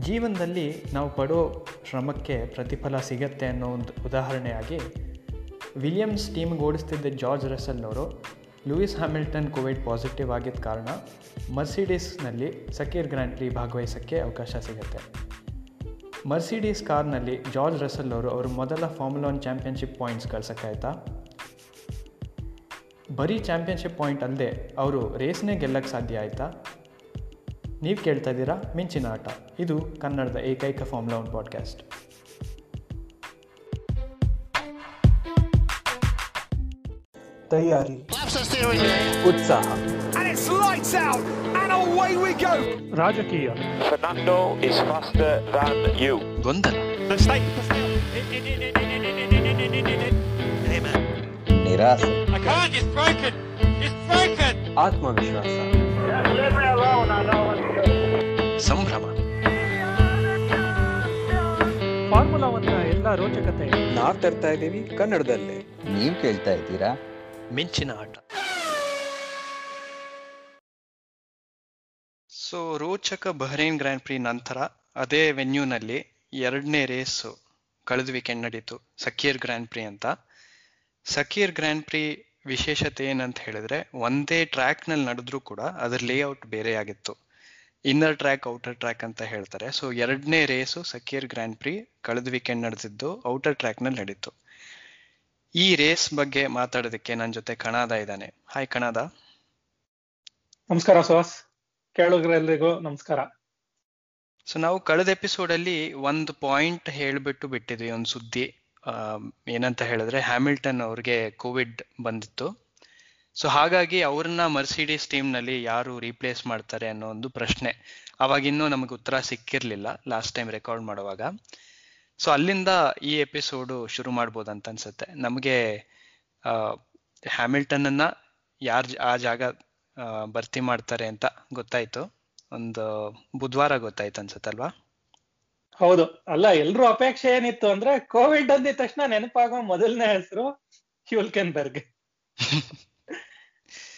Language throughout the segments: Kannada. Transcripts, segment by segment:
ಜೀವನದಲ್ಲಿ ನಾವು ಪಡೋ ಶ್ರಮಕ್ಕೆ ಪ್ರತಿಫಲ ಸಿಗತ್ತೆ ಅನ್ನೋ ಒಂದು ಉದಾಹರಣೆಯಾಗಿ ವಿಲಿಯಮ್ಸ್ ಟೀಮ್ಗೆ ಓಡಿಸ್ತಿದ್ದ ಜಾರ್ಜ್ ರಸಲ್ನವರು ಲೂಯಿಸ್ ಹ್ಯಾಮಿಲ್ಟನ್ ಕೋವಿಡ್ ಪಾಸಿಟಿವ್ ಆಗಿದ್ದ ಕಾರಣ ಮರ್ಸಿಡೀಸ್ನಲ್ಲಿ ಸಕೀರ್ ಗ್ರ್ಯಾಂಟ್ಲಿ ಭಾಗವಹಿಸೋಕ್ಕೆ ಅವಕಾಶ ಸಿಗುತ್ತೆ. ಮರ್ಸಿಡೀಸ್ ಕಾರ್ನಲ್ಲಿ ಜಾರ್ಜ್ ರಸಲ್ ಅವರು ಮೊದಲ ಫಾರ್ಮುಲಾ ಒನ್ ಚಾಂಪಿಯನ್ಶಿಪ್ ಪಾಯಿಂಟ್ಸ್ ಗಳಿಸೋಕ್ಕಾಯ್ತಾ ಬರೀ ಚಾಂಪಿಯನ್ಶಿಪ್ ಪಾಯಿಂಟ್ ಅಲ್ಲದೆ ಅವರು ರೇಸ್ನೇ ಗೆಲ್ಲಕ್ಕೆ ಸಾಧ್ಯ ಆಯಿತಾ? ನೀವು ಕೇಳ್ತಾ ಇದ್ದೀರಾ ಮಿಂಚಿನ ಆಟ ಇದು ಕನ್ನಡದ ಏಕೈಕ ಫಾರ್ಮುಲಾ ಒನ್ ಪಾಡ್ಕಾಸ್ಟ್ ತಯಾರಿ ಉತ್ಸಾಹ And it's lights out, and away we go. ರಾಜಕೀಯ Fernando is faster than you. ಗೊಂದಲ ನಿರಾಸೆ ಆತ್ಮವಿಶ್ವಾಸ ಸಂಭ್ರಮ. ಫಾರ್ಮುಲಾ ಒನ್ನ ಎಲ್ಲ ರೋಚಕತೆ. ನಾವ್ ತರ್ತಾ ಇದ್ದೀವಿ ಕನ್ನಡದಲ್ಲಿ. ನೀವು ಕೇಳ್ತಾ ಇದ್ದೀರಾ? ಮಿಂಚಿನ ಆಟ. ಸೊ ರೋಚಕ ಬಹ್ರೇನ್ ಗ್ರ್ಯಾಂಡ್ ಪ್ರಿ ನಂತರ ಅದೇ ವೆನ್ಯೂನಲ್ಲಿ ಎರಡನೇ ರೇಸು ಕಳೆದ ವೀಕೆಂಡ್ ನಡೀತು ಸಕೀರ್ ಗ್ರ್ಯಾಂಡ್ ಪ್ರಿ ಅಂತ. ಸಕೀರ್ ಗ್ರ್ಯಾಂಡ್ ಪ್ರಿ ವಿಶೇಷತೆ ಏನಂತ ಹೇಳಿದ್ರೆ ಒಂದೇ ಟ್ರ್ಯಾಕ್ನಲ್ಲಿ ನಡೆದ್ರೂ ಕೂಡ ಅದರ ಲೇಔಟ್ ಬೇರೆ ಆಗಿತ್ತು ಇನ್ನರ್ ಟ್ರ್ಯಾಕ್ ಔಟರ್ ಟ್ರ್ಯಾಕ್ ಅಂತ ಹೇಳ್ತಾರೆ. ಸೊ ಎರಡನೇ ರೇಸು ಸಕೀರ್ ಗ್ರ್ಯಾಂಡ್ ಪ್ರಿ ಕಳೆದ ವೀಕೆಂಡ್ ನಡೆದಿದ್ದು ಔಟರ್ ಟ್ರ್ಯಾಕ್ನಲ್ಲಿ ನಡೀತು. ಈ ರೇಸ್ ಬಗ್ಗೆ ಮಾತಾಡೋದಕ್ಕೆ ನನ್ನ ಜೊತೆ ಕಣಾದ ಇದ್ದಾನೆ. ಹಾಯ್ ಕಣಾದ. ನಮಸ್ಕಾರ ಸುಹಾಸ್. ಕೇಳುಗರೆಲ್ಲರಿಗೂ ನಮಸ್ಕಾರ. ಸೊ ನಾವು ಕಳೆದ ಎಪಿಸೋಡ್ ಅಲ್ಲಿ ಒಂದು ಪಾಯಿಂಟ್ ಹೇಳ್ಬಿಟ್ಟು ಬಿಟ್ಟಿದ್ವಿ ಒಂದು ಸುದ್ದಿ. ಆ, ಏನಂತ ಹೇಳಿದ್ರೆ ಹ್ಯಾಮಿಲ್ಟನ್ ಅವ್ರಿಗೆ ಕೋವಿಡ್ ಬಂದಿತ್ತು. ಸೊ ಹಾಗಾಗಿ ಅವ್ರನ್ನ ಮರ್ಸಿಡೀಸ್ ಟೀಮ್ನಲ್ಲಿ ಯಾರು ರೀಪ್ಲೇಸ್ ಮಾಡ್ತಾರೆ ಅನ್ನೋ ಒಂದು ಪ್ರಶ್ನೆ. ಅವಾಗ ಇನ್ನೂ ನಮಗೆ ಉತ್ತರ ಸಿಕ್ಕಿರ್ಲಿಲ್ಲ ಲಾಸ್ಟ್ ಟೈಮ್ ರೆಕಾರ್ಡ್ ಮಾಡುವಾಗ. ಸೊ ಅಲ್ಲಿಂದ ಈ ಎಪಿಸೋಡು ಶುರು ಮಾಡ್ಬೋದು ಅಂತ ಅನ್ಸುತ್ತೆ. ನಮಗೆ ಹ್ಯಾಮಿಲ್ಟನ್ ಅನ್ನ ಯಾರ್ ಆ ಜಾಗ ಭರ್ತಿ ಮಾಡ್ತಾರೆ ಅಂತ ಗೊತ್ತಾಯ್ತು. ಒಂದು ಬುಧವಾರ ಗೊತ್ತಾಯ್ತು ಅನ್ಸುತ್ತಲ್ವಾ ಹೌದು. ಅಲ್ಲ ಎಲ್ರು ಅಪೇಕ್ಷೆ ಏನಿತ್ತು ಅಂದ್ರೆ ಕೋವಿಡ್ ಅಂದಿದ ತಕ್ಷಣ ನೆನಪಾಗೋ ಮೊದಲನೇ ಹೆಸರು ಹ್ಯೂಲ್ಕೆನ್ಬರ್ಗ್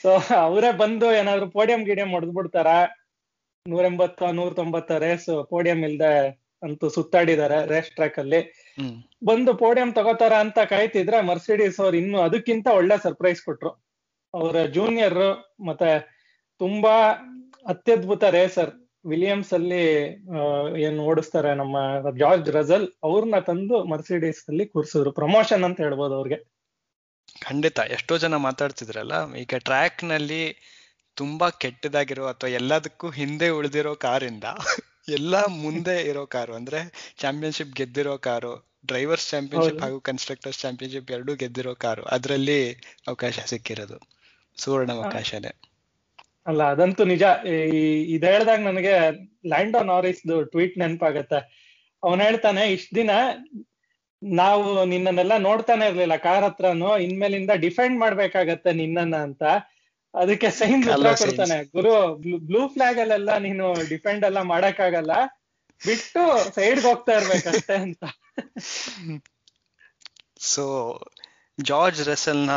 ಸೊ ಅವರೇ ಬಂದು ಏನಾದ್ರು ಪೋಡಿಯಂ ಗಿಡಿಯಂ ಹೊಡೆದ್ಬಿಡ್ತಾರ ನೂರ ಎಂಬತ್ತ ನೂರ ತೊಂಬತ್ತ ರೇಸ್ ಪೋಡಿಯಂ ಇಲ್ದೆ ಅಂತೂ ಸುತ್ತಾಡಿದಾರೆ ರೇಸ್ ಟ್ರ್ಯಾಕ್ ಅಲ್ಲಿ. ಬಂದು ಪೋಡಿಯಂ ತಗೋತಾರ ಅಂತ ಕಾಯ್ತಿದ್ರೆ ಮರ್ಸಿಡೀಸ್ ಅವ್ರು ಇನ್ನು ಅದಕ್ಕಿಂತ ಒಳ್ಳೆ ಸರ್ಪ್ರೈಸ್ ಕೊಟ್ರು. ಅವರ ಜೂನಿಯರ್ ಮತ್ತೆ ತುಂಬಾ ಅತ್ಯದ್ಭುತ ರೇಸರ್ ವಿಲಿಯಮ್ಸ್ ಅಲ್ಲಿ ಏನ್ ಓಡಿಸ್ತಾರೆ ನಮ್ಮ ಜಾರ್ಜ್ ರಜಲ್ ಅವ್ರನ್ನ ತಂದು ಮರ್ಸಿಡೀಸ್ ಅಲ್ಲಿ ಕೂರ್ಸಿದ್ರು. ಪ್ರಮೋಷನ್ ಅಂತ ಹೇಳ್ಬೋದು ಅವ್ರಿಗೆ. ಖಂಡಿತ. ಎಷ್ಟೋ ಜನ ಮಾತಾಡ್ತಿದ್ರಲ್ಲ ಈಗ ಟ್ರ್ಯಾಕ್ನಲ್ಲಿ ತುಂಬಾ ಕೆಟ್ಟದಾಗಿರೋ ಅಥವಾ ಎಲ್ಲದಕ್ಕೂ ಹಿಂದೆ ಉಳಿದಿರೋ ಕಾರಿಂದ ಎಲ್ಲ ಮುಂದೆ ಇರೋ ಕಾರು ಅಂದ್ರೆ ಚಾಂಪಿಯನ್ಶಿಪ್ ಗೆದ್ದಿರೋ ಕಾರು ಡ್ರೈವರ್ಸ್ ಚಾಂಪಿಯನ್ಶಿಪ್ ಹಾಗೂ ಕನ್ಸ್ಟ್ರಕ್ಟರ್ಸ್ ಚಾಂಪಿಯನ್ಶಿಪ್ ಎರಡೂ ಗೆದ್ದಿರೋ ಕಾರು ಅದರಲ್ಲಿ ಅವಕಾಶ ಸಿಕ್ಕಿರೋದು. ಸುವರ್ಣ ಅವಕಾಶನೇ. ಅಲ್ಲ ಅದಂತೂ ನಿಜ. ಈ- ಇದ್ ಹೇಳ್ದಾಗ ನನಗೆ ಲ್ಯಾಂಡೋ ನಾರಿಸ್ ಟ್ವೀಟ್ ನೆನಪಾಗತ್ತೆ. ಅವನ್ ಹೇಳ್ತಾನೆ ಇಷ್ಟ ದಿನ ನಾವು ನಿನ್ನನ್ನೆಲ್ಲ ನೋಡ್ತಾನೆ ಇರ್ಲಿಲ್ಲ ಕಾರ್ ಹತ್ರನು ಇನ್ಮೇಲಿಂದ ಡಿಫೆಂಡ್ ಮಾಡ್ಬೇಕಾಗತ್ತೆ ನಿನ್ನನ್ನ ಅಂತ. ಅದಕ್ಕೆ ಸೈನ್ ಉತ್ತರ ಕೊಡ್ತಾನೆ. ಗುರು ಬ್ಲೂ ಫ್ಲಾಗ್ ಅಲ್ಲೆಲ್ಲ ನೀನು ಡಿಫೆಂಡ್ ಎಲ್ಲ ಮಾಡಕ್ಕಾಗಲ್ಲ. ಬಿಟ್ಟು ಸೈಡ್ಗೆ ಹೋಗ್ತಾ ಇರ್ಬೇಕಷ್ಟೇ ಅಂತ. ಸೊ ಜಾರ್ಜ್ ರಸಲ್ನ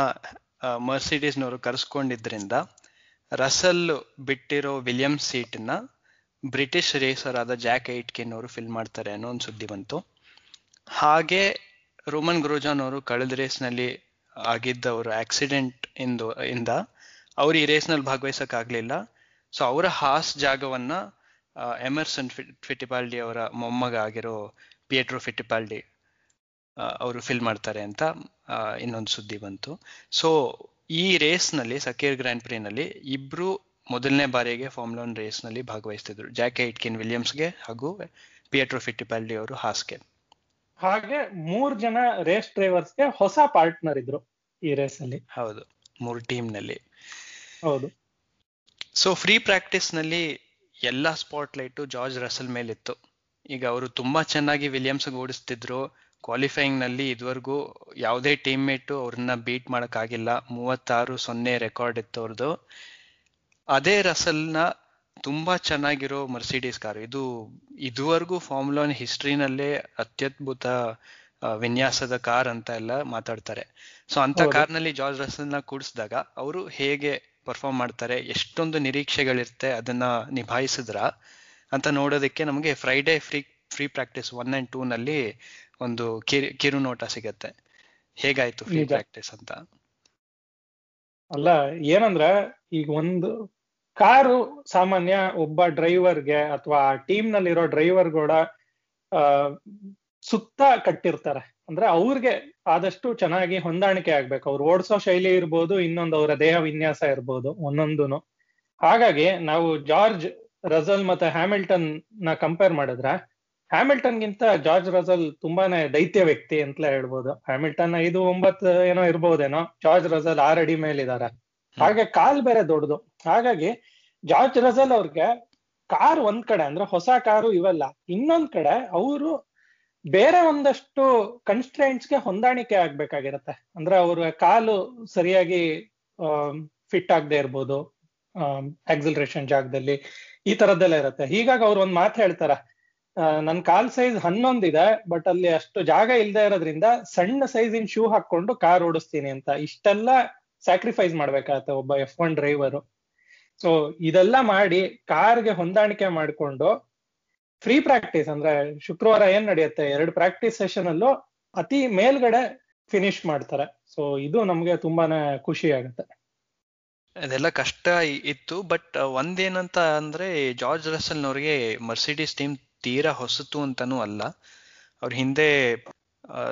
ಮರ್ಸಿಡೀಸ್ನವರು ಕರೆಸ್ಕೊಂಡಿದ್ರಿಂದ ರಸಲ್ ಬಿಟ್ಟಿರೋ ವಿಲಿಯಮ್ಸ್ ಸೀಟ್ನ ಬ್ರಿಟಿಷ್ ರೇಸರ್ ಆದ ಜಾಕ್ ಐಟ್ಕಿನ್ ಅವರು ಫಿಲ್ ಮಾಡ್ತಾರೆ ಅನ್ನೋ ಒಂದು ಸುದ್ದಿ ಬಂತು. ಹಾಗೆ ರೋಮನ್ ಗ್ರೋಜಾನ್ ಅವರು ಕಳೆದ ರೇಸ್ನಲ್ಲಿ ಆಗಿದ್ದವರು ಆಕ್ಸಿಡೆಂಟ್ ಇಂದು, ಇಂದ ಅವ್ರು ಈ ರೇಸ್ನಲ್ಲಿ ಭಾಗವಹಿಸಕ್ಕಾಗ್ಲಿಲ್ಲ. ಸೊ ಅವರ ಹಾಸ್ ಜಾಗವನ್ನ ಎಮರ್ಸನ್ ಫಿಟ್ ಫಿಟಿಪಾಲ್ಡಿ ಅವರ ಮೊಮ್ಮಗ ಆಗಿರೋ ಪಿಯೇಟ್ರೋ ಫಿಟಿಪಾಲ್ಡಿ ಅವರು ಫಿಲ್ ಮಾಡ್ತಾರೆ ಅಂತ ಇನ್ನೊಂದು ಸುದ್ದಿ ಬಂತು. ಸೊ ಈ ರೇಸ್ನಲ್ಲಿ, ಸಕೀರ್ ಗ್ರ್ಯಾಂಡ್ ಪ್ರಿನಲ್ಲಿ ಇಬ್ರು ಮೊದಲನೇ ಬಾರಿಗೆ ಫಾರ್ಮುಲಾ ಒನ್ ರೇಸ್ನಲ್ಲಿ ಭಾಗವಹಿಸ್ತಿದ್ರು. ಜಾಕ್ ಐಟ್ಕಿನ್ ವಿಲಿಯಮ್ಸ್ಗೆ ಹಾಗೂ ಪಿಯೆಟ್ರೋ ಫಿಟಿಪಾಲ್ಡಿ ಅವರು ಹಾಸ್ಗೆ. ಹಾಗೆ ಮೂರ್ ಜನ ರೇಸ್ ಡ್ರೈವರ್ಸ್ಗೆ ಹೊಸ ಪಾರ್ಟ್ನರ್ ಇದ್ರು ಈ ರೇಸ್ ಅಲ್ಲಿ. ಹೌದು ಮೂರು ಟೀಮ್ನಲ್ಲಿ ಹೌದು. ಸೊ ಫ್ರೀ ಪ್ರಾಕ್ಟೀಸ್ನಲ್ಲಿ ಎಲ್ಲಾ ಸ್ಪಾಟ್ ಲೈಟ್ ಜಾರ್ಜ್ ರಸಲ್ ಮೇಲಿತ್ತು. ಈಗ ಅವರು ತುಂಬಾ ಚೆನ್ನಾಗಿ ವಿಲಿಯಮ್ಸ್ ಓಡಿಸ್ತಿದ್ರು. ಕ್ವಾಲಿಫೈಯಿಂಗ್ನಲ್ಲಿ ಇದುವರೆಗೂ ಯಾವುದೇ ಟೀಮ್ ಮೇಟ್ ಅವ್ರನ್ನ ಬೀಟ್ ಮಾಡಕ್ಕಾಗಿಲ್ಲ. ಮೂವತ್ತಾರು ಸೊನ್ನೆ ರೆಕಾರ್ಡ್ ಇತ್ತು ಅವ್ರದ್ದು ಅದೇ ರಸಲ್ನ ತುಂಬಾ ಚೆನ್ನಾಗಿರೋ ಮರ್ಸಿಡೀಸ್ ಕಾರು. ಇದು ಇದುವರೆಗೂ ಫಾರ್ಮುಲಾ ಒನ್ ಹಿಸ್ಟ್ರಿನಲ್ಲೇ ಅತ್ಯದ್ಭುತ ವಿನ್ಯಾಸದ ಕಾರ್ ಅಂತ ಎಲ್ಲ ಮಾತಾಡ್ತಾರೆ. ಸೊ ಅಂತ ಕಾರ್ ಕಾರ್ನಲ್ಲಿ ಜಾರ್ಜ್ನ ಕೂಡಿಸಿದಾಗ ಅವರು ಹೇಗೆ ಪರ್ಫಾರ್ಮ್ ಮಾಡ್ತಾರೆ ಎಷ್ಟೊಂದು ನಿರೀಕ್ಷೆಗಳಿರುತ್ತೆ ಅದನ್ನ ನಿಭಾಯಿಸಿದ್ರ ಅಂತ ನೋಡೋದಕ್ಕೆ ನಮಗೆ Friday free free practice one and two ನಲ್ಲಿ ಒಂದು ಕಿರು ನೋಟ ಸಿಗತ್ತೆ. ಹೇಗಾಯ್ತು ಫ್ರೀ. ಪ್ರಾಕ್ಟೀಸ್ ಅಂತ? ಅಲ್ಲ ಏನಂದ್ರ ಈಗ ಒಂದು ಕಾರು ಸಾಮಾನ್ಯ ಒಬ್ಬ ಡ್ರೈವರ್ಗೆ ಅಥವಾ ಟೀಮ್ ನಲ್ಲಿರೋ ಡ್ರೈವರ್ ಕೂಡ ಸುತ್ತ ಕಟ್ಟಿರ್ತಾರೆ. ಅಂದ್ರೆ ಅವ್ರಿಗೆ ಆದಷ್ಟು ಚೆನ್ನಾಗಿ ಹೊಂದಾಣಿಕೆ ಆಗ್ಬೇಕು. ಅವ್ರು ಓಡಿಸೋ ಶೈಲಿ ಇರ್ಬೋದು, ಇನ್ನೊಂದು ಅವರ ದೇಹ ವಿನ್ಯಾಸ ಇರ್ಬೋದು ಒಂದೊಂದು ಹಾಗಾಗಿ ನಾವು ಜಾರ್ಜ್ ರಜಲ್ ಮತ್ತೆ ಹ್ಯಾಮಿಲ್ಟನ್ನ ಕಂಪೇರ್ ಮಾಡಿದ್ರೆ ಹ್ಯಾಮಿಲ್ಟನ್ ಗಿಂತ ಜಾರ್ಜ್ ರಜಲ್ ತುಂಬಾನೇ ದೈತ್ಯ ವ್ಯಕ್ತಿ ಅಂತಲೇ ಹೇಳ್ಬೋದು. ಹ್ಯಾಮಿಲ್ಟನ್ ಐದು ಒಂಬತ್ತು ಏನೋ ಇರ್ಬೋದೇನೋ, ಜಾರ್ಜ್ ರಜಲ್ ಆರಡಿ ಮೇಲಿದ್ದಾರೆ. ಹಾಗೆ ಕಾಲ್ ಬೇರೆ ದೊಡ್ಡದು. ಹಾಗಾಗಿ ಜಾರ್ಜ್ ರಸಲ್ ಅವ್ರಿಗೆ ಕಾರ್ ಒಂದ್ ಕಡೆ ಅಂದ್ರೆ ಹೊಸ ಕಾರು ಇವೆಲ್ಲ, ಇನ್ನೊಂದ್ ಕಡೆ ಅವರು ಬೇರೆ ಒಂದಷ್ಟು ಕನ್ಸ್ಟ್ರೆಂಟ್ಸ್ಗೆ ಹೊಂದಾಣಿಕೆ ಆಗ್ಬೇಕಾಗಿರತ್ತೆ. ಅಂದ್ರೆ ಅವ್ರ ಕಾಲು ಸರಿಯಾಗಿ ಫಿಟ್ ಆಗದೆ ಇರ್ಬೋದು ಆಕ್ಸಿಲರೇಷನ್ ಜಾಗದಲ್ಲಿ ಈ ತರದ್ದೆಲ್ಲ ಇರುತ್ತೆ. ಹೀಗಾಗಿ ಅವ್ರು ಒಂದ್ ಮಾತು ಹೇಳ್ತಾರ ನನ್ ಕಾಲ್ ಸೈಜ್ ಹನ್ನೊಂದಿದೆ ಬಟ್ ಅಲ್ಲಿ ಅಷ್ಟು ಜಾಗ ಇಲ್ದೆ ಇರೋದ್ರಿಂದ ಸಣ್ಣ ಸೈಜಿನ ಶೂ ಹಾಕೊಂಡು ಕಾರ್ ಓಡಿಸ್ತೀನಿ ಅಂತ. ಇಷ್ಟೆಲ್ಲ ಸ್ಯಾಕ್ರಿಫೈಸ್ ಮಾಡ್ಬೇಕಾಗತ್ತೆ ಒಬ್ಬ ಎಫ್ ಒನ್ ಡ್ರೈವರು ಸೊ ಇದೆಲ್ಲ ಮಾಡಿ ಕಾರ್ಗೆ ಹೊಂದಾಣಿಕೆ ಮಾಡಿಕೊಂಡು ಫ್ರೀ ಪ್ರಾಕ್ಟೀಸ್ ಅಂದ್ರೆ ಶುಕ್ರವಾರ ಏನ್ ನಡೆಯುತ್ತೆ? ಎರಡು ಪ್ರಾಕ್ಟೀಸ್ ಸೆಷನ್ ಅಲ್ಲೂ ಅತಿ ಮೇಲ್ಗಡೆ ಫಿನಿಶ್ ಮಾಡ್ತಾರೆ. ಸೊ ಇದು ನಮ್ಗೆ ತುಂಬಾನೇ ಖುಷಿ ಆಗುತ್ತೆ. ಅದೆಲ್ಲ ಕಷ್ಟ ಇತ್ತು ಬಟ್ ಒಂದೇನಂತ ಅಂದ್ರೆ ಜಾರ್ಜ್ ರಸಲ್ನವ್ರಿಗೆ ಮರ್ಸಿಡೀಸ್ ಟೀಮ್ ತೀರಾ ಹೊಸತು ಅಂತಾನೂ ಅಲ್ಲ. ಅವ್ರ ಹಿಂದೆ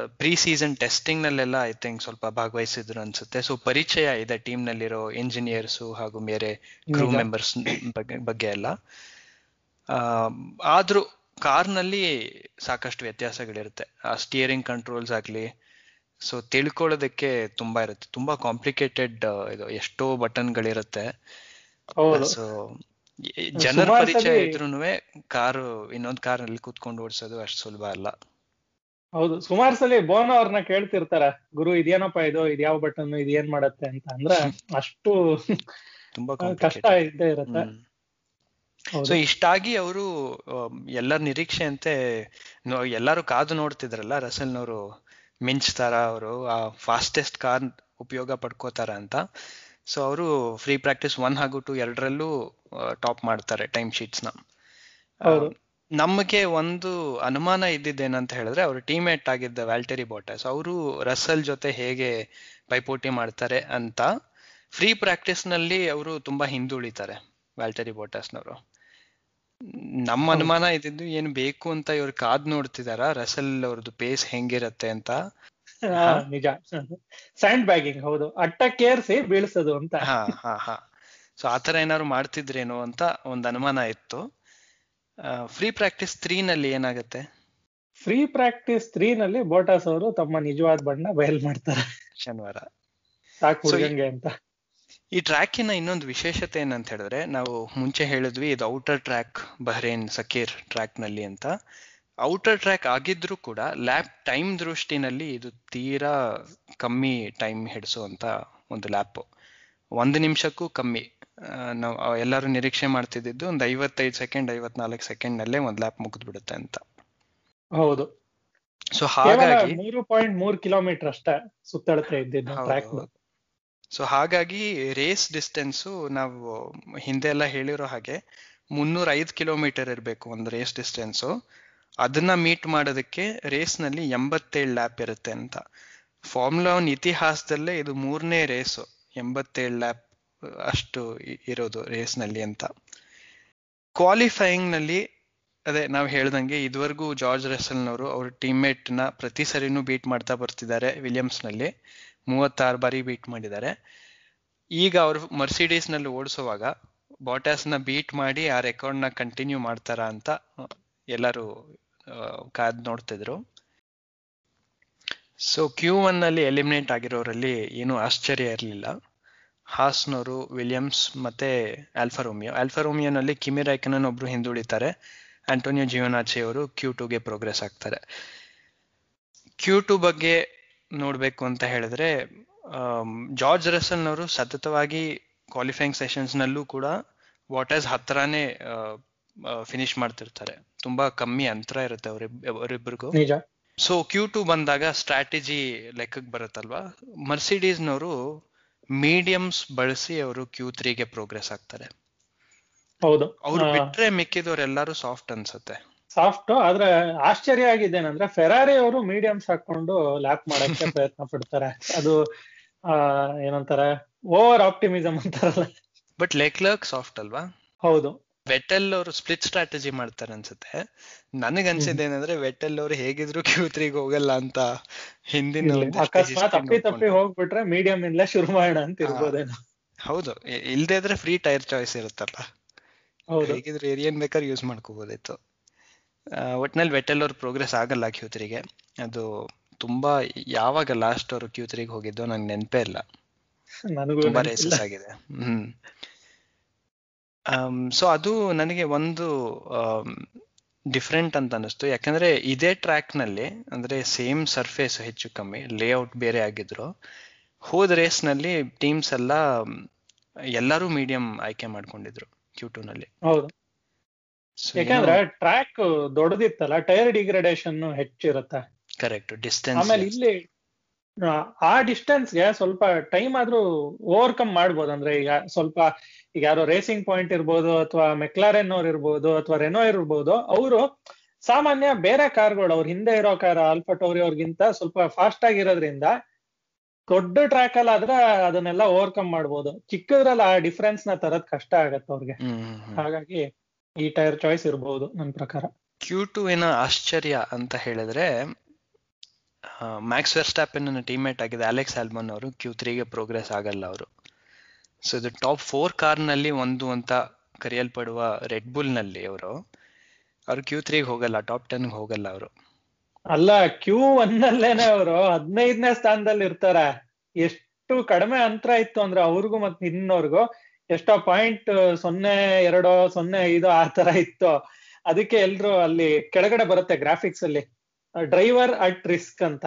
ಪ್ರೀ ಸೀಸನ್ ಟೆಸ್ಟಿಂಗ್ ನಲ್ಲೆಲ್ಲ ಐ ಥಿಂಕ್ ಸ್ವಲ್ಪ ಭಾಗವಹಿಸಿದ್ರು ಅನ್ಸುತ್ತೆ. ಸೊ ಪರಿಚಯ ಇದೆ ಟೀಮ್ ನಲ್ಲಿರೋ ಇಂಜಿನಿಯರ್ಸ್ ಹಾಗೂ ಬೇರೆ ಕ್ರೂ. ಮೆಂಬರ್ಸ್ ಬಗ್ಗೆ ಬಗ್ಗೆ ಎಲ್ಲ. ಆ, ಆದ್ರೂ ಕಾರ್ನಲ್ಲಿ ಸಾಕಷ್ಟು ವ್ಯತ್ಯಾಸಗಳಿರುತ್ತೆ. ಆ ಸ್ಟಿಯರಿಂಗ್ ಕಂಟ್ರೋಲ್ಸ್ ಆಗ್ಲಿ ಸೊ ತಿಳ್ಕೊಳ್ಳೋದಕ್ಕೆ ತುಂಬಾ ಇರುತ್ತೆ. ತುಂಬಾ ಕಾಂಪ್ಲಿಕೇಟೆಡ್ ಇದು ಎಷ್ಟೋ ಬಟನ್ಗಳಿರುತ್ತೆ. ಹೌದು. ಸೊ ಜನರ ಪರಿಚಯ ಇದ್ರು ಕಾರು ಕಾರು ಇನ್ನೊಂದ್ನಲ್ಲಿ ಕೂತ್ಕೊಂಡು ಓಡಿಸೋದು ಅಷ್ಟು ಸುಲಭ ಅಲ್ಲ. ಹೌದು. ಸುಮಾರು ಸಲ ಬೋನ್ ಅವ್ರನ್ನ ಕೇಳ್ತಿರ್ತಾರ ಗುರು ಇದೇನಪ್ಪ ಇದು? ಇದ್ಯಾವ ಬಟನ್ ಇದು ಏನ್ ಮಾಡತ್ತೆ? ಅಂತ ಅಂದ್ರೆ ಅಷ್ಟು ತುಂಬಾ ಕಷ್ಟ ಇದ್ದೇ ಇರತ್ತೆ. ಸೊ ಇಷ್ಟಾಗಿ ಅವರು ಎಲ್ಲರ ನಿರೀಕ್ಷೆಯಂತೆ ನೋ- ಎಲ್ಲರೂ ಕಾದು ನೋಡ್ತಿದ್ರಲ್ಲ ರಸಲ್ನವರು ಮಿಂಚ್ತಾರ ಅವರು ಆ ಫಾಸ್ಟೆಸ್ಟ್ ಕಾರ್ ಉಪಯೋಗ ಪಡ್ಕೋತಾರ ಅಂತ. ಸೊ ಅವರು ಫ್ರೀ ಪ್ರಾಕ್ಟೀಸ್ ಒನ್ ಹಾಗೂ ಟು ಎರಡರಲ್ಲೂ ಟಾಪ್ ಮಾಡ್ತಾರೆ ಟೈಮ್ ಶೀಟ್ಸ್ನ ಹೌದು. ನಮಗೆ ಒಂದು ಅನುಮಾನ ಇದ್ದಿದ್ದೇನಂತ ಹೇಳಿದ್ರೆ ಅವರು ಟೀಮೇಟ್ ಆಗಿದ್ದ ವ್ಯಾಲ್ಟರಿ ಬೋಟಸ್ ಅವರು ರಸಲ್ ಜೊತೆ ಹೇಗೆ ಪೈಪೋಟಿ ಮಾಡ್ತಾರೆ ಅಂತ ಫ್ರೀ ಪ್ರಾಕ್ಟೀಸ್ನಲ್ಲಿ ಅವರು ತುಂಬಾ ಹಿಂದುಳಿತಾರೆ ವ್ಯಾಲ್ಟರಿ ಬೋಟಸ್ನವರು ನಮ್ಮ ಅನುಮಾನ ಇದ್ದಿದ್ದು ಏನು ಬೇಕು ಅಂತ ಇವ್ರು ಕಾದ್ ನೋಡ್ತಿದಾರ? ರಸಲ್ ಅವ್ರದ್ದು ಪೇಸ್ ಹೆಂಗಿರತ್ತೆ ಅಂತ? ನಿಜ. ಸ್ಯಾಂಡ್ ಬ್ಯಾಗಿಂಗ್ ಹೌದು. ಅಟ್ಟಕ್ಕೇರ್ಸಿ ಬೀಳಿಸೋದು ಅಂತ. ಹಾ ಹಾ ಹಾ. ಸೊ ಆತರ ಏನಾದ್ರು ಮಾಡ್ತಿದ್ರೇನೋ ಅಂತ ಒಂದ್ ಅನುಮಾನ ಇತ್ತು. ಫ್ರೀ ಪ್ರಾಕ್ಟೀಸ್ ತ್ರೀ ನಲ್ಲಿ ಏನಾಗುತ್ತೆ? ಫ್ರೀ ಪ್ರಾಕ್ಟೀಸ್ ತ್ರೀ ನಲ್ಲಿ ಬೋಟಾಸ್ ಅವರು ತಮ್ಮ ನಿಜವಾದ ಬಣ್ಣ ಬಯಲ್ ಮಾಡ್ತಾರೆ. ಶನಿವಾರ. ಅಂತ. ಈ ಟ್ರ್ಯಾಕಿನ ಇನ್ನೊಂದು ವಿಶೇಷತೆ ಏನಂತ ಹೇಳಿದ್ರೆ ನಾವು ಮುಂಚೆ ಹೇಳಿದ್ವಿ ಇದು ಔಟರ್ ಟ್ರ್ಯಾಕ್ ಬಹ್ರೇನ್ ಸಕೀರ್ ಟ್ರ್ಯಾಕ್ನಲ್ಲಿ ಅಂತ. ಔಟರ್ ಟ್ರ್ಯಾಕ್ ಆಗಿದ್ರೂ ಕೂಡ ಲ್ಯಾಪ್ ಟೈಮ್ ದೃಷ್ಟಿನಲ್ಲಿ ಇದು ತೀರಾ ಕಮ್ಮಿ ಟೈಮ್ ಹಿಡಿಸುವಂತ ಒಂದು ಲ್ಯಾಪ್ ಒಂದು ನಿಮಿಷಕ್ಕೂ ಕಮ್ಮಿ. ನಾವು ಎಲ್ಲರೂ ನಿರೀಕ್ಷೆ ಮಾಡ್ತಿದ್ದಿದ್ದು ಒಂದು ಐವತ್ತೈದು ಸೆಕೆಂಡ್ ಐವತ್ನಾಲ್ಕು ಸೆಕೆಂಡ್ ನಲ್ಲೇ ಒಂದು ಲ್ಯಾಪ್ ಮುಗಿದ್ ಬಿಡುತ್ತೆ ಅಂತ. ಹೌದು. ಸೊ ಹಾಗಾಗಿ ಮೂರು ಪಾಯಿಂಟ್ ಮೂರು ಕಿಲೋಮೀಟರ್ ಅಷ್ಟೇ ಸುತ್ತಳತೆ ಇದ್ದಿದ್ದು. ಸೊ ಹಾಗಾಗಿ ರೇಸ್ ಡಿಸ್ಟೆನ್ಸು ನಾವು ಹಿಂದೆ ಎಲ್ಲ ಹೇಳಿರೋ ಹಾಗೆ ಮುನ್ನೂರ ಐದು ಕಿಲೋಮೀಟರ್ ಇರಬೇಕು ಒಂದು ರೇಸ್ ಡಿಸ್ಟೆನ್ಸು ಅದನ್ನ ಮೀಟ್ ಮಾಡೋದಕ್ಕೆ ರೇಸ್ನಲ್ಲಿ ಎಂಬತ್ತೇಳು ಲ್ಯಾಪ್ ಇರುತ್ತೆ ಅಂತ. ಫಾರ್ಮುಲಾ ಒನ್ ಇತಿಹಾಸದಲ್ಲೇ ಇದು ಮೂರನೇ ರೇಸು ಎಂಬತ್ತೇಳು ಲ್ಯಾಪ್ ಅಷ್ಟು ಇರೋದು ರೇಸ್ನಲ್ಲಿ ಅಂತ. ಕ್ವಾಲಿಫೈಯಿಂಗ್ನಲ್ಲಿ ಅದೇ ನಾವು ಹೇಳ್ದಂಗೆ ಇದುವರೆಗೂ ಜಾರ್ಜ್ ರೆಸಲ್ನವರು ಅವ್ರ ಟೀಮ್ಮೇಟ್ನ ಪ್ರತಿ ಸರಿನೂ ಬೀಟ್ ಮಾಡ್ತಾ ಬರ್ತಿದ್ದಾರೆ ವಿಲಿಯಮ್ಸ್ನಲ್ಲಿ. ಮೂವತ್ತಾರು ಬಾರಿ ಬೀಟ್ ಮಾಡಿದ್ದಾರೆ. ಈಗ ಅವರು ಮರ್ಸಿಡೀಸ್ನಲ್ಲಿ ಓಡಿಸುವಾಗ ಬಾಟಾಸ್ ಬೀಟ್ ಮಾಡಿ ಆ ರೆಕಾರ್ಡ್ ಕಂಟಿನ್ಯೂ ಮಾಡ್ತಾರ ಅಂತ ಎಲ್ಲರೂ ಕಾದ್ ನೋಡ್ತಿದ್ರು ಸೊ ಕ್ಯೂ ಒನ್ನಲ್ಲಿ ಎಲಿಮಿನೇಟ್ ಆಗಿರೋರಲ್ಲಿ ಏನು ಆಶ್ಚರ್ಯ ಇರಲಿಲ್ಲ. ಹಾಸ್ನವರು ವಿಲಿಯಮ್ಸ್ ಮತ್ತೆ ಆಲ್ಫರೋಮಿಯೋ ಆಲ್ಫರೋಮಿಯೋನಲ್ಲಿ ಆಲ್ಫಾ ರೋಮಿಯೋನಲ್ಲಿ ಕಿಮಿ ರೈಕನನ್ ಒಬ್ರು ಹಿಂದುಳಿತಾರೆ. ಆಂಟೋನಿಯೋ ಜಿಯೋನಾಚಿ ಅವರು ಕ್ಯೂ ಟೂಗೆ ಪ್ರೋಗ್ರೆಸ್ ಆಗ್ತಾರೆ. ಕ್ಯೂ ಟು ಬಗ್ಗೆ ನೋಡ್ಬೇಕು ಅಂತ ಹೇಳಿದ್ರೆ ಜಾರ್ಜ್ ರಸನ್ ಅವರು ಸತತವಾಗಿ ಕ್ವಾಲಿಫೈಯಿಂಗ್ ಸೆಷನ್ಸ್ ನಲ್ಲೂ ಕೂಡ ವಾಟರ್ಸ್ ಹತ್ರನೇ ಫಿನಿಶ್ ಮಾಡ್ತಿರ್ತಾರೆ. ತುಂಬಾ ಕಮ್ಮಿ ಅಂತರ ಇರುತ್ತೆ ಅವ್ರಿಬ್ ಅವರಿಬ್ಬರಿಗೂ ಸೊ ಕ್ಯೂ ಟು ಬಂದಾಗ ಸ್ಟ್ರಾಟಜಿ ಲೆಕ್ಕಕ್ಕೆ ಬರುತ್ತಲ್ವಾ? ಮರ್ಸಿಡೀಸ್ನವರು ಮೀಡಿಯಮ್ಸ್ ಬಳಸಿ ಅವರು ಕ್ಯೂ ತ್ರೀಗೆ ಪ್ರೋಗ್ರೆಸ್ ಆಗ್ತಾರೆ. ಹೌದು. ಅವ್ರು ಬಿಟ್ರೆ ಮಿಕ್ಕಿದವರೆಲ್ಲರೂ ಸಾಫ್ಟ್ ಅನ್ಸುತ್ತೆ. ಸಾಫ್ಟ್ ಆದ್ರೆ ಆಶ್ಚರ್ಯ ಆಗಿದ್ದೇನಂದ್ರೆ ಫೆರಾರಿ ಅವರು ಮೀಡಿಯಮ್ಸ್ ಹಾಕೊಂಡು ಲ್ಯಾಪ್ ಮಾಡಕ್ಕೆ ಪ್ರಯತ್ನ ಪಡ್ತಾರೆ. ಅದು ಆ ಏನಂತಾರೆ ಓವರ್ ಆಪ್ಟಿಮಿಸಮ್ ಅಂತಾರಲ್ಲ. ಬಟ್ ಲೆಕ್ಲರ್ಕ್ ಸಾಫ್ಟ್ ಅಲ್ವಾ? ಹೌದು. ವೆಟೆಲ್ ಅವರು ಸ್ಪ್ಲಿಟ್ ಸ್ಟ್ರಾಟಜಿ ಮಾಡ್ತಾರೆ ಅನ್ಸುತ್ತೆ. ನನಗ್ ಅನ್ಸಿದ್ದೇನಂದ್ರೆ ವೆಟೆಲ್ ಅವರು ಹೇಗಿದ್ರು ಕ್ಯೂ ತ್ರೀಗ್ ಹೋಗಲ್ಲ ಅಂತ ಹಿಂದಿನ ಅಕಸ್ಮಾತ್ ತಪ್ಪಿ ತಪ್ಪಿ ಹೋಗ್ಬಿಟ್ರೆ ಮೀಡಿಯಂ ಇಂದಲೇ ಶುರು ಮಾಡೋಣ ಅಂತ ಇರ್ಬೋದೇನೋ. ಹೌದು. ಇಲ್ದೇ ಇದ್ರೆ ಫ್ರೀ ಟೈರ್ ಚಾಯ್ಸ್ ಇರುತ್ತಲ್ಲ. ಹೇಗಿದ್ರು ಏರಿಯನ್ ಬೇಕಾದ್ರೆ ಯೂಸ್ ಮಾಡ್ಕೋಬಹುದಿತ್ತು ಒಟ್ನಲ್ಲಿ ವೆಟಲ್ ಅವ್ರ ಪ್ರೋಗ್ರೆಸ್ ಆಗಲ್ಲ ಕ್ಯೂ ತ್ರೀಗೆ ಅದು ತುಂಬಾ ಯಾವಾಗ ಲಾಸ್ಟ್ ಅವರು ಕ್ಯೂ ತ್ರೀಗೆ ಹೋಗಿದ್ದು ನಂಗೆ ನೆನಪೇ ಇಲ್ಲ. ನನಗೂ ತುಂಬಾ. ರೇಸಸ್ ಆಗಿದೆ. ಹ್ಮ್. ಸೊ ಅದು ನನಗೆ ಒಂದು ಡಿಫ್ರೆಂಟ್ ಅಂತ ಅನಿಸ್ತು ಯಾಕಂದ್ರೆ ಇದೇ ಟ್ರ್ಯಾಕ್ನಲ್ಲಿ ಅಂದ್ರೆ ಸೇಮ್ ಸರ್ಫೇಸ್ ಹೆಚ್ಚು ಕಮ್ಮಿ ಲೇಔಟ್ ಬೇರೆ ಆಗಿದ್ರು. ಹೋದ ರೇಸ್ನಲ್ಲಿ ಟೀಮ್ಸ್ ಎಲ್ಲ ಎಲ್ಲರೂ ಮೀಡಿಯಂ ಆಯ್ಕೆ ಮಾಡ್ಕೊಂಡಿದ್ರು ಕ್ಯೂ ಟೂ ನಲ್ಲಿ. ಹೌದು. ಯಾಕಂದ್ರೆ ಟ್ರ್ಯಾಕ್ ದೊಡ್ಡದಿತ್ತಲ್ಲ ಟೈರ್ ಡಿಗ್ರೇಡೇಷನ್ ಹೆಚ್ಚಿರುತ್ತೆ. ಕರೆಕ್ಟ್ ಡಿಸ್ಟೆನ್ಸ್ ಆಮೇಲೆ ಇಲ್ಲಿ ಆ, ಡಿಸ್ಟೆನ್ಸ್ಗೆ ಡಿಸ್ಟೆನ್ಸ್ಗೆ ಸ್ವಲ್ಪ ಟೈಮ್ ಆದ್ರೂ ಓವರ್ಕಮ್ ಮಾಡ್ಬೋದು. ಅಂದ್ರೆ ಈಗ ಸ್ವಲ್ಪ ಈಗ ಯಾರೋ ರೇಸಿಂಗ್ ಪಾಯಿಂಟ್ ಇರ್ಬೋದು ಅಥವಾ ಮೆಕ್ಲಾರೆನ್ ಅವ್ರು ಇರ್ಬೋದು ಅಥವಾ ರೆನೋ ಇರ್ಬೋದು ಅವರು ಸಾಮಾನ್ಯ ಬೇರೆ ಕಾರ್ಗಳು ಅವ್ರ ಹಿಂದೆ ಇರೋ ಕಾರ್ ಆಲ್ಫಟೋರಿ ಅವ್ರಿಗಿಂತ ಸ್ವಲ್ಪ ಫಾಸ್ಟ್ ಆಗಿರೋದ್ರಿಂದ ದೊಡ್ಡ ಟ್ರ್ಯಾಕ್ ಅಲ್ಲಿ ಆದ್ರೆ ಅದನ್ನೆಲ್ಲ ಓವರ್ಕಮ್ ಮಾಡ್ಬೋದು. ಚಿಕ್ಕದ್ರಲ್ಲಿ ಆ ಡಿಫ್ರೆನ್ಸ್ನ ತರದ್ ಕಷ್ಟ ಆಗತ್ತೆ ಅವ್ರಿಗೆ. ಹಾಗಾಗಿ ಈ ಟೈರ್ ಚಾಯ್ಸ್ ಇರ್ಬೋದು ನನ್ನ ಪ್ರಕಾರ. ಕ್ಯೂ ಟು ಏನೋ ಆಶ್ಚರ್ಯ ಅಂತ ಹೇಳಿದ್ರೆ ಮ್ಯಾಕ್ಸ್ ವೆರ್ಸ್ಟಾಪನ್ ಟೀಮ್ಮೇಟ್ ಆಗಿದೆ ಅಲೆಕ್ಸ್ ಆಲ್ಮನ್ ಅವರು. ಕ್ಯೂ ತ್ರೀಗೆ ಪ್ರೋಗ್ರೆಸ್ ಆಗಲ್ಲ ಅವರು. ಸೊ ಇದು ಟಾಪ್ ಫೋರ್ ಕಾರ್ನಲ್ಲಿ ಒಂದು ಅಂತ ಕರೆಯಲ್ಪಡುವ ರೆಡ್ ಬುಲ್ನಲ್ಲಿ ಅವರು. ಅವ್ರು ಕ್ಯೂ ತ್ರೀಗೆ ಹೋಗಲ್ಲ ಟಾಪ್ ಟೆನ್ ಹೋಗಲ್ಲ ಅವರು. ಅಲ್ಲ ಕ್ಯೂ ಒನ್ ಅವರು. ಹದಿನೈದನೇ ಸ್ಥಾನದಲ್ಲಿ ಇರ್ತಾರೆ. ಎಷ್ಟು ಕಡಿಮೆ ಅಂತರ ಇತ್ತು ಅಂದ್ರೆ ಅವ್ರಿಗೂ ಮತ್ತೆ ಇನ್ನೋರ್ಗು ಎಷ್ಟೋ ಪಾಯಿಂಟ್ ಸೊನ್ನೆ, ಎರಡೋ, ಸೊನ್ನೆ, ಐದೋ ಆ ತರ ಇತ್ತು. ಅದಕ್ಕೆ ಎಲ್ರು ಅಲ್ಲಿ ಕೆಳಗಡೆ ಬರುತ್ತೆ ಗ್ರಾಫಿಕ್ಸ್ ಅಲ್ಲಿ. ಡ್ರೈವರ್ ಅಟ್ ರಿಸ್ಕ್ ಅಂತ.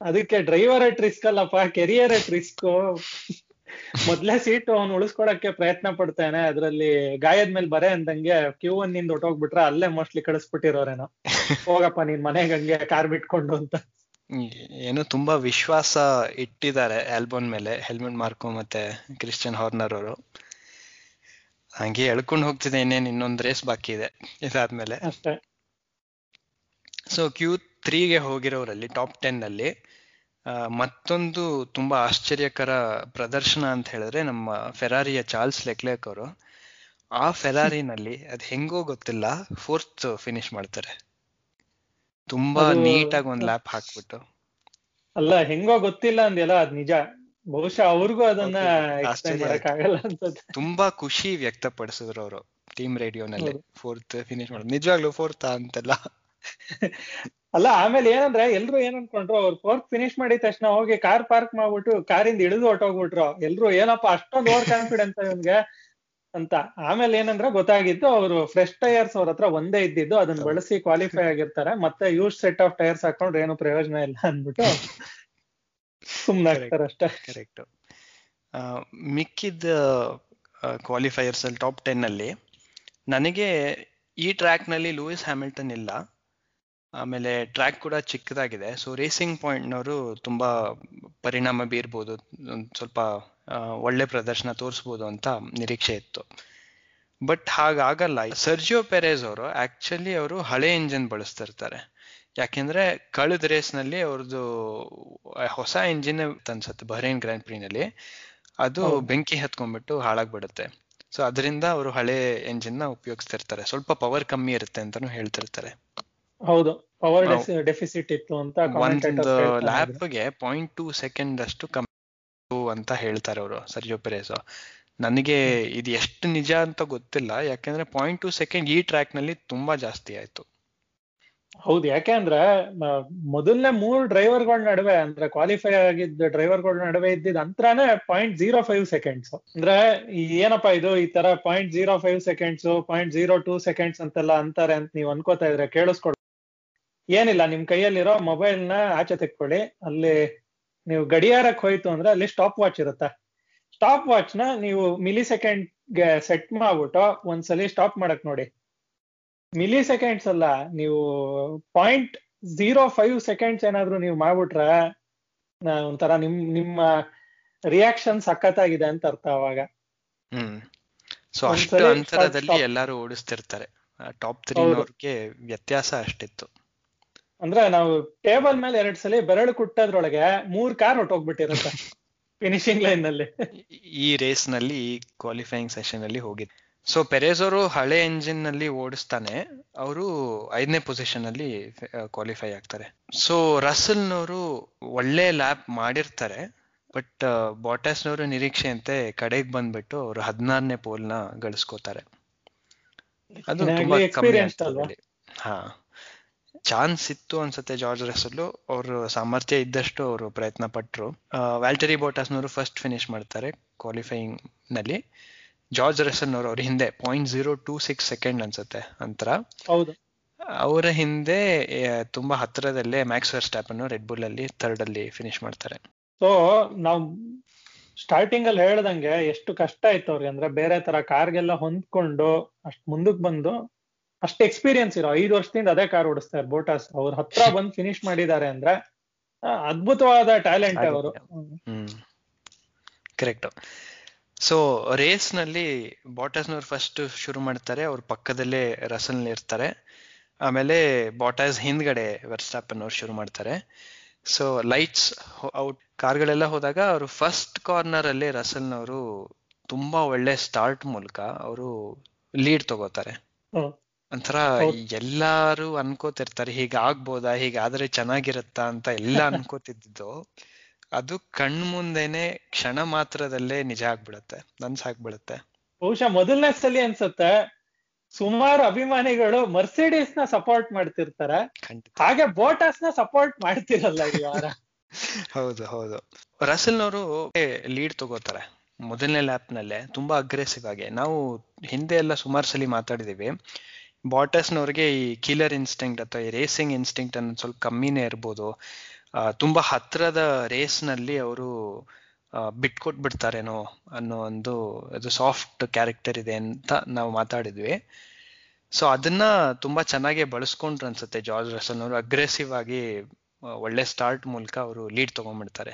ಅದಕ್ಕೆ ಡ್ರೈವರ್ ಅಟ್ ರಿಸ್ಕ್ ಅಲ್ಲಪ್ಪ ಕೆರಿಯರ್ ಅಟ್ ರಿಸ್ಕ್ ಮೊದ್ಲೇ ಸೀಟ್ ಅವ್ನು ಉಳಿಸ್ಕೊಡಕ್ಕೆ ಪ್ರಯತ್ನ ಪಡ್ತಾನೆ ಅದ್ರಲ್ಲಿ ಗಾಯದ ಮೇಲೆ ಬರೆ ಅಂದಂಗೆ ಕ್ಯೂ ಒನ್ನಿಂದ ಹೊಟ್ಟೋಗ್ಬಿಟ್ರೆ ಅಲ್ಲೇ ಮೋಸ್ಟ್ಲಿ ಕಳಿಸ್ಬಿಟ್ಟಿರೋರೇನೋ. ಹೋಗಪ್ಪ ನೀನ್ ಮನೆಗೆ ಹಂಗೆ ಕಾರ್ ಬಿಟ್ಕೊಂಡು ಅಂತ. ಏನೋ ತುಂಬಾ ವಿಶ್ವಾಸ ಇಟ್ಟಿದ್ದಾರೆ ಆಲ್ಬಮ್ ಮೇಲೆ ಹೆಲ್ಮೆಟ್ ಮಾರ್ಕೋ ಮತ್ತೆ ಕ್ರಿಶ್ಚಿಯನ್ ಹಾರ್ನರ್ ಅವರು. ಹಂಗೆ ಎಳ್ಕೊಂಡು ಹೋಗ್ತಿದೆ ಇನ್ನೇನ್ ಇನ್ನೊಂದ್ ರೇಸ್ ಬಾಕಿ ಇದೆ ಇದಾದ್ಮೇಲೆ. ಅಷ್ಟೇ. ಸೊ ಕ್ಯೂ ತ್ರೀಗೆ ಹೋಗಿರೋರಲ್ಲಿ ಟಾಪ್ ಟೆನ್ ಅಲ್ಲಿ ಮತ್ತೊಂದು ತುಂಬಾ ಆಶ್ಚರ್ಯಕರ ಪ್ರದರ್ಶನ ಅಂತ ಹೇಳಿದ್ರೆ ನಮ್ಮ ಫೆರಾರಿಯ ಚಾರ್ಲ್ಸ್ ಲೆಕ್ಲೆಕ್ ಅವರು. ಆ ಫೆರಾರಿನಲ್ಲಿ ಅದ್ ಹೆಂಗೋ ಗೊತ್ತಿಲ್ಲ ಫೋರ್ತ್ ಫಿನಿಶ್ ಮಾಡ್ತಾರೆ. ತುಂಬಾ ನೀಟಾಗಿ ಒಂದ್ ಲ್ಯಾಪ್ ಹಾಕ್ಬಿಟ್ಟು. ಅಲ್ಲ ಹೆಂಗೋ ಗೊತ್ತಿಲ್ಲ ಅಂದೆಲ್ಲ ಅದ್ ನಿಜ. ಬಹುಶಃ ಅವ್ರಿಗೂ ಅದನ್ನ ಆಗಲ್ಲ ತುಂಬಾ ಖುಷಿ ವ್ಯಕ್ತಪಡಿಸಿದ್ರು ಅವರು ಟೀಮ್ ರೇಡಿಯೋನಲ್ಲಿ ಫೋರ್ತ್ ಫಿನಿಶ್ ಮಾಡೋದು ನಿಜವಾಗ್ಲೂ ಫೋರ್ತ್ ಅಂತೆಲ್ಲ. ಅಲ್ಲ ಆಮೇಲೆ ಏನಂದ್ರೆ ಎಲ್ರು ಏನ್ ಅನ್ಕೊಂಡ್ರು ಅವ್ರು ಪೋರ್ಕ್ ಫಿನಿಶ್ ಮಾಡಿದ ತಕ್ಷಣ ಹೋಗಿ ಕಾರ್ ಪಾರ್ಕ್ ಮಾಡ್ಬಿಟ್ಟು ಕಾರಿಂದ ಇಳಿದು ಹೊಟ್ಟೋಗ್ಬಿಟ್ರು ಎಲ್ರು ಏನಪ್ಪಾ ಅಷ್ಟೊಂದು ಓವರ್ ಕಾನ್ಫಿಡೆನ್ಸ್ ಇವನ್ಗೆ ಅಂತ. ಆಮೇಲೆ ಏನಂದ್ರೆ ಗೊತ್ತಾಗಿದ್ದು ಅವರು ಫ್ರೆಶ್ ಟೈರ್ಸ್ ಅವ್ರ ಹತ್ರ ಒಂದೇ ಇದ್ದಿದ್ದು ಅದನ್ನ ಬಳಸಿ ಕ್ವಾಲಿಫೈ ಆಗಿರ್ತಾರೆ. ಮತ್ತೆ ಯೂಸ್ ಸೆಟ್ ಆಫ್ ಟೈರ್ಸ್ ಹಾಕೊಂಡ್ರೆ ಏನು ಪ್ರಯೋಜನ ಇಲ್ಲ ಅಂದ್ಬಿಟ್ಟು ಸುಮ್ಮನೆ ಆಗ್ತಾರೆ ಅಷ್ಟೇ. ಕರೆಕ್ಟ್ ಮಿಕ್ಕಿದ ಕ್ವಾಲಿಫೈಯರ್ಸ್ ಅಲ್ಲಿ ಟಾಪ್ ಟೆನ್ ಅಲ್ಲಿ ನನಗೆ ಈ ಟ್ರ್ಯಾಕ್ನಲ್ಲಿ ಲೂಯಿಸ್ ಹ್ಯಾಮಿಲ್ಟನ್ ಇಲ್ಲ. ಆಮೇಲೆ ಟ್ರ್ಯಾಕ್ ಕೂಡ ಚಿಕ್ಕದಾಗಿದೆ. ಸೊ ರೇಸಿಂಗ್ ಪಾಯಿಂಟ್ನವರು ತುಂಬಾ ಪರಿಣಾಮ ಬೀರ್ಬೋದು. ಒಂದ್ ಸ್ವಲ್ಪ ಒಳ್ಳೆ ಪ್ರದರ್ಶನ ತೋರಿಸ್ಬೋದು ಅಂತ ನಿರೀಕ್ಷೆ ಇತ್ತು. ಬಟ್ ಹಾಗಾಗಲ್ಲ. ಸರ್ಜಿಯೋ ಪೆರೇಸ್ ಅವರು ಆಕ್ಚುಲಿ ಅವರು ಹಳೆ ಇಂಜಿನ್ ಬಳಸ್ತಿರ್ತಾರೆ ಯಾಕೆಂದ್ರೆ ಕಳೆದ ರೇಸ್ನಲ್ಲಿ ಅವ್ರದ್ದು ಹೊಸ ಇಂಜಿನ್ ಅನ್ಸುತ್ತೆ ಬಹರೇನ್ ಗ್ರ್ಯಾಂಡ್ ಪ್ರೀನಲ್ಲಿ ಅದು ಬೆಂಕಿ ಹತ್ಕೊಂಡ್ಬಿಟ್ಟು ಹಾಳಾಗ್ಬಿಡುತ್ತೆ. ಸೊ ಅದರಿಂದ ಅವರು ಹಳೆ ಎಂಜಿನ್ನ ಉಪಯೋಗಿಸ್ತಿರ್ತಾರೆ ಸ್ವಲ್ಪ ಪವರ್ ಕಮ್ಮಿ ಇರುತ್ತೆ ಅಂತಾನು ಹೇಳ್ತಿರ್ತಾರೆ. ಹೌದು. ಪವರ್ ಡೆಫಿಸಿಟ್ ಇತ್ತು ಅಂತ ಒಂದು. ಲ್ಯಾಪ್ಗೆ ಪಾಯಿಂಟ್ ಟೂ ಸೆಕೆಂಡ್ ಅಷ್ಟು ಕಮ್ಮಿ ಅಂತ ಹೇಳ್ತಾರೆ ಅವರು ಸರ್ಜೋ ಪೆರೇಸ್ ನನಗೆ ಇದು ಎಷ್ಟು ನಿಜ ಅಂತ ಗೊತ್ತಿಲ್ಲ. ಯಾಕೆಂದ್ರೆ ಪಾಯಿಂಟ್ ಟೂ ಸೆಕೆಂಡ್ ಈ ಟ್ರ್ಯಾಕ್ನಲ್ಲಿ ತುಂಬಾ ಜಾಸ್ತಿ ಆಯ್ತು. ಹೌದು. ಯಾಕೆಂದ್ರೆ ಮೊದಲನೇ ಮೂರ್ ಡ್ರೈವರ್ಗಳ ನಡುವೆ ಅಂದ್ರೆ ಕ್ವಾಲಿಫೈ ಆಗಿದ್ದ ಡ್ರೈವರ್ಗಳ ನಡುವೆ ಇದ್ದಿದ್ ಅಂತರಾನೇ ಪಾಯಿಂಟ್ ಜೀರೋ ಫೈವ್ ಸೆಕೆಂಡ್ಸ್ ಅಂದ್ರೆ ಏನಪ್ಪಾ ಇದು? ಈ ತರ point zero five seconds point zero two seconds ಅಂತೆಲ್ಲ ಅಂತಾರೆ ಅಂತ ನೀವು ಅನ್ಕೋತಾ ಇದ್ರೆ ಕೇಳಿಸ್ಕೊಳ್ ಏನಿಲ್ಲ ನಿಮ್ ಕೈಯಲ್ಲಿರೋ ಮೊಬೈಲ್ನ ಆಚೆ ತೆಕ್ಕೊಳ್ಳಿ. ಅಲ್ಲಿ ನೀವು ಗಡಿಯಾರಕ್ಕೆ ಹೋಯ್ತು ಅಂದ್ರೆ ಅಲ್ಲಿ ಸ್ಟಾಪ್ ವಾಚ್ ಇರುತ್ತೆ? ಸ್ಟಾಪ್ ವಾಚ್ನ ನೀವು ಮಿಲಿ ಸೆಕೆಂಡ್ಗೆ ಸೆಟ್ ಮಾಡ್ಬಿಟ್ಟು ಒಂದ್ಸಲಿ ಸ್ಟಾಪ್ ಮಾಡಕ್ ನೋಡಿ. ಮಿಲಿ ಸೆಕೆಂಡ್ಸ್ ಅಲ್ಲ ನೀವು ಪಾಯಿಂಟ್ ಝೀರೋ ಫೈವ್ ಸೆಕೆಂಡ್ಸ್ ಏನಾದ್ರು ನೀವು ಮಾಡ್ಬಿಟ್ರೆ ಒಂಥರ ನಿಮ್ ನಿಮ್ಮ ರಿಯಾಕ್ಷನ್ ಸಖತ್ತಾಗಿದೆ ಅಂತ ಅರ್ಥ ಅವಾಗ. ಹ್ಮ್. ಸೊ ಅಷ್ಟು ಅಂತರದಲ್ಲಿ ಎಲ್ಲರೂ ಓಡಿಸ್ತಿರ್ತಾರೆ. ಟಾಪ್ ತ್ರೀ ವ್ಯತ್ಯಾಸ ಅಷ್ಟಿತ್ತು. ಅಂದ್ರೆ ನಾವು ಟೇಬಲ್ ಮೇಲೆ ಎರಡ್ ಸಲ ಬೆರಳು ಕುಟ್ಟದ್ರೊಳಗೆ ಮೂರ್ ಕಾರ್ ಹೊಟ್ಟೋಗ್ಬಿಟ್ಟಿರುತ್ತೆ ಫಿನಿಶಿಂಗ್ ಲೈನ್ನಲ್ಲಿ ಈ ರೇಸ್ನಲ್ಲಿ ಈ ಕ್ವಾಲಿಫೈಯಿಂಗ್ ಸೆಷನ್ ಅಲ್ಲಿ ಹೋಗಿದೆ ಸೊ ಪೆರೇಸ್ ಅವರು ಹಳೆ ಎಂಜಿನ್ನಲ್ಲಿ ಓಡಿಸ್ತಾನೆ. ಅವರು ಐದನೇ ಪೊಸಿಷನ್ ಅಲ್ಲಿ ಕ್ವಾಲಿಫೈ ಆಗ್ತಾರೆ. ಸೊ ರಸಲ್ನವರು ಒಳ್ಳೆ ಲ್ಯಾಪ್ ಮಾಡಿರ್ತಾರೆ. ಬಟ್ ಬಾಟಾಸ್ನವರು ನಿರೀಕ್ಷೆಯಂತೆ ಕಡೆಗೆ ಬಂದ್ಬಿಟ್ಟು ಅವರು ಹದಿನಾರನೇ ಪೋಲ್ನ ಗಳಿಸ್ಕೋತಾರೆ. ಅದು ತುಂಬಾ ಕಮ್ಮಿ. ಹಾ. ಚಾನ್ಸ್ ಇತ್ತು ಅನ್ಸುತ್ತೆ ಜಾರ್ಜ್ ರಸಲ್ಲು ಅವರು ಸಾಮರ್ಥ್ಯ ಇದ್ದಷ್ಟು ಅವರು ಪ್ರಯತ್ನ ಪಟ್ರು. ವ್ಯಾಲ್ಟರಿ ಬೋಟಾಸ್ನವರು ಫಸ್ಟ್ ಫಿನಿಶ್ ಮಾಡ್ತಾರೆ ಕ್ವಾಲಿಫೈಯಿಂಗ್ನಲ್ಲಿ. ಜಾರ್ಜ್ ರಸಲ್ನವರು ಅವ್ರ ಹಿಂದೆ point zero two six second ಅನ್ಸುತ್ತೆ ಅಂತರ. ಹೌದು. ಅವರ ಹಿಂದೆ ತುಂಬಾ ಹತ್ತಿರದಲ್ಲೇ ಮ್ಯಾಕ್ಸ್ ಸ್ಟಾಪನ್ನು ರೆಡ್ ಬುಲ್ ಅಲ್ಲಿ ಥರ್ಡ್ ಅಲ್ಲಿ ಫಿನಿಶ್ ಮಾಡ್ತಾರೆ. ಸೊ ನಾವು ಸ್ಟಾರ್ಟಿಂಗ್ ಅಲ್ಲಿ ಹೇಳ್ದಂಗೆ ಎಷ್ಟು ಕಷ್ಟ ಆಯ್ತು ಅವ್ರಿಗೆ ಅಂದ್ರೆ ಬೇರೆ ತರ ಕಾರ್ಗೆಲ್ಲ ಹೊಂದ್ಕೊಂಡು ಅಷ್ಟ್ ಮುಂದಕ್ ಬಂದು ಅಷ್ಟ್ ಎಕ್ಸ್ಪೀರಿಯನ್ಸ್ ಇರೋ. ಐದು ವರ್ಷದಿಂದ ಅದೇ ಕಾರ್ ಓಡಿಸ್ತಾರೆ ಬೋಟಾಸ್ ಅವ್ರ ಹತ್ರ ಬಂದ್ ಫಿನಿಶ್ ಮಾಡಿದ್ದಾರೆ ಅಂದ್ರೆ ಅದ್ಭುತವಾದ ಟ್ಯಾಲೆಂಟ್ ಅವರು. ಹ್ಮ್. ಕರೆಕ್ಟ್ ಸೊ ರೇಸ್ನಲ್ಲಿ ಬಾಟಾಸ್ನವ್ರು ಫಸ್ಟ್ ಶುರು ಮಾಡ್ತಾರೆ ಅವ್ರ ಪಕ್ಕದಲ್ಲೇ ರಸಲ್ ಇರ್ತಾರೆ. ಆಮೇಲೆ ಬಾಟಾಸ್ ಹಿಂದ್ಗಡೆ ವೆರ್ಸ್ಟಾಪನ್ ಅವ್ರು ಶುರು ಮಾಡ್ತಾರೆ. ಸೊ ಲೈಟ್ಸ್ ಔಟ್ ಕಾರ್ಗಳೆಲ್ಲ ಹೋದಾಗ ಅವರು ಫಸ್ಟ್ ಕಾರ್ನರ್ ಅಲ್ಲಿ ರಸಲ್ನವರು ತುಂಬಾ ಒಳ್ಳೆ ಸ್ಟಾರ್ಟ್ ಮೂಲಕ ಅವರು ಲೀಡ್ ತಗೋತಾರೆ. ಹ್ಮ್. ಒಂಥರ. ಎಲ್ಲಾರು ಅನ್ಕೋತಿರ್ತಾರೆ ಹೀಗಾಗ್ಬೋದಾ ಹೀಗಾದ್ರೆ ಚೆನ್ನಾಗಿರುತ್ತಾ ಅಂತ ಎಲ್ಲ ಅನ್ಕೋತಿದ್ದು ಅದು ಕಣ್ ಮುಂದೆನೆ ಕ್ಷಣ ಮಾತ್ರದಲ್ಲೇ ನಿಜ ಆಗ್ಬಿಡತ್ತೆ ನನ್ಸಾಗ್ಬಿಡತ್ತೆ ಬಹುಶಃ ಮೊದಲನೇ ಸಲ ಅನ್ಸುತ್ತೆ ಸುಮಾರು ಅಭಿಮಾನಿಗಳು ಮರ್ಸಿಡೀಸ್ನ ಸಪೋರ್ಟ್ ಮಾಡ್ತಿರ್ತಾರೆ. ಹಾಗೆ ಬೋಟಾಸ್ನ ಸಪೋರ್ಟ್ ಮಾಡ್ತಿರಲ್ಲ ಈ ವಾರ. ಹೌದು ಹೌದು. ರಸಲ್ನವರು ಲೀಡ್ ತಗೋತಾರೆ ಮೊದಲನೇ ಲ್ಯಾಪ್ ನಲ್ಲೇ ತುಂಬಾ ಅಗ್ರೆಸಿವ್ ಆಗಿ. ನಾವು ಹಿಂದೆ ಎಲ್ಲ ಸುಮಾರು ಸಲಿ ಮಾತಾಡಿದೀವಿ. ಬಾಟಸ್ನವ್ರಿಗೆ ಈ ಕಿಲರ್ ಇನ್ಸ್ಟಿಂಕ್ಟ್ ಅಥವಾ ಈ ರೇಸಿಂಗ್ ಇನ್ಸ್ಟಿಂಕ್ಟ್ ಅನ್ನೋದು ಸ್ವಲ್ಪ ಕಮ್ಮಿನೇ ಇರ್ಬೋದು. ತುಂಬಾ ಹತ್ರದ ರೇಸ್ನಲ್ಲಿ ಅವರು ಬಿಟ್ಕೊಟ್ಬಿಡ್ತಾರೇನೋ ಅನ್ನೋ ಒಂದು ಅದು ಸಾಫ್ಟ್ ಕ್ಯಾರೆಕ್ಟರ್ ಇದೆ ಅಂತ ನಾವು ಮಾತಾಡಿದ್ವಿ. ಸೊ ಅದನ್ನ ತುಂಬಾ ಚೆನ್ನಾಗಿ ಬಳಸ್ಕೊಂಡ್ರು ಅನ್ಸುತ್ತೆ ಜಾರ್ಜ್ ರಸನ್ ಅವರು ಅಗ್ರೆಸಿವ್ ಆಗಿ ಒಳ್ಳೆ ಸ್ಟಾರ್ಟ್ ಮೂಲಕ ಅವರು ಲೀಡ್ ತಗೊಂಡ್ಬಿಡ್ತಾರೆ.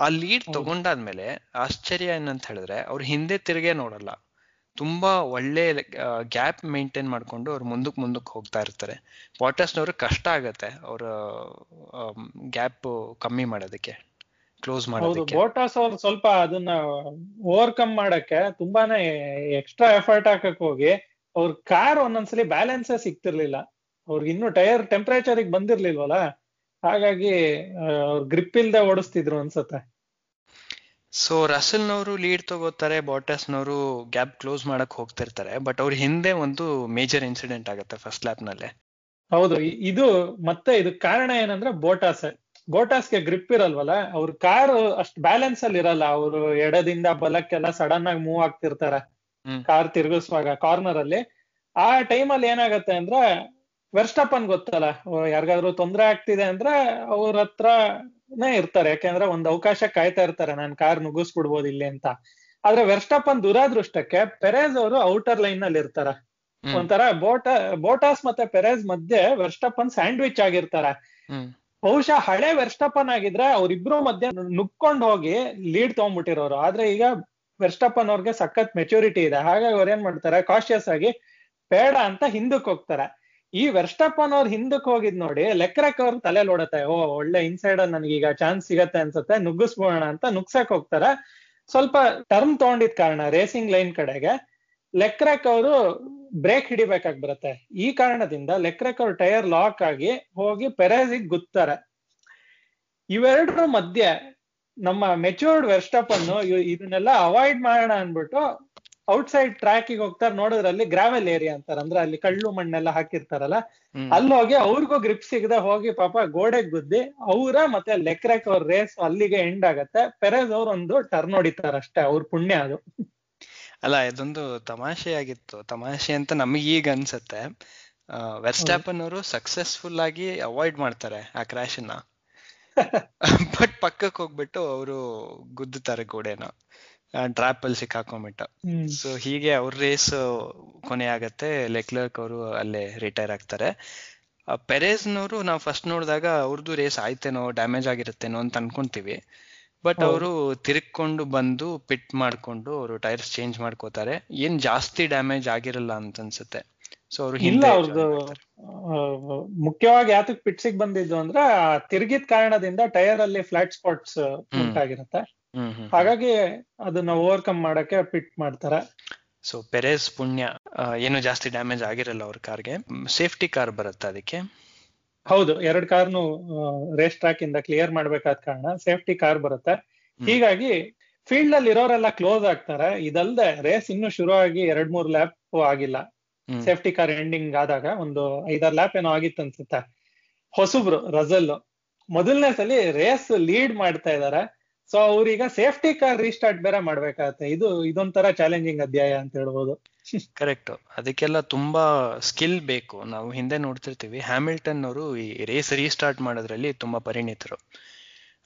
ಆ ಲೀಡ್. ತಗೊಂಡಾದ್ಮೇಲೆ ಆಶ್ಚರ್ಯ ಏನಂತ ಹೇಳಿದ್ರೆ ಅವ್ರು ಹಿಂದೆ ತಿರುಗೇ ನೋಡಲ್ಲ. ತುಂಬಾ ಒಳ್ಳೆ ಗ್ಯಾಪ್ ಮೇಂಟೈನ್ ಮಾಡ್ಕೊಂಡು ಅವ್ರು ಮುಂದಕ್ಕೆ ಮುಂದಕ್ಕೆ ಹೋಗ್ತಾ ಇರ್ತಾರೆ. ಬಾಟಸ್ನವ್ರು ಕಷ್ಟ ಆಗತ್ತೆ ಅವರ ಗ್ಯಾಪ್ ಕಮ್ಮಿ ಮಾಡೋದಕ್ಕೆ ಕ್ಲೋಸ್ ಮಾಡೋದಕ್ಕೆ. ಬೋಟಾಸ್ ಅವ್ರು ಸ್ವಲ್ಪ ಅದನ್ನ ಓವರ್ಕಮ್ ಮಾಡಕ್ಕೆ ತುಂಬಾನೇ ಎಕ್ಸ್ಟ್ರಾ ಎಫರ್ಟ್ ಹಾಕಕ್ ಹೋಗಿ ಅವ್ರ ಕಾರ್ ಒಂದೊಂದ್ಸಲಿ ಬ್ಯಾಲೆನ್ಸ್ ಸಿಗ್ತಿರ್ಲಿಲ್ಲ. ಅವ್ರಿಗೆ ಇನ್ನು ಟೈರ್ ಟೆಂಪರೇಚರ್ ಬಂದಿರ್ಲಿಲ್ವಲ್ಲ? ಹಾಗಾಗಿ ಅವ್ರ ಗ್ರಿಪ್ ಇಲ್ದೆ ಓಡಿಸ್ತಿದ್ರು ಅನ್ಸತ್ತೆ. ಸೊ ರಸಲ್ನವರು ಲೀಡ್ ತಗೋತಾರೆ ಬಾಟಸ್ನವರು ಗ್ಯಾಪ್ ಕ್ಲೋಸ್ ಮಾಡಕ್ ಹೋಗ್ತಿರ್ತಾರೆ ಬಟ್ ಅವ್ರ ಹಿಂದೆ ಒಂದು ಮೇಜರ್ ಇನ್ಸಿಡೆಂಟ್ ಆಗುತ್ತೆ ಫಸ್ಟ್ ಲ್ಯಾಪ್ ನಲ್ಲೇ. ಹೌದು ಇದು ಮತ್ತೆ ಇದು ಕಾರಣ ಏನಂದ್ರೆ ಬೋಟಾಸ್ ಬೋಟಾಸ್ಗೆ ಗ್ರಿಪ್ ಇರಲ್ವಲ್ಲ ಅವ್ರ ಕಾರ್ ಅಷ್ಟ್ ಬ್ಯಾಲೆನ್ಸ್ ಅಲ್ಲಿ ಇರಲ್ಲ ಅವರು ಎಡದಿಂದ ಬಲಕ್ಕೆಲ್ಲ ಸಡನ್ ಆಗಿ ಮೂವ್ ಆಗ್ತಿರ್ತಾರೆ. ಕಾರ್ ತಿರುಗಿಸುವಾಗ ಕಾರ್ನರ್ ಅಲ್ಲಿ. ಆ ಟೈಮ್ ಅಲ್ಲಿ ಏನಾಗತ್ತೆ ಅಂದ್ರೆ ವೆರ್ಸ್ಟಪ್ಪನ್ ಗೊತ್ತಲ್ಲ ಯಾರಿಗಾದ್ರೂ ತೊಂದರೆ ಆಗ್ತಿದೆ ಅಂದ್ರೆ ಅವ್ರ ಹತ್ರನೇ ಇರ್ತಾರೆ ಯಾಕೆಂದ್ರೆ ಒಂದ್ ಅವಕಾಶ ಕಾಯ್ತಾ ಇರ್ತಾರೆ ನಾನ್ ಕಾರ್ ನುಗ್ಗಿಸ್ಬಿಡ್ಬೋದು ಇಲ್ಲಿ ಅಂತ. ಆದ್ರೆ ವೆರ್ಸ್ಟಪ್ಪನ್ ದುರಾದೃಷ್ಟಕ್ಕೆ ಪೆರೇಜ್ ಅವರು ಔಟರ್ ಲೈನ್ನಲ್ಲಿ ಇರ್ತಾರೆ. ಒಂಥರ ಬೋಟ ಬೋಟಾಸ್ ಮತ್ತೆ ಪೆರೇಜ್ ಮಧ್ಯೆ ವೆರ್ಸ್ಟಪ್ಪನ್ ಸ್ಯಾಂಡ್ವಿಚ್ ಆಗಿರ್ತಾರೆ. ಬಹುಶಃ ಹಳೆ ವೆರ್ಸ್ಟಪ್ಪನ್ ಆಗಿದ್ರೆ ಅವ್ರಿಬ್ರು ಮಧ್ಯೆ ನುಕ್ಕೊಂಡ್ ಹೋಗಿ ಲೀಡ್ ತಗೊಂಡ್ಬಿಟ್ಟಿರೋರು. ಆದ್ರೆ ಈಗ ವೆರ್ಸ್ಟಪ್ಪನ್ ಅವ್ರಿಗೆ ಸಖತ್ ಮೆಚುರಿಟಿ ಇದೆ. ಹಾಗಾಗಿ ಅವ್ರ ಏನ್ ಮಾಡ್ತಾರೆ ಕಾಶಿಯಸ್ ಆಗಿ ಬೇಡ ಅಂತ ಹಿಂದಕ್ಕೆ ಹೋಗ್ತಾರೆ. ಈ ವೆರ್ಸ್ಟಪ್ಪನ್ ಅವ್ರು ಹಿಂದಕ್ಕೆ ಹೋಗಿದ್ ನೋಡಿ ಲೆಕ್ರಕ್ ಅವ್ರ ತಲೆ ನೋಡತ್ತೆ, ಓ, ಒಳ್ಳೆ ಇನ್ಸೈಡ್ ಈಗ ಚಾನ್ಸ್ ಸಿಗತ್ತೆ ಅನ್ಸುತ್ತೆ ನುಗ್ಗಿಸ್ಬೋಣ ಅಂತ ನುಗ್ಸಕ್ ಹೋಗ್ತಾರೆ. ಸ್ವಲ್ಪ ಟರ್ಮ್ ತಗೊಂಡಿದ್ ಕಾರಣ ರೇಸಿಂಗ್ ಲೈನ್ ಕಡೆಗೆ ಲೆಕ್ರಕ್ ಅವರು ಬ್ರೇಕ್ ಹಿಡಿಬೇಕಾಗಿ ಬರುತ್ತೆ. ಈ ಕಾರಣದಿಂದ ಲೆಕ್ರಕ್ ಅವ್ರ ಟೈರ್ ಲಾಕ್ ಆಗಿ ಹೋಗಿ ಪೆರೇಸಿಗ್ ಗುತ್ತಾರೆ. ಇವೆರಡರ ಮಧ್ಯೆ ನಮ್ಮ ಮೆಚೂರ್ಡ್ ವೆರ್ಸ್ಟಪ್ ಅನ್ನು ಇದನ್ನೆಲ್ಲ ಅವಾಯ್ಡ್ ಮಾಡೋಣ ಅನ್ಬಿಟ್ಟು ಔಟ್ಸೈಡ್ ಟ್ರ್ಯಾಕಿಗೆ ಹೋಗ್ತಾರೆ ಅಲ್ಲಿ ಗ್ರಾವೆಲ್ ಏರಿಯಾ ಅಂತಾರೆ. ಅಂದ್ರೆ ಅಲ್ಲಿ ಕಳ್ಳು ಮಣ್ಣೆಲ್ಲ ಹಾಕಿರ್ತಾರಲ್ಲ ಅಲ್ಲೋಗಿ ಅಲ್ಲಿ ಹೋಗಿ ಅವ್ರಿಗೂ ಗ್ರಿಪ್ ಸಿಗದೆ ಹೋಗಿ ಪಾಪ ಗೋಡೆಗ್ ಗುದ್ದಿ ಅವರ ಮತ್ತೆ ಲೆಕ್ರೆಕ್ ಅವ್ರ ರೇಸ್ ಅಲ್ಲಿಗೆ ಎಂಡ್ ಆಗತ್ತೆ. ಪೆರೇಸ್ ಅವ್ರ ಒಂದು ಟರ್ನ್ ಹೊಡಿತಾರ ಅಷ್ಟೇ ಅವ್ರ ಪುಣ್ಯ ಅದು. ಅಲ್ಲ ಇದೊಂದು ತಮಾಷೆ ಆಗಿತ್ತು ತಮಾಷೆ ಅಂತ ನಮಗೆ ಈಗ ಅನ್ಸತ್ತೆ. ವೆಸ್ಟಾಪನ್ ಅವರು ಸಕ್ಸಸ್ಫುಲ್ ಆಗಿ ಅವಾಯ್ಡ್ ಮಾಡ್ತಾರೆ ಆ ಕ್ರಾಶ್ ಬಟ್ ಪಕ್ಕಕ್ಕೆ ಹೋಗ್ಬಿಟ್ಟು ಅವರು ಗುದ್ದುತ್ತಾರೆ ಗೋಡೆನ. ಟ್ರಾಪ್ ಅಲ್ಲಿ ಸಿಕ್ಕಾಕೊಂಡ್ಬಿಟ್ಟ. ಸೊ ಹೀಗೆ ಅವ್ರ ರೇಸ್ ಕೊನೆ ಆಗತ್ತೆ. ಲೆಕ್ಲರ್ಕ್ ಅವರು ಅಲ್ಲೇ ರಿಟೈರ್ ಆಗ್ತಾರೆ. ಪೆರೇಸ್ನವರು ನಾವು ಫಸ್ಟ್ ನೋಡಿದಾಗ ಅವ್ರದ್ದು ರೇಸ್ ಆಯ್ತೇನೋ ಡ್ಯಾಮೇಜ್ ಆಗಿರುತ್ತೇನೋ ಅಂತ ಅನ್ಕೊಂತೀವಿ. ಬಟ್. ಅವರು ತಿರುಗ್ಕೊಂಡು ಬಂದು ಪಿಟ್ ಮಾಡ್ಕೊಂಡು ಅವರು ಟೈರ್ಸ್ ಚೇಂಜ್ ಮಾಡ್ಕೋತಾರೆ. ಏನ್ ಜಾಸ್ತಿ ಡ್ಯಾಮೇಜ್ ಆಗಿರಲ್ಲ ಅಂತ ಅನ್ಸುತ್ತೆ. ಸೊ ಅವರು ಇಲ್ಲ ಅವ್ರದ್ದು ಮುಖ್ಯವಾಗಿ ಯಾತಕ್ ಪಿಟ್ಸಿಗೆ ಬಂದಿದ್ದು ಅಂದ್ರೆ ತಿರುಗಿದ ಕಾರಣದಿಂದ ಟೈರ್ ಅಲ್ಲಿ ಫ್ಲಾಟ್ ಸ್ಪಾಟ್ಸ್ ಉಂಟಾಗಿರುತ್ತೆ. ಹಾಗಾಗಿ ಅದನ್ನ ಓವರ್ಕಮ್ ಮಾಡಕ್ಕೆ ಪಿಟ್ ಮಾಡ್ತಾರೆ. ಸೊ ಪೆರೇಸ್ ಪುಣ್ಯ ಏನು ಜಾಸ್ತಿ ಡ್ಯಾಮೇಜ್ ಆಗಿರಲ್ಲ ಅವ್ರ ಕಾರ್ಗೆ. ಸೇಫ್ಟಿ ಕಾರ್ ಬರುತ್ತೆ ಅದಕ್ಕೆ? ಹೌದು ಎರಡ್ ಕಾರ್ನು ರೇಸ್ ಟ್ರ್ಯಾಕ್ ಇಂದ ಕ್ಲಿಯರ್ ಮಾಡ್ಬೇಕಾದ ಕಾರಣ ಸೇಫ್ಟಿ ಕಾರ್ ಬರುತ್ತೆ. ಹೀಗಾಗಿ ಫೀಲ್ಡ್ ಅಲ್ಲಿ ಇರೋರೆಲ್ಲ ಕ್ಲೋಸ್ ಆಗ್ತಾರೆ. ಇದಲ್ದೆ ರೇಸ್ ಇನ್ನು ಶುರು ಆಗಿ ಎರಡ್ ಮೂರ್ ಲ್ಯಾಪ್ ಆಗಿಲ್ಲ. ಸೇಫ್ಟಿ ಕಾರ್ ಎಂಡಿಂಗ್ ಆದಾಗ ಒಂದು ಐದಾರು ಲ್ಯಾಪ್ ಏನೋ ಆಗಿತ್ತು ಅನ್ಸುತ್ತೆ. ಹೊಸಬ್ರು ರಜಲ್ ಮೊದಲನೇ ಸಲಿ ರೇಸ್ ಲೀಡ್ ಮಾಡ್ತಾ ಇದಾರೆ. ಸೊ ಅವ್ರೀಗ ಸೇಫ್ಟಿ ಕಾರ್ ರೀಸ್ಟಾರ್ಟ್ ಬೇರೆ ಮಾಡ್ಬೇಕಾಗತ್ತೆ. ಇದು ಇದೊಂಥರ ಚಾಲೆಂಜಿಂಗ್ ಅಧ್ಯಾಯ ಅಂತ ಹೇಳ್ಬೋದು. ಕರೆಕ್ಟ್ ಅದಕ್ಕೆಲ್ಲ ತುಂಬಾ ಸ್ಕಿಲ್ ಬೇಕು. ನಾವು ಹಿಂದೆ ನೋಡ್ತಿರ್ತೀವಿ. ಹ್ಯಾಮಿಲ್ಟನ್ ಅವರು ಈ ರೇಸ್ ರೀಸ್ಟಾರ್ಟ್ ಮಾಡೋದ್ರಲ್ಲಿ ತುಂಬಾ ಪರಿಣಿತರು.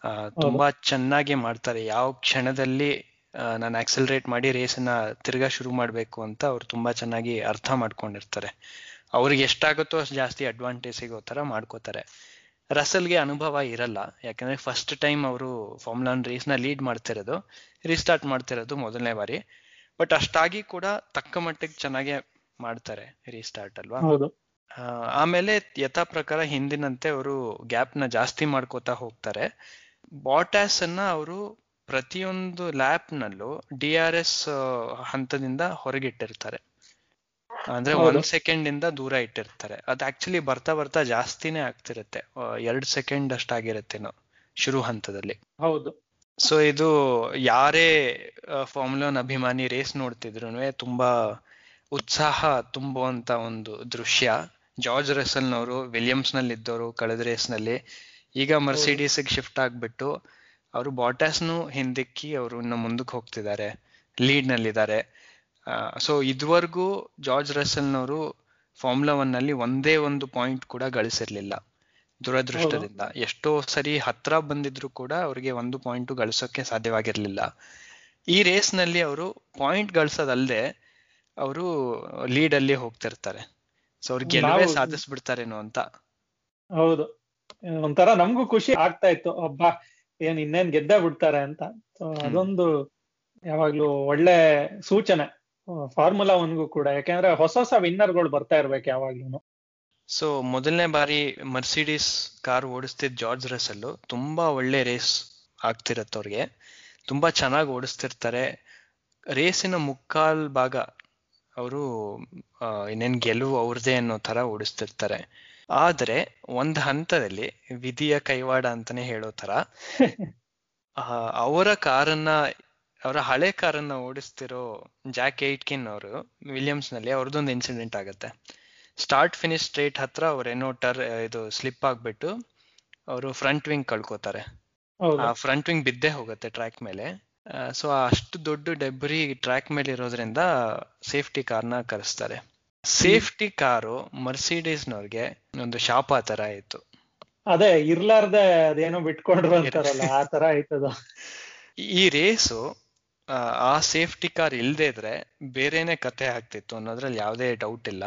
ಆ, ತುಂಬಾ ಚೆನ್ನಾಗಿ ಮಾಡ್ತಾರೆ. ಯಾವ ಕ್ಷಣದಲ್ಲಿ ನಾನು ಆಕ್ಸಲರೇಟ್ ಮಾಡಿ ರೇಸನ್ನ ತಿರ್ಗಾ ಶುರು ಮಾಡ್ಬೇಕು ಅಂತ ಅವ್ರು ತುಂಬಾ ಚೆನ್ನಾಗಿ ಅರ್ಥ ಮಾಡ್ಕೊಂಡಿರ್ತಾರೆ. ಅವ್ರಿಗೆ ಎಷ್ಟಾಗುತ್ತೋ ಅಷ್ಟು ಜಾಸ್ತಿ ಅಡ್ವಾಂಟೇಜ್ ಸಿಗೋ ತರ ಮಾಡ್ಕೋತಾರೆ. ರಸಲ್ಗೆ ಅನುಭವ ಇರಲ್ಲ. ಯಾಕಂದ್ರೆ ಫಸ್ಟ್ ಟೈಮ್ ಅವರು ಫಾರ್ಮುಲಾ ಒನ್ ರೇಸ್ನ ಲೀಡ್ ಮಾಡ್ತಿರೋದು ರೀಸ್ಟಾರ್ಟ್ ಮಾಡ್ತಿರೋದು ಮೊದಲನೇ ಬಾರಿ. ಬಟ್ ಅಷ್ಟಾಗಿ ಕೂಡ ತಕ್ಕ ಮಟ್ಟಿಗೆ ಚೆನ್ನಾಗೆ ಮಾಡ್ತಾರೆ ರೀಸ್ಟಾರ್ಟ್ ಅಲ್ವಾ? ಆಮೇಲೆ ಯಥಾ ಪ್ರಕಾರ ಹಿಂದಿನಂತೆ ಅವರು ಗ್ಯಾಪ್ನ ಜಾಸ್ತಿ ಮಾಡ್ಕೋತಾ ಹೋಗ್ತಾರೆ. ಬಾಟಾಸ್ ಅನ್ನ ಅವರು ಪ್ರತಿಯೊಂದು ಲ್ಯಾಪ್ ನಲ್ಲೂ ಡಿ ಆರ್ ಎಸ್ ಹಂತದಿಂದ ಹೊರಗಿಟ್ಟಿರ್ತಾರೆ. ಅಂದ್ರೆ. ಒಂದ್ ಸೆಕೆಂಡ್ ಇಂದ ದೂರ ಇಟ್ಟಿರ್ತಾರೆ. ಅದು ಆಕ್ಚುಲಿ ಬರ್ತಾ ಬರ್ತಾ ಜಾಸ್ತಿನೇ ಆಗ್ತಿರುತ್ತೆ. ಎರಡ್ ಸೆಕೆಂಡ್ ಅಷ್ಟಾಗಿರುತ್ತೇನೋ ಶುರು ಹಂತದಲ್ಲಿ. ಹೌದು. ಸೊ ಇದು ಯಾರೇ ಫಾರ್ಮುಲಾ ಒನ್ ಅಭಿಮಾನಿ ರೇಸ್ ನೋಡ್ತಿದ್ರು ತುಂಬಾ ಉತ್ಸಾಹ ತುಂಬುವಂತ ಒಂದು ದೃಶ್ಯ. ಜಾರ್ಜ್ ರಸಲ್ನವರು ವಿಲಿಯಮ್ಸ್ನಲ್ಲಿ ಇದ್ದವರು ಕಳೆದ ರೇಸ್ನಲ್ಲಿ ಈಗ ಮರ್ಸಿಡೀಸ್ ಶಿಫ್ಟ್ ಆಗ್ಬಿಟ್ಟು ಅವರು ಬಾಟಾಸ್ನು ಹಿಂದಿಕ್ಕಿ ಅವರು ಇನ್ನು ಮುಂದಕ್ಕೆ ಹೋಗ್ತಿದ್ದಾರೆ. ಲೀಡ್ ನಲ್ಲಿದ್ದಾರೆ ಸೊ ಇದುವರೆಗೂ ಜಾರ್ಜ್ ರಸಲ್ನವರು ಫಾರ್ಮುಲಾ ಒನ್ನಲ್ಲಿ ಒಂದೇ ಒಂದು ಪಾಯಿಂಟ್ ಕೂಡ ಗಳಿಸಿರ್ಲಿಲ್ಲ. ದುರದೃಷ್ಟದಿಂದ. ಎಷ್ಟೋ ಸರಿ ಹತ್ರ ಬಂದಿದ್ರು ಕೂಡ ಅವರಿಗೆ ಒಂದು ಪಾಯಿಂಟ್ ಗಳಿಸೋಕೆ ಸಾಧ್ಯವಾಗಿರ್ಲಿಲ್ಲ. ಈ ರೇಸ್ನಲ್ಲಿ ಅವರು ಪಾಯಿಂಟ್ ಗಳಿಸೋದಲ್ಲದೆ ಅವರು ಲೀಡ್ ಅಲ್ಲಿ ಹೋಗ್ತಿರ್ತಾರೆ. ಸೊ ಅವ್ರು ಗೆಲುವೇ ಸಾಧಿಸ್ಬಿಡ್ತಾರೇನೋ ಅಂತ. ಹೌದು. ಒಂಥರ ನಮಗೂ ಖುಷಿ ಆಗ್ತಾ ಇತ್ತು. ಒಬ್ಬ ಏನ್ ಇನ್ನೇನ್ ಗೆದ್ದೇ ಬಿಡ್ತಾರೆ ಅಂತ. ಅದೊಂದು ಯಾವಾಗ್ಲೂ ಒಳ್ಳೆ ಸೂಚನೆ. ಫಾರ್ಮುಲಾ ಒನ್ಗೂ ಕೂಡ. ಯಾಕೆಂದ್ರೆ ಹೊಸ ಹೊಸ ವಿನ್ನರ್ಗಳು ಬರ್ತಾ ಇರ್ಬೇಕು ಯಾವಾಗ್ಲೂ ಸೊ ಮೊದಲನೇ ಬಾರಿ ಮರ್ಸಿಡೀಸ್ ಕಾರ್ ಓಡಿಸ್ತಿದ್ದ ಜಾರ್ಜ್ ರಸಲ್ಲು ತುಂಬಾ ಒಳ್ಳೆ ರೇಸ್ ಆಗ್ತಿರತ್ತೆ ಅವ್ರಿಗೆ. ತುಂಬಾ ಚೆನ್ನಾಗಿ ಓಡಿಸ್ತಿರ್ತಾರೆ. ರೇಸಿನ ಮುಕ್ಕಾಲ್ ಭಾಗ ಅವರು ಇನ್ನೇನ್ ಗೆಲುವು ಅವ್ರದೇ ಅನ್ನೋ ತರ ಓಡಿಸ್ತಿರ್ತಾರೆ. ಆದ್ರೆ ಒಂದ್ ಹಂತದಲ್ಲಿ ವಿಧಿಯ ಕೈವಾಡ ಅಂತಾನೆ ಹೇಳೋ ತರ ಅವರ ಕಾರನ್ನ ಅವರ ಹಳೆ ಕಾರನ್ನ ಓಡಿಸ್ತಿರೋ ಜಾಕ್ ಏಟ್ಕಿನ್ ಅವರು ವಿಲಿಯಮ್ಸ್ನಲ್ಲಿ ಅವ್ರದ್ದೊಂದು ಇನ್ಸಿಡೆಂಟ್ ಆಗುತ್ತೆ. ಸ್ಟಾರ್ಟ್ ಫಿನಿಶ್ ಸ್ಟ್ರೇಟ್ ಹತ್ರ ಅವ್ರೇನೋ ಟರ್ ಇದು ಸ್ಲಿಪ್ ಆಗ್ಬಿಟ್ಟು ಅವರು ಫ್ರಂಟ್ ವಿಂಗ್ ಕಳ್ಕೊತಾರೆ. ಆ ಫ್ರಂಟ್ ವಿಂಗ್ ಬಿದ್ದೇ ಹೋಗುತ್ತೆ ಟ್ರ್ಯಾಕ್ ಮೇಲೆ. ಸೊ ಅಷ್ಟು ದೊಡ್ಡ ಡೆಬ್ರಿ ಟ್ರ್ಯಾಕ್ ಮೇಲೆ ಇರೋದ್ರಿಂದ ಸೇಫ್ಟಿ ಕಾರ್ನ ಕರೆಸ್ತಾರೆ. ಸೇಫ್ಟಿ ಕಾರು ಮರ್ಸಿಡೀಸ್ನವ್ರಿಗೆ ಒಂದು ಶಾಪ ತರ ಆಯ್ತು. ಅದೇ ಇರ್ಲಾರ್ದೆ ಅದೇನೋ ಬಿಟ್ಕೊಂಡ್ರು ಅಂತಾರಲ್ಲ ಆ ತರ ಆಯ್ತದ. ಈ ರೇಸು ಆ ಸೇಫ್ಟಿ ಕಾರ್ ಇಲ್ಲದೆ ಇದ್ರೆ ಬೇರೆನೆ ಕತೆ ಆಗ್ತಿತ್ತು ಅನ್ನೋದ್ರಲ್ಲಿ ಯಾವುದೇ ಡೌಟ್ ಇಲ್ಲ.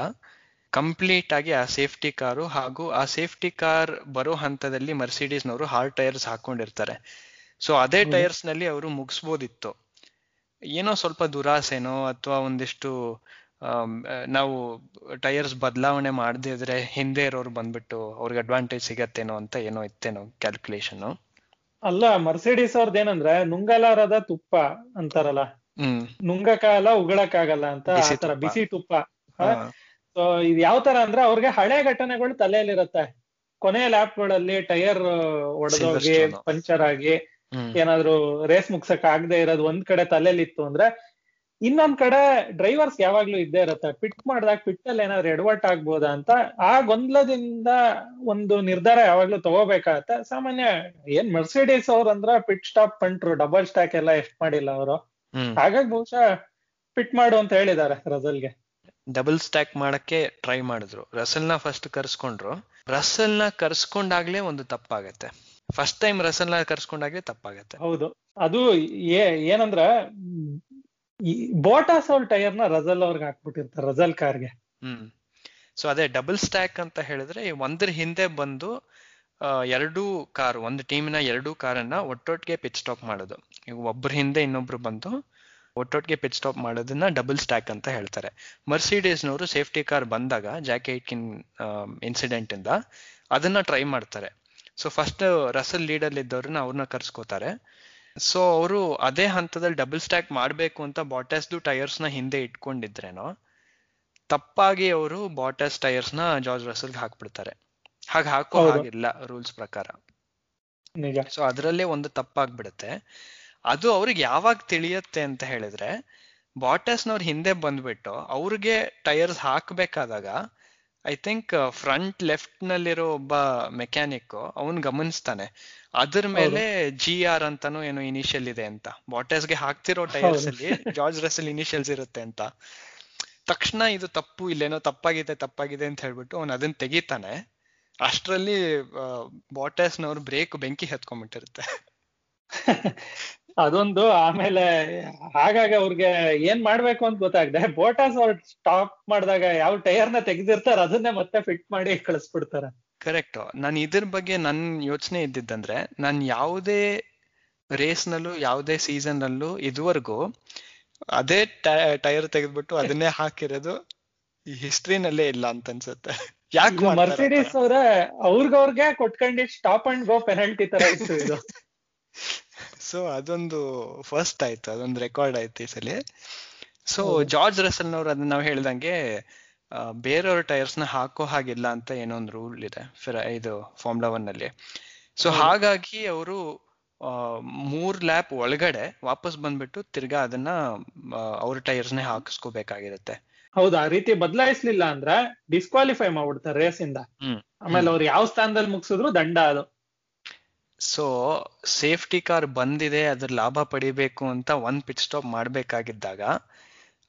ಕಂಪ್ಲೀಟ್ ಆಗಿ ಆ ಸೇಫ್ಟಿ ಕಾರು ಹಾಗೂ ಆ ಸೇಫ್ಟಿ ಕಾರ್ ಬರೋ ಹಂತದಲ್ಲಿ ಮರ್ಸಿಡೀಸ್ನವರು ಹಾರ್ಡ್ ಟೈರ್ಸ್ ಹಾಕೊಂಡಿರ್ತಾರೆ. ಸೊ ಅದೇ ಟೈರ್ಸ್ನಲ್ಲಿ ಅವರು ಮುಗಿಸ್ಬೋದಿತ್ತು. ಏನೋ ಸ್ವಲ್ಪ ದುರಾಸೆನೋ ಅಥವಾ ಒಂದಿಷ್ಟು ಆ, ನಾವು ಟೈರ್ಸ್ ಬದಲಾವಣೆ ಮಾಡದೇ ಇದ್ರೆ ಹಿಂದೆ ಇರೋರು ಬಂದ್ಬಿಟ್ಟು ಅವ್ರಿಗೆ ಅಡ್ವಾಂಟೇಜ್ ಸಿಗತ್ತೇನೋ ಅಂತ ಏನೋ ಇತ್ತೇನೋ ಕ್ಯಾಲ್ಕುಲೇಷನ್ ಅಲ್ಲ ಮರ್ಸಿಡೀಸ್ ಅವ್ರದ್ದು ಏನಂದ್ರೆ ನುಂಗಲಾರದ ತುಪ್ಪ ಅಂತಾರಲ್ಲ ನುಂಗಕ್ಕಾಗಲ್ಲ ಉಗಳಕ್ಕಾಗಲ್ಲ ಅಂತ ಬಿಸಿ ಆತರ ತುಪ್ಪ. ಬಿಸಿ ತುಪ್ಪ. ಸೊ ಇದು ಯಾವ ತರ ಅಂದ್ರೆ ಅವ್ರಿಗೆ ಹಳೆ ಘಟನೆಗಳು ತಲೆಯಲ್ಲಿರುತ್ತೆ ಕೊನೆಯ ಲ್ಯಾಪ್ಗಳಲ್ಲಿ ಟೈರ್ ಒಡೆದೋಗಿ. ಪಂಚರ್ ಆಗಿ ಏನಾದ್ರು ರೇಸ್ ಮುಗ್ಸಕ್ ಆಗದೆ ಇರೋದು ಒಂದ್ ಕಡೆ ತಲೆಯಲ್ಲಿತ್ತು ಅಂದ್ರೆ ಇನ್ನೊಂದ್ ಕಡೆ ಡ್ರೈವರ್ಸ್ ಯಾವಾಗ್ಲೂ ಇದ್ದೇ ಇರುತ್ತೆ. ಪಿಟ್ ಮಾಡಿದಾಗ ಪಿಟ್ ಅಲ್ಲಿ ಏನಾದ್ರು ಎಡವಟ್ ಆಗ್ಬೋದಾ ಅಂತ ಆ ಗೊಂದಲದಿಂದ ಒಂದು ನಿರ್ಧಾರ ಯಾವಾಗ್ಲೂ ತಗೋಬೇಕಾಗತ್ತೆ. ಸಾಮಾನ್ಯ ಏನ್ ಮರ್ಸಿಡೀಸ್ ಅವ್ರ ಅಂದ್ರ ಪಿಟ್ ಸ್ಟಾಪ್ ಪಂಟ್ರು ಡಬಲ್ ಸ್ಟಾಕ್ ಎಲ್ಲ ಎಷ್ಟ್ ಮಾಡಿಲ್ಲ ಅವರು. ಹಾಗಾಗಿ ಬಹುಶಃ ಪಿಟ್ ಮಾಡು ಅಂತ ಹೇಳಿದ್ದಾರೆ ರಸಲ್ಗೆ ಡಬಲ್ ಸ್ಟ್ಯಾಕ್ ಮಾಡಕ್ಕೆ ಟ್ರೈ ಮಾಡಿದ್ರು. ರಸಲ್ನ ಫಸ್ಟ್ ಕರ್ಸ್ಕೊಂಡ್ರು. ರಸಲ್ನ ಕರ್ಸ್ಕೊಂಡಾಗ್ಲೇ ಒಂದು ತಪ್ಪಾಗತ್ತೆ. First time ರಸಲ್ನ ಕರ್ಸ್ಕೊಂಡಾಗ್ಲೇ ತಪ್ಪಾಗತ್ತೆ. ಹೌದು. ಅದು ಏ- ಏನಂದ್ರ ಬೋಟಾಸ್ ಅವ್ರ ಟೈರ್ನ ರಜಲ್ ಅವ್ರಿಗೆ ಹಾಕ್ಬಿಟ್ಟಿರ್ತಾರೆ ರಜಲ್ ಕಾರ್ಗೆ ಹ್ಮ್. ಸೊ ಅದೇ ಡಬಲ್ ಸ್ಟ್ಯಾಕ್ ಅಂತ ಹೇಳಿದ್ರೆ ಒಂದ್ರ ಹಿಂದೆ ಬಂದು ಎರಡೂ ಕಾರ್ ಒಂದು ಟೀಮಿನ ಎರಡೂ ಕಾರನ್ನ ಒಟ್ಟೊಟ್ಟಿಗೆ ಪಿಚ್ ಸ್ಟಾಪ್ ಮಾಡೋದು. ಈಗ ಒಬ್ಬರ ಹಿಂದೆ ಇನ್ನೊಬ್ರು ಬಂದು ಒಟ್ಟೊಟ್ಟಿಗೆ ಪಿಚ್ ಸ್ಟಾಪ್ ಮಾಡೋದನ್ನ ಡಬಲ್ ಸ್ಟ್ಯಾಕ್ ಅಂತ ಹೇಳ್ತಾರೆ. ಮರ್ಸಿಡೀಸ್ನವರು ಸೇಫ್ಟಿ ಕಾರ್ ಬಂದಾಗ ಜಾಕೆಟ್ಕಿನ್ ಇನ್ಸಿಡೆಂಟ್ ಇಂದ ಅದನ್ನ ಟ್ರೈ ಮಾಡ್ತಾರೆ. ಸೊ ಫಸ್ಟ್ ರಸಲ್ ಲೀಡಲ್ಲಿ ಇದ್ದವ್ರನ್ನ ಅವ್ರನ್ನ ಕರ್ಸ್ಕೋತಾರೆ. ಸೊ ಅವರು ಅದೇ ಹಂತದಲ್ಲಿ ಡಬಲ್ ಸ್ಟ್ಯಾಕ್ ಮಾಡಬೇಕು ಅಂತ ಬಾಟಸ್ದು ನ ಹಿಂದೆ ಇಟ್ಕೊಂಡಿದ್ರೇನೋ ತಪ್ಪಾಗಿ ಅವರು ಬಾಟಸ್ ಟೈರ್ಸ್ನ ಜಾರ್ಜ್ ರಸಲ್ಗೆ ಹಾಕ್ಬಿಡ್ತಾರೆ. ಹಾಗೆ ಹಾಕೋ. ಹಾಗಿಲ್ಲ ರೂಲ್ಸ್ ಪ್ರಕಾರ. ನಿಜ. ಸೊ ಅದರಲ್ಲೇ ಒಂದು ತಪ್ಪಾಗ್ಬಿಡುತ್ತೆ. ಅದು ಅವ್ರಿಗೆ ಯಾವಾಗ ತಿಳಿಯತ್ತೆ ಅಂತ ಹೇಳಿದ್ರೆ ಬಾಟಸ್ನವ್ರ ಹಿಂದೆ ಬಂದ್ಬಿಟ್ಟು ಅವ್ರಿಗೆ ಟೈರ್ಸ್ ಹಾಕ್ಬೇಕಾದಾಗ ಐ ಥಿಂಕ್ ಫ್ರಂಟ್ ಲೆಫ್ಟ್ ನಲ್ಲಿರೋ ಒಬ್ಬ ಮೆಕ್ಯಾನಿಕ್ ಅವನ್ ಗಮನಿಸ್ತಾನೆ. ಅದ್ರ ಮೇಲೆ ಜಿ ಆರ್ ಅಂತಾನು ಏನೋ ಇನಿಷಿಯಲ್ ಇದೆ ಅಂತ. ಬಾಟಸ್ಗೆ ಹಾಕ್ತಿರೋ ಟೈರ್ಸ್ ಅಲ್ಲಿ ಜಾರ್ಜ್ ರಸಲ್ ಇನಿಷಿಯಲ್ಸ್ ಇರುತ್ತೆ ಅಂತ. ತಕ್ಷಣ ಇದು ತಪ್ಪು ಇಲ್ಲೇನೋ ತಪ್ಪಾಗಿದೆ ತಪ್ಪಾಗಿದೆ ಅಂತ ಹೇಳ್ಬಿಟ್ಟು ಅವ್ನು ಅದನ್ನ ತೆಗಿತಾನೆ. ಅಷ್ಟರಲ್ಲಿ ಬಾಟಸ್ನವ್ರು ಬ್ರೇಕ್ ಬೆಂಕಿ ಹತ್ಕೊಂಡ್ಬಿಟ್ಟಿರುತ್ತೆ. ಅದೊಂದು ಆಮೇಲೆ ಹಾಗಾಗಿ ಅವ್ರಿಗೆ ಏನ್ ಮಾಡ್ಬೇಕು ಅಂತ ಗೊತ್ತಾಗ್ದೆ. ಬೋಟಾಸ್ ಅವ್ರು ಸ್ಟಾಪ್ ಮಾಡಿದಾಗ ಯಾವ ಟೈರ್ನ ತೆಗೆದಿರ್ತಾರ ಅದನ್ನೇ ಮತ್ತೆ ಫಿಟ್ ಮಾಡಿ ಕಳಿಸ್ಬಿಡ್ತಾರೆ. ಕರೆಕ್ಟ್ ನಾನು ಇದ್ರ ಬಗ್ಗೆ ನನ್ ಯೋಚನೆ ಇದ್ದಿದ್ದಂದ್ರೆ ನಾನು ಯಾವುದೇ ರೇಸ್ ನಲ್ಲೂ ಯಾವುದೇ ಸೀಸನ್ ನಲ್ಲೂ ಇದುವರೆಗೂ ಅದೇ ಟೈರ್ ತೆಗೆದ್ಬಿಟ್ಟು ಅದನ್ನೇ ಹಾಕಿರೋದು ಈ ಹಿಸ್ಟ್ರಿನಲ್ಲೇ ಇಲ್ಲ ಅಂತ ಅನ್ಸುತ್ತೆ. ಯಾಕೆ ಮರ್ಸಿಡೀಸ್ ಅವ್ರ ಅವ್ರಿಗವ್ರಿಗೆ ಕೊಟ್ಕೊಂಡಿ ಸ್ಟಾಪ್ ಅಂಡ್ ಗೋ ಪೆನಲ್ಟಿ ತರ ಇತ್ತು ಇದು. ಸೊ ಅದೊಂದು ಫಸ್ಟ್ ಆಯ್ತು ಅದೊಂದು ರೆಕಾರ್ಡ್ ಆಯ್ತು ಈ ಸಲ. ಸೊ ಜಾರ್ಜ್ ರಸಲ್ನವ್ರು ಅದನ್ನ ನಾವು ಹೇಳ್ದಂಗೆ ಬೇರೆಯವ್ರ ಟೈರ್ಸ್ನ ಹಾಕೋ ಹಾಗಿಲ್ಲ ಅಂತ ಏನೋ ಒಂದು ರೂಲ್ ಇದೆ ಫಿರ ಇದು ಫಾರ್ಮುಲಾ ಒನ್ನಲ್ಲಿ ಸೊ ಹಾಗಾಗಿ ಅವರು ಮೂರ್ ಲ್ಯಾಪ್ ಒಳಗಡೆ ವಾಪಸ್ ಬಂದ್ಬಿಟ್ಟು ತಿರ್ಗಾ ಅದನ್ನ ಅವ್ರ ಟೈರ್ಸ್ ನೇ ಹಾಕಿಸ್ಕೋಬೇಕಾಗಿರುತ್ತೆ. ಹೌದು ಆ ರೀತಿ ಬದಲಾಯಿಸ್ಲಿಲ್ಲ ಅಂದ್ರ ಡಿಸ್ಕ್ವಾಲಿಫೈ ಮಾಡ್ಬಿಡ್ತಾರೆ ರೇಸ್ ಇಂದ. ಆಮೇಲೆ ಅವ್ರು ಯಾವ ಸ್ಥಾನದಲ್ಲಿ ಮುಗಿಸಿದ್ರು ದಂಡ ಅದು. ಸೊ ಸೇಫ್ಟಿ ಕಾರ್ ಬಂದಿದೆ, ಅದ್ರ ಲಾಭ ಪಡಿಬೇಕು ಅಂತ ಒಂದ್ ಪಿಟ್ ಸ್ಟಾಪ್ ಮಾಡ್ಬೇಕಾಗಿದ್ದಾಗ,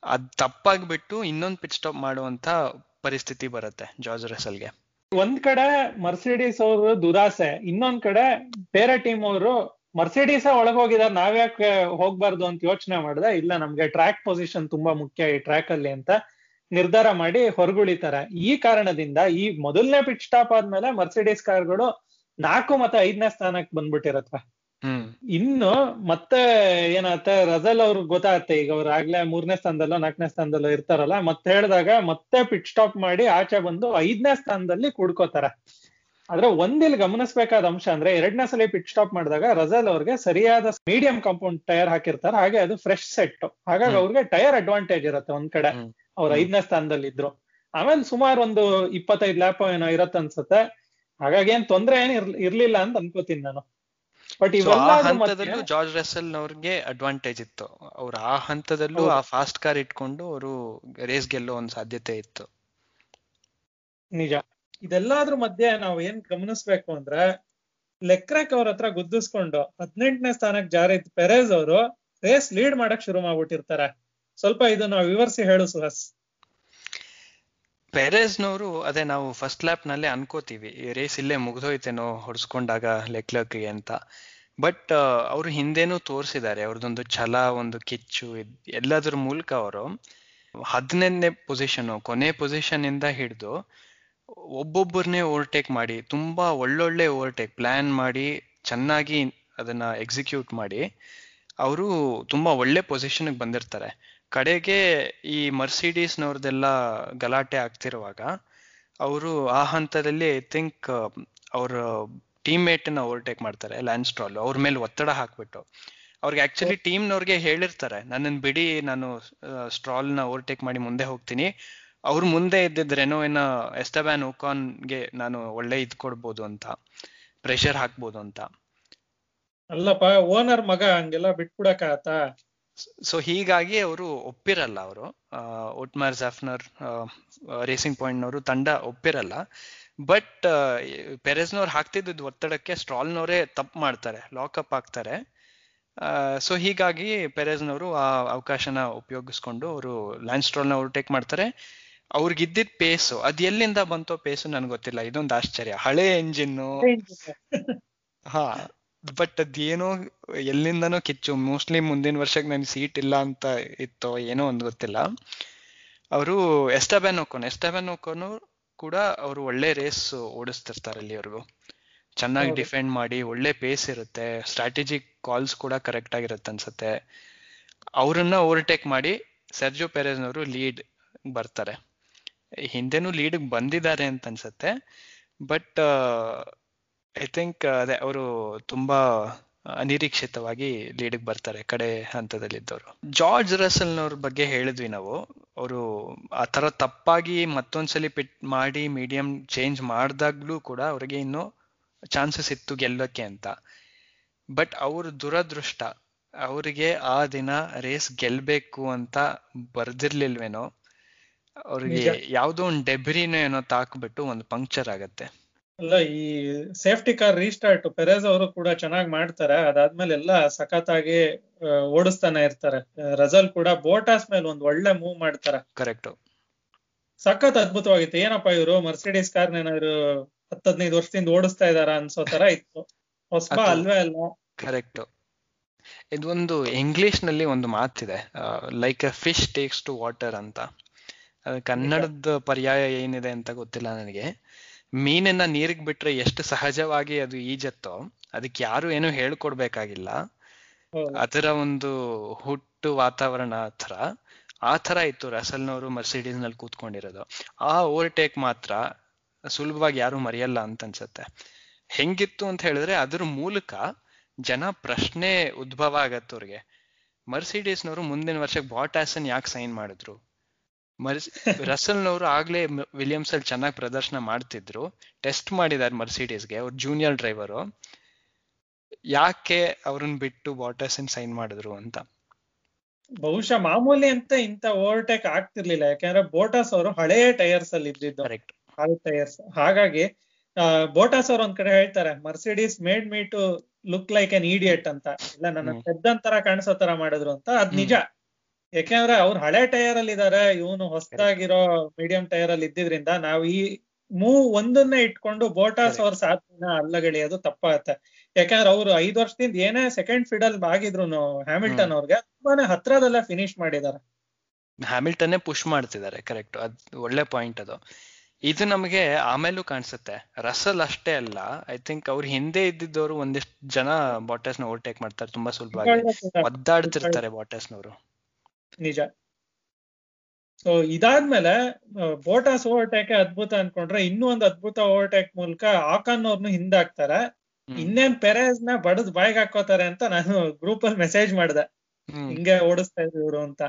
ಅದ್ ತಪ್ಪಾಗ್ಬಿಟ್ಟು ಇನ್ನೊಂದ್ ಪಿಟ್ ಸ್ಟಾಪ್ ಮಾಡುವಂತ ಪರಿಸ್ಥಿತಿ ಬರುತ್ತೆ ಜಾರ್ಜ್ ರಸಲ್ಗೆ ಒಂದ್ ಕಡೆ ಮರ್ಸಿಡೀಸ್ ಅವರು ದುರಾಸೆ, ಇನ್ನೊಂದ್ ಕಡೆ ಬೇರೆ ಟೀಮ್ ಅವರು ಮರ್ಸಿಡೀಸ್ ಒಳಗ್ ಹೋಗಿದಾರೆ ನಾವ್ಯಾಕೆ ಹೋಗ್ಬಾರ್ದು ಅಂತ ಯೋಚನೆ ಮಾಡಿದೆ, ಇಲ್ಲ ನಮ್ಗೆ ಟ್ರ್ಯಾಕ್ ಪೊಸಿಷನ್ ತುಂಬಾ ಮುಖ್ಯ ಈ ಟ್ರ್ಯಾಕ್ ಅಲ್ಲಿ ಅಂತ ನಿರ್ಧಾರ ಮಾಡಿ ಹೊರಗುಳಿತಾರೆ. ಈ ಕಾರಣದಿಂದ ಈ ಮೊದಲನೇ ಪಿಟ್ ಸ್ಟಾಪ್ ಆದ್ಮೇಲೆ ಮರ್ಸಿಡೀಸ್ ಕಾರ್ಗಳು ನಾಲ್ಕು ಮತ್ತೆ ಐದನೇ ಸ್ಥಾನಕ್ಕೆ ಬಂದ್ಬಿಟ್ಟಿರತ್ವ ಇನ್ನು ಮತ್ತೆ ಏನಾಗುತ್ತೆ ರಜಲ್ ಅವ್ರ ಗೊತ್ತಾಗತ್ತೆ ಈಗ ಅವ್ರು ಆಗ್ಲೇ ಮೂರನೇ ಸ್ಥಾನದಲ್ಲೋ ನಾಲ್ಕನೇ ಸ್ಥಾನದಲ್ಲೋ ಇರ್ತಾರಲ್ಲ ಮತ್ತೆ ಹೇಳಿದಾಗ ಮತ್ತೆ ಪಿಟ್ ಸ್ಟಾಪ್ ಮಾಡಿ ಆಚೆ ಬಂದು ಐದನೇ ಸ್ಥಾನದಲ್ಲಿ ಕುಡ್ಕೋತಾರ ಆದ್ರೆ ಒಂದಿಲ್ ಗಮನಿಸಬೇಕಾದ ಅಂಶ ಅಂದ್ರೆ ಎರಡನೇ ಸಲ ಪಿಟ್ ಸ್ಟಾಪ್ ಮಾಡಿದಾಗ ರಜಲ್ ಅವ್ರಿಗೆ ಸರಿಯಾದ ಮೀಡಿಯಂ ಕಾಂಪೌಂಡ್ ಟೈರ್ ಹಾಕಿರ್ತಾರೆ ಹಾಗೆ ಅದು ಫ್ರೆಶ್ ಸೆಟ್ ಹಾಗಾಗಿ. ಅವ್ರಿಗೆ ಟೈರ್ ಅಡ್ವಾಂಟೇಜ್ ಇರುತ್ತೆ ಒಂದ್ ಕಡೆ. ಅವ್ರ. ಐದನೇ ಸ್ಥಾನದಲ್ಲಿ ಇದ್ರು ಆಮೇಲೆ ಸುಮಾರು ಒಂದು ಇಪ್ಪತ್ತೈದು ಲ್ಯಾಪ್ ಏನೋ ಇರತ್ತ ಅನ್ಸುತ್ತೆ ಹಾಗಾಗಿ ಏನ್ ತೊಂದ್ರೆ ಏನ್ ಇರ್ಲಿ- ಇರ್ಲಿಲ್ಲ ಅಂತ ಅನ್ಕೋತೀನಿ ನಾನು. ಬಟ್ ಹಂತದಲ್ಲೂ ಜಾರ್ಜ್ ರಸಲ್ ಅವ್ರಿಗೆ ಅಡ್ವಾಂಟೇಜ್ ಇತ್ತು. ಅವ್ರ ಆ ಹಂತದಲ್ಲೂ ಆ ಫಾಸ್ಟ್ ಕಾರ್ ಇಟ್ಕೊಂಡು ಅವರು ರೇಸ್ ಗೆಲ್ಲೋ ಒಂದ್ ಸಾಧ್ಯತೆ ಇತ್ತು. ನಿಜ. ಇದೆಲ್ಲದ್ರ ಮಧ್ಯೆ ನಾವು ಏನ್ ಗಮನಿಸ್ಬೇಕು ಅಂದ್ರೆ ಲೆಕ್ರಾಕ್ ಅವ್ರ ಹತ್ರ ಗುದ್ದಿಸ್ಕೊಂಡು ಹದಿನೆಂಟನೇ ಸ್ಥಾನಕ್ಕೆ ಜಾರಿ ಪೆರೇಸ್ ಅವರು ರೇಸ್ ಲೀಡ್ ಮಾಡಕ್ ಶುರು ಮಾಡ್ಬಿಟ್ಟಿರ್ತಾರೆ. ಸ್ವಲ್ಪ ಇದನ್ನ ವಿವರಿಸಿ ಹೇಳು ಸುಹಾಸ್. ಪೆರೇಸ್ನವರು ಅದೇ ನಾವು ಫಸ್ಟ್ ಲ್ಯಾಪ್ ನಲ್ಲೇ ಅನ್ಕೋತೀವಿ, ಈ ರೇಸ್ ಇಲ್ಲೇ ಮುಗ್ದೋಯ್ತೇನೋ ಹೊಡ್ಸ್ಕೊಂಡಾಗ ಲೆಕ್ಲಕ್ಗೆ ಅಂತ. ಬಟ್ ಅವರು ಹಿಂದೆನೂ ತೋರಿಸಿದ್ದಾರೆ ಅವ್ರದ್ದೊಂದು ಛಲ, ಒಂದು ಕಿಚ್ಚು ಎಲ್ಲದ್ರ ಮೂಲಕ ಅವರು ಹದಿನೈದನೇ ಪೊಸಿಷನ್ ಕೊನೆ ಪೊಸಿಷನ್ ಇಂದ ಹಿಡಿದು ಒಬ್ಬೊಬ್ಬರನ್ನೇ ಓವರ್ಟೇಕ್ ಮಾಡಿ, ತುಂಬಾ ಒಳ್ಳೊಳ್ಳೆ ಓವರ್ಟೇಕ್ ಪ್ಲಾನ್ ಮಾಡಿ, ಚೆನ್ನಾಗಿ ಅದನ್ನ ಎಕ್ಸಿಕ್ಯೂಟ್ ಮಾಡಿ, ಅವರು ತುಂಬಾ ಒಳ್ಳೆ ಪೊಸಿಷನ್ಗೆ ಬಂದಿರ್ತಾರೆ. ಕಡೆಗೆ ಈ ಮರ್ಸಿಡೀಸ್ನವ್ರದ್ದೆಲ್ಲ ಗಲಾಟೆ ಆಗ್ತಿರುವಾಗ ಅವರು ಆ ಹಂತದಲ್ಲಿ ಐ ಥಿಂಕ್ ಅವ್ರ ಟೀಮ್ನ ಓವರ್ಟೇಕ್ ಮಾಡ್ತಾರೆ ಲ್ಯಾನ್ಸ್ ಸ್ಟ್ರಾಲ್. ಅವ್ರ ಮೇಲೆ ಒತ್ತಡ ಹಾಕ್ಬಿಟ್ಟು. ಅವ್ರಿಗೆ ಆಕ್ಚುಲಿ ಟೀಮ್ನವ್ರಿಗೆ ಹೇಳಿರ್ತಾರೆ ನನ್ನನ್ನು ಬಿಡಿ ನಾನು ಸ್ಟ್ರಾಲ್ನ ಓವರ್ಟೇಕ್ ಮಾಡಿ ಮುಂದೆ ಹೋಗ್ತೀನಿ. ಅವ್ರ ಮುಂದೆ ಇದ್ದಿದ್ರೇನೋ ಏನೋ ಎಸ್ಟಬ್ಯಾನ್ ಓಕಾನ್ಗೆ ನಾನು ಒಳ್ಳೆ ಇದ್ ಕೊಡ್ಬೋದು ಅಂತ ಪ್ರೆಷರ್ ಹಾಕ್ಬೋದು ಅಂತ. ಅಲ್ಲಪ್ಪ ಓನರ್ ಮಗ ಹಂಗೆಲ್ಲ ಬಿಟ್ಬಿಡಕಾತ ಸೊ ಹೀಗಾಗಿ ಅವರು ಒಪ್ಪಿರಲ್ಲ ಅವರು. ಒಟ್ಮಾರ್ ಜಾಫ್ನರ್ ರೇಸಿಂಗ್ ಪಾಯಿಂಟ್ನವರು ತಂಡ ಒಪ್ಪಿರಲ್ಲ. ಬಟ್ ಪೆರೆಸ್ನವ್ರು ಹಾಕ್ತಿದ್ದ ಒತ್ತಡಕ್ಕೆ ಸ್ಟ್ರಾಲ್ನವರೇ ತಪ್ಪು ಮಾಡ್ತಾರೆ ಲಾಕಪ್ ಆಗ್ತಾರೆ ಸೊ ಹೀಗಾಗಿ ಪೆರೆಸ್ನವರು ಆ ಅವಕಾಶನ ಉಪಯೋಗಿಸ್ಕೊಂಡು ಅವರು ಲ್ಯಾಂಡ್ ಸ್ಟ್ರಾಲ್ನ ಓವರ್ಟೇಕ್ ಮಾಡ್ತಾರೆ. ಅವ್ರಿಗಿದ್ದಿದ್ ಪೇಸು ಅದ್ ಎಲ್ಲಿಂದ ಬಂತೋ ಪೇಸು ನನ್ಗೆ ಗೊತ್ತಿಲ್ಲ. ಇದೊಂದು ಆಶ್ಚರ್ಯ. ಹಳೆ ಎಂಜಿನ್ನು ಹಾ. ಬಟ್ ಅದೇನೋ ಎಲ್ಲಿಂದನೋ ಕಿಚ್ಚು. ಮೋಸ್ಟ್ಲಿ ಮುಂದಿನ ವರ್ಷಕ್ಕೆ ನನ್ ಸೀಟ್ ಇಲ್ಲ ಅಂತ ಇತ್ತು ಏನೋ ಒಂದು ಗೊತ್ತಿಲ್ಲ. ಅವರು ಎಸ್ಟಬ್ಯಾನ್ ಓಕೋನ್ ಎಸ್ಟಬ್ಯಾನ್ ಓಕೋನು ಕೂಡ ಅವರು ಒಳ್ಳೆ ರೇಸ್ ಓಡಿಸ್ತಿರ್ತಾರೆ ಅಲ್ಲಿವರೆಗೂ ಚೆನ್ನಾಗಿ. ಡಿಫೆಂಡ್ ಮಾಡಿ ಒಳ್ಳೆ ಪೇಸ್ ಇರುತ್ತೆ. ಸ್ಟ್ರಾಟಜಿಕ್ ಕಾಲ್ಸ್ ಕೂಡ ಕರೆಕ್ಟ್ ಆಗಿರುತ್ತೆ ಅನ್ಸುತ್ತೆ. ಅವರನ್ನ ಓವರ್ಟೇಕ್ ಮಾಡಿ ಸರ್ಜೋ ಪೆರೇಸ್ನವರು ಲೀಡ್ ಬರ್ತಾರೆ. ಹಿಂದೆನೂ ಲೀಡ್ ಬಂದಿದ್ದಾರೆ ಅಂತ ಅನ್ಸುತ್ತೆ. ಬಟ್ ಐ ಥಿಂಕ್ ಅದೇ ಅವರು ತುಂಬಾ ಅನಿರೀಕ್ಷಿತವಾಗಿ ಲೀಡ್ಗೆ ಬರ್ತಾರೆ ಕಡೆ ಹಂತದಲ್ಲಿದ್ದವರು. ಜಾರ್ಜ್ ರಸಲ್ನವ್ರ ಬಗ್ಗೆ ಹೇಳಿದ್ವಿ ನಾವು. ಅವರು ಆ ತರ ತಪ್ಪಾಗಿ ಮತ್ತೊಂದ್ಸಲಿ ಪಿಟ್ ಮಾಡಿ ಮೀಡಿಯಂ ಚೇಂಜ್ ಮಾಡಿದಾಗ್ಲೂ ಕೂಡ ಅವ್ರಿಗೆ ಇನ್ನೂ ಚಾನ್ಸಸ್ ಇತ್ತು ಗೆಲ್ಲೋಕೆ ಅಂತ. ಬಟ್ ಅವ್ರ ದುರದೃಷ್ಟ ಅವರಿಗೆ ಆ ದಿನ ರೇಸ್ ಗೆಲ್ಬೇಕು ಅಂತ ಬರ್ದಿರ್ಲಿಲ್ವೇನೋ ಅವ್ರಿಗೆ ಯಾವುದೋ ಯಾವ್ದೋ ಒಂದು ಡೆಬ್ರಿನೋ ಏನೋ ತಾಕ್ಬಿಟ್ಟು ಒಂದು ಪಂಕ್ಚರ್ ಆಗತ್ತೆ. ಅಲ್ಲ ಈ ಸೇಫ್ಟಿ ಕಾರ್ ರೀಸ್ಟಾರ್ಟ್ ಪೆರೇಸ್ ಅವರು ಕೂಡ ಚೆನ್ನಾಗಿ ಮಾಡ್ತಾರೆ. ಅದಾದ್ಮೇಲೆ ಎಲ್ಲ ಸಖತ್ತಾಗಿ ಓಡಿಸ್ತಾನೆ ಇರ್ತಾರೆ. ರಜಲ್ ಕೂಡ ಬೋಟಾಸ್ ಮೇಲೆ ಒಂದ್ ಒಳ್ಳೆ ಮೂವ್ ಮಾಡ್ತಾರೆ. ಕರೆಕ್ಟ್ ಸಖತ್ ಅದ್ಭುತವಾಗಿತ್ತು. ಏನಪ್ಪಾ ಇವರು? ಮರ್ಸಿಡೀಸ್ ಕಾರ್ ಏನಾದ್ರು ಹತ್ತ ಹದಿನೈದು ವರ್ಷದಿಂದ ಓಡಿಸ್ತಾ ಇದಾರ ಅನ್ಸೋ ತರ ಇತ್ತು. ಹೊಸಬ ಅಲ್ವೇ ಅಲ್ಲ ಕರೆಕ್ಟ್ ಇದೊಂದು ಇಂಗ್ಲಿಷ್ನಲ್ಲಿ ಒಂದು ಮಾತಿದೆ. Like a fish takes to water ಅಂತ. ಕನ್ನಡದ ಪರ್ಯಾಯ ಏನಿದೆ ಅಂತ ಗೊತ್ತಿಲ್ಲ ನನಗೆ. ಮೀನನ್ನ ನೀರಿಗೆ ಬಿಟ್ರೆ ಎಷ್ಟು ಸಹಜವಾಗಿ ಅದು ಈಜತ್ತೋ ಅದಕ್ಕೆ ಯಾರು ಏನು ಹೇಳ್ಕೊಡ್ಬೇಕಾಗಿಲ್ಲ. ಅದರ ಒಂದು ಹುಟ್ಟು ವಾತಾವರಣ ಥರ. ಆ ಥರ ಇತ್ತು ರಸಲ್ನವರು ಮರ್ಸಿಡೀಸ್ನಲ್ಲಿ ಕೂತ್ಕೊಂಡಿರೋದು. ಆ ಓವರ್ಟೇಕ್ ಮಾತ್ರ ಸುಲಭವಾಗಿ ಯಾರು ಮರೆಯಲ್ಲ ಅಂತ ಅನ್ಸುತ್ತೆ. ಹೆಂಗಿತ್ತು ಅಂತ ಹೇಳಿದ್ರೆ ಅದ್ರ ಮೂಲಕ ಜನ ಪ್ರಶ್ನೆ ಉದ್ಭವ ಆಗತ್ತವ್ರಿಗೆ ಮರ್ಸಿಡೀಸ್ನವರು ಮುಂದಿನ ವರ್ಷಕ್ಕೆ ಬಾಟಾಸನ್ ಯಾಕೆ ಸೈನ್ ಮಾಡಿದ್ರು? ಮರ್ಸ್ ರಸಲ್ನವರು ಆಗ್ಲೇ ವಿಲಿಯಮ್ಸ್ ಅಲ್ಲಿ ಚೆನ್ನಾಗಿ ಪ್ರದರ್ಶನ ಮಾಡ್ತಿದ್ರು. ಟೆಸ್ಟ್ ಮಾಡಿದ್ದಾರೆ ಮರ್ಸಿಡೀಸ್ಗೆ ಅವ್ರ ಜೂನಿಯರ್ ಡ್ರೈವರು. ಯಾಕೆ ಅವ್ರನ್ನ ಬಿಟ್ಟು ಬಾಟರ್ಸ್ ಸೈನ್ ಮಾಡಿದ್ರು ಅಂತ. ಬಹುಶಃ ಮಾಮೂಲಿ ಅಂತ ಇಂತ ಓವರ್ಟೇಕ್ ಆಗ್ತಿರ್ಲಿಲ್ಲ. ಯಾಕಂದ್ರೆ ಬೋಟಾಸ್ ಅವರು ಹಳೆಯ ಟೈರ್ಸ್ ಅಲ್ಲಿ ಇದ್ದಿದ್ದು. ಕರೆಕ್ಟ್. ಹಳೆ ಟೈರ್ಸ್. ಹಾಗಾಗಿ ಬೋಟಾಸ್ ಅವರು ಒಂದ್ ಕಡೆ ಹೇಳ್ತಾರೆ Mercedes made me to look like an idiot ಅಂತ. ಇಲ್ಲ ನನ್ನ ತೆದ್ದಂತರ ತರ ಕಾಣಿಸೋ ತರ ಮಾಡಿದ್ರು ಅಂತ. ಅದ್ ನಿಜ. ಯಾಕೆಂದ್ರೆ ಅವ್ರು ಹಳೆ ಟೈರ್ ಅಲ್ಲಿ ಇದಾರೆ ಇವನು ಹೊಸದಾಗಿರೋ ಮೀಡಿಯಂ ಟೈರ್ ಅಲ್ಲಿ ಇದ್ದಿದ್ರಿಂದ ನಾವು ಈ ಮೂ ಒಂದನ್ನೇ ಇಟ್ಕೊಂಡು ಬೋಟಾಸ್. ಅವ್ರ ಸಾಧನ ಅಲ್ಲಗೆಳೆಯೋದು ತಪ್ಪಾಗತ್ತೆ. ಯಾಕಂದ್ರೆ ಅವ್ರು ಐದ್ ವರ್ಷದಿಂದ ಏನೇ ಸೆಕೆಂಡ್ ಫಿಡಲ್ ಆಗಿದ್ರು ಹ್ಯಾಮಿಲ್ಟನ್ ಅವ್ರಿಗೆ ತುಂಬಾನೇ ಹತ್ರದಲ್ಲೇ ಫಿನಿಶ್ ಮಾಡಿದಾರೆ. ಹ್ಯಾಮಿಲ್ಟನ್ನೇ ಪುಷ್ ಮಾಡ್ತಿದ್ದಾರೆ ಕರೆಕ್ಟ್ ಅದ್ ಒಳ್ಳೆ ಪಾಯಿಂಟ್ ಅದು. ಇದು ನಮಗೆ ಆಮೇಲೂ ಕಾಣಿಸುತ್ತೆ. ರಸಲ್ ಅಷ್ಟೇ ಅಲ್ಲ ಐ ಥಿಂಕ್ ಅವ್ರ ಹಿಂದೆ ಇದ್ದಿದ್ದವರು ಒಂದಿಷ್ಟು ಜನ ಬಾಟಸ್ನ ಓವರ್ಟೇಕ್ ಮಾಡ್ತಾರೆ ತುಂಬಾ ಸುಲಭವಾಗಿ. ಒದ್ದಾಡ್ತಿರ್ತಾರೆ. ಬಾಟಸ್ನವರು ನಿಜ. ಸೊ ಇದಾದ್ಮೇಲೆ ಬೋಟಾಸ್ ಓವರ್ಟೇಕ್ ಅದ್ಭುತ ಅನ್ಕೊಂಡ್ರೆ ಇನ್ನೂ ಒಂದು ಅದ್ಭುತ ಓವರ್ಟೇಕ್ ಮೂಲಕ ಆಕಾನ್ ಅವ್ರನ್ನು ಹಿಂದಾಕ್ತಾರೆ. ಇನ್ನೇನ್ ಪೆರೇಸ್ನ ಬಡದ್ ಬಾಯ್ಗೆ ಹಾಕೋತಾರೆ ಅಂತ ನಾನು ಗ್ರೂಪ್ ಅಲ್ಲಿ ಮೆಸೇಜ್ ಮಾಡ್ದೆ ಹಿಂಗೆ ಓಡಿಸ್ತಾ ಇದ್ರು ಇವ್ರು ಅಂತ.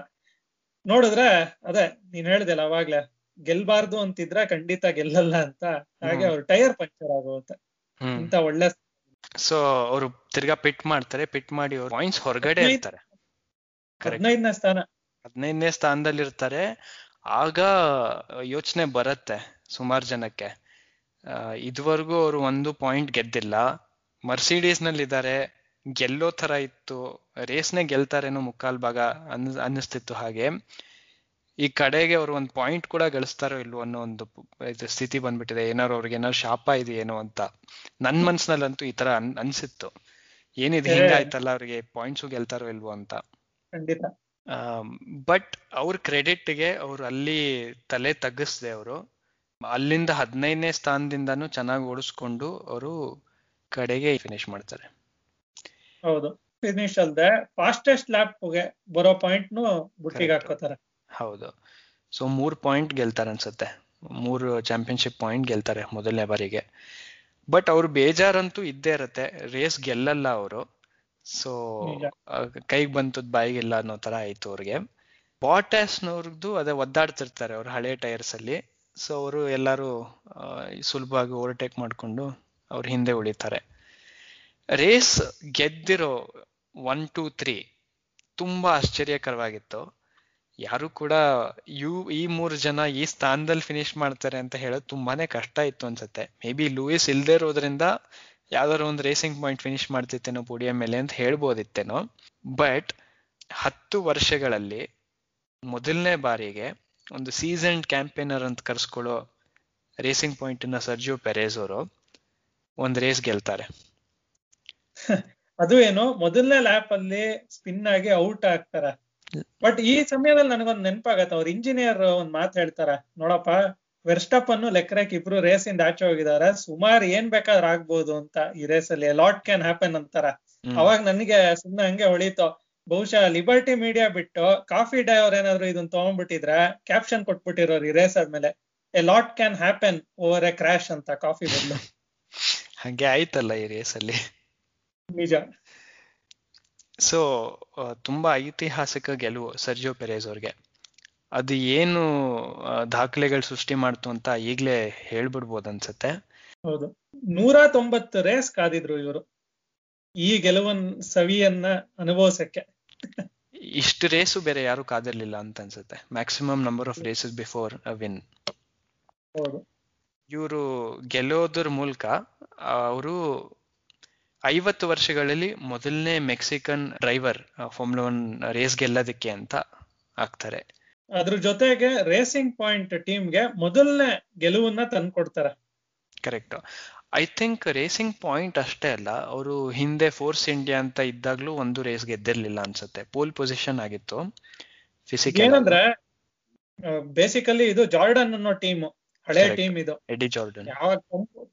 ನೋಡಿದ್ರೆ ಅದೇ ನೀನ್ ಹೇಳ್ದಲ್ಲ ಅವಾಗ್ಲೇ ಗೆಲ್ಬಾರ್ದು ಅಂತಿದ್ರೆ ಖಂಡಿತ ಗೆಲ್ಲಲ್ಲ ಅಂತ. ಹಾಗೆ. ಅವ್ರ ಟೈರ್ ಪಂಕ್ಚರ್ ಆಗೋಗುತ್ತೆ. ಹ್ಮ್. ಇಂತ ಒಳ್ಳೆ ಸೊ ಅವರು ತಿರ್ಗಾ ಪಿಟ್ ಮಾಡ್ತಾರೆ ಪಿಟ್ ಮಾಡಿ ಅವ್ರು ಪಾಯಿಂಟ್ಸ್ ಹೊರಗಡೆ ಇರ್ತಾರೆ ಹದಿನೈದನೇ ಸ್ಥಾನ. ಹದಿನೈದನೇ ಸ್ಥಾನದಲ್ಲಿ ಇರ್ತಾರೆ ಆಗ ಯೋಚನೆ ಬರುತ್ತೆ ಸುಮಾರು ಜನಕ್ಕೆ. ಆ, ಇದುವರೆಗೂ ಅವರು ಒಂದು ಪಾಯಿಂಟ್ ಗೆದ್ದಿಲ್ಲ. ಮರ್ಸಿಡೀಸ್ನಲ್ಲಿ ಇದ್ದಾರೆ ಗೆಲ್ಲೋ ತರ ಇತ್ತು. ರೇಸ್ನೇ ಗೆಲ್ತಾರೇನೋ ಮುಕ್ಕಾಲ್ ಭಾಗ ಅನ್ ಅನ್ನಿಸ್ತಿತ್ತು ಹಾಗೆ. ಈ ಕಡೆಗೆ ಅವರು ಒಂದು ಪಾಯಿಂಟ್ ಕೂಡ ಗಳಿಸ್ತಾರೋ ಇಲ್ವೋ ಅನ್ನೋ ಒಂದು ಇದು ಸ್ಥಿತಿ ಬಂದ್ಬಿಟ್ಟಿದೆ. ಏನಾರು ಅವ್ರಿಗೆ ಏನಾರು ಶಾಪ ಇದೆಯೇನೋ ಅಂತ. ನನ್ ಮನ್ಸಿನಲ್ಲಂತೂ ಈ ತರ ಅನ್ ಅನ್ಸಿತ್ತು. ಏನಿದೆ. ಹಿಂಗಾಯ್ತಲ್ಲ ಅವ್ರಿಗೆ? ಪಾಯಿಂಟ್ಸು ಗೆಲ್ತಾರೋ ಇಲ್ವೋ ಅಂತ. ಖಂಡಿತ. ಬಟ್ ಅವ್ರ ಕ್ರೆಡಿಟ್ಗೆ ಅವ್ರು ಅಲ್ಲಿ ತಲೆ ತಗ್ಗಿಸ್ದೆ ಅವರು. ಅಲ್ಲಿಂದ ಹದಿನೈದನೇ ಸ್ಥಾನದಿಂದಾನು ಚೆನ್ನಾಗಿ ಓಡಿಸ್ಕೊಂಡು ಅವರು ಕಡೆಗೆ ಫಿನಿಶ್ ಮಾಡ್ತಾರೆ. ಹೌದು. ಫಿನಿಶ್ ಅಲ್ದೆ ಫಾಸ್ಟೆಸ್ಟ್ ಲ್ಯಾಪ್ಗೆ ಬರೋ ಪಾಯಿಂಟ್ ನು ಬುಟ್ಟಿಗೆ. ಹಾಕೋತಾರೆ ಹೌದು. ಸೊ ಮೂರ್ ಪಾಯಿಂಟ್ ಗೆಲ್ತಾರೆ ಅನ್ಸುತ್ತೆ. ಮೂರು ಚಾಂಪಿಯನ್ಶಿಪ್ ಪಾಯಿಂಟ್ ಗೆಲ್ತಾರೆ ಮೊದಲನೇ ಬಾರಿಗೆ. ಬಟ್ ಅವ್ರು ಬೇಜಾರಂತೂ ಇದ್ದೇ ಇರತ್ತೆ. ರೇಸ್ ಗೆಲ್ಲಲ್ಲ ಅವರು. ಸೊ. ಕೈಗೆ ಬಂತದ್ ಬಾಯಿಗಿಲ್ಲ ಅನ್ನೋ ತರ ಆಯ್ತು ಅವ್ರಿಗೆ. ಬಾಟಾಸ್ನವ್ರದ್ದು ಅದೇ ಒದ್ದಾಡ್ತಿರ್ತಾರೆ ಅವ್ರ ಹಳೆ ಟೈರ್ಸ್ ಅಲ್ಲಿ. ಸೊ ಅವರು ಎಲ್ಲರೂ ಸುಲಭವಾಗಿ ಓವರ್ಟೇಕ್ ಮಾಡ್ಕೊಂಡು ಅವ್ರ ಹಿಂದೆ ಉಳಿತಾರೆ. ರೇಸ್ ಗೆದ್ದಿರೋ ಒನ್ ಟೂ ತ್ರೀ ತುಂಬಾ ಆಶ್ಚರ್ಯಕರವಾಗಿತ್ತು. ಯಾರು ಕೂಡ ಯು ಈ ಮೂರು ಜನ ಈ ಸ್ಥಾನದಲ್ಲಿ ಫಿನಿಶ್ ಮಾಡ್ತಾರೆ ಅಂತ ಹೇಳೋದು ತುಂಬಾನೇ ಕಷ್ಟ ಇತ್ತು ಅನ್ಸುತ್ತೆ. ಮೇ ಬಿ ಲೂಯಿಸ್ ಇಲ್ದೇ ಇರೋದ್ರಿಂದ ಯಾವ್ದಾದ್ರು ಒಂದು ರೇಸಿಂಗ್ ಪಾಯಿಂಟ್ ಫಿನಿಶ್ ಮಾಡ್ತಿತ್ತೇನೋ ಪುಡಿಯ ಮೇಲೆ ಅಂತ ಹೇಳ್ಬೋದಿತ್ತೇನೋ ಬಟ್ ಹತ್ತು ವರ್ಷಗಳಲ್ಲಿ ಮೊದಲನೇ ಬಾರಿಗೆ ಒಂದು ಸೀಸನ್ ಕ್ಯಾಂಪೇನರ್ ಅಂತ ಕರ್ಸ್ಕೊಳ್ಳೋ ರೇಸಿಂಗ್ ಪಾಯಿಂಟ್ನ ಸರ್ಜಿಯೋ ಪೆರೇಸ್ ಅವರು ಒಂದು ರೇಸ್ ಗೆಲ್ತಾರೆ. ಅದು ಏನು ಮೊದಲನೇ ಲ್ಯಾಪ್ ಅಲ್ಲಿ ಸ್ಪಿನ್ ಆಗಿ ಔಟ್ ಆಗ್ತಾರ? ಬಟ್ ಈ ಸಮಯದಲ್ಲಿ ನನಗೊಂದು ನೆನಪಾಗತ್ತೆ ಅವ್ರ ಇಂಜಿನಿಯರ್ ಒಂದ್ ಮಾತು ಹೇಳ್ತಾರ? ನೋಡಪ್ಪ. ವೆರ್ಸ್ಟಪ್ ಅನ್ನು ಲೆಕ್ಕರಕ್ ಇಬ್ರು ರೇಸ್ ಇಂದ ಆಚೆ ಹೋಗಿದ್ದಾರೆ ಸುಮಾರು ಏನ್ ಬೇಕಾದ್ರೂ ಆಗ್ಬೋದು ಅಂತ ಈ ರೇಸ್ ಅಲ್ಲಿ. ಲಾಟ್ ಕ್ಯಾನ್ ಹ್ಯಾಪನ್ ಅಂತಾರ. ಅವಾಗ ನನಗೆ ಸುಮ್ನೆ ಹಂಗೆ ಹೊಳಿತು. ಬಹುಶಃ ಲಿಬರ್ಟಿ ಮೀಡಿಯಾ ಬಿಟ್ಟು ಕಾಫಿ ಡೈ ಅವ್ರ ಏನಾದ್ರು ಇದನ್ನ ತಗೊಂಡ್ಬಿಟ್ಟಿದ್ರೆ ಕ್ಯಾಪ್ಷನ್ ಕೊಟ್ಬಿಟ್ಟಿರೋರು ಈ ರೇಸ್ ಆದ್ಮೇಲೆ a lot can happen over a crash ಅಂತ ಕಾಫಿ ಬಂದು ಹಂಗೆ ಆಯ್ತಲ್ಲ ಈ ರೇಸ್ ಅಲ್ಲಿ. ನಿಜ. ಸೊ ತುಂಬಾ ಐತಿಹಾಸಿಕ ಗೆಲುವು ಸರ್ಜಿಯೋ ಪೆರೇಸ್ ಅವ್ರಿಗೆ. ಅದು ಏನು ದಾಖಲೆಗಳು ಸೃಷ್ಟಿ ಮಾಡ್ತು ಅಂತ ಈಗ್ಲೇ ಹೇಳ್ಬಿಡ್ಬೋದು ಅನ್ಸತ್ತೆ. ಹೌದು. ನೂರ ತೊಂಬತ್ತು ರೇಸ್ ಕಾದಿದ್ರು ಇವರು. ಈ ಗೆಲುವನ್ ಸವಿಯನ್ನ ಅನುಭವಿಸಕ್ಕೆ. ಇಷ್ಟು ರೇಸು ಬೇರೆ ಯಾರು ಕಾದಿರ್ಲಿಲ್ಲ ಅಂತ ಅನ್ಸುತ್ತೆ. Maximum number of races before win ಹೌದು. ಇವರು ಗೆಲ್ಲೋದ್ರ ಮೂಲಕ ಅವರು ಐವತ್ತು ವರ್ಷಗಳಲ್ಲಿ ಮೊದಲನೇ Mexican driver formula one race ಗೆಲ್ಲೋದಕ್ಕೆ ಅಂತ ಆಗ್ತಾರೆ. ಅದ್ರ ಜೊತೆಗೆ ರೇಸಿಂಗ್ ಪಾಯಿಂಟ್ ಟೀಮ್ಗೆ ಮೊದಲನೇ ಗೆಲುವನ್ನ ತಂದ್ಕೊಡ್ತಾರೆ correct I think Racing Point ಅಷ್ಟೇ ಅಲ್ಲ ಅವರು ಹಿಂದೆ ಫೋರ್ಸ್ ಇಂಡಿಯಾ ಅಂತ ಇದ್ದಾಗ್ಲೂ ಒಂದು ರೇಸ್ ಗೆದ್ದಿರ್ಲಿಲ್ಲ ಅನ್ಸುತ್ತೆ. ಪೋಲ್ ಪೊಸಿಷನ್ ಆಗಿತ್ತು ಫಿಸಿಕ್ ಏನಂದ್ರೆ ಬೇಸಿಕಲಿ ಇದು ಜಾರ್ಡನ್ ಅನ್ನೋ ಟೀಮ್ ಹಳೆ ಟೀಮ್ ಇದು. ಎಡಿ ಜಾರ್ಡನ್ ಯಾವಾಗ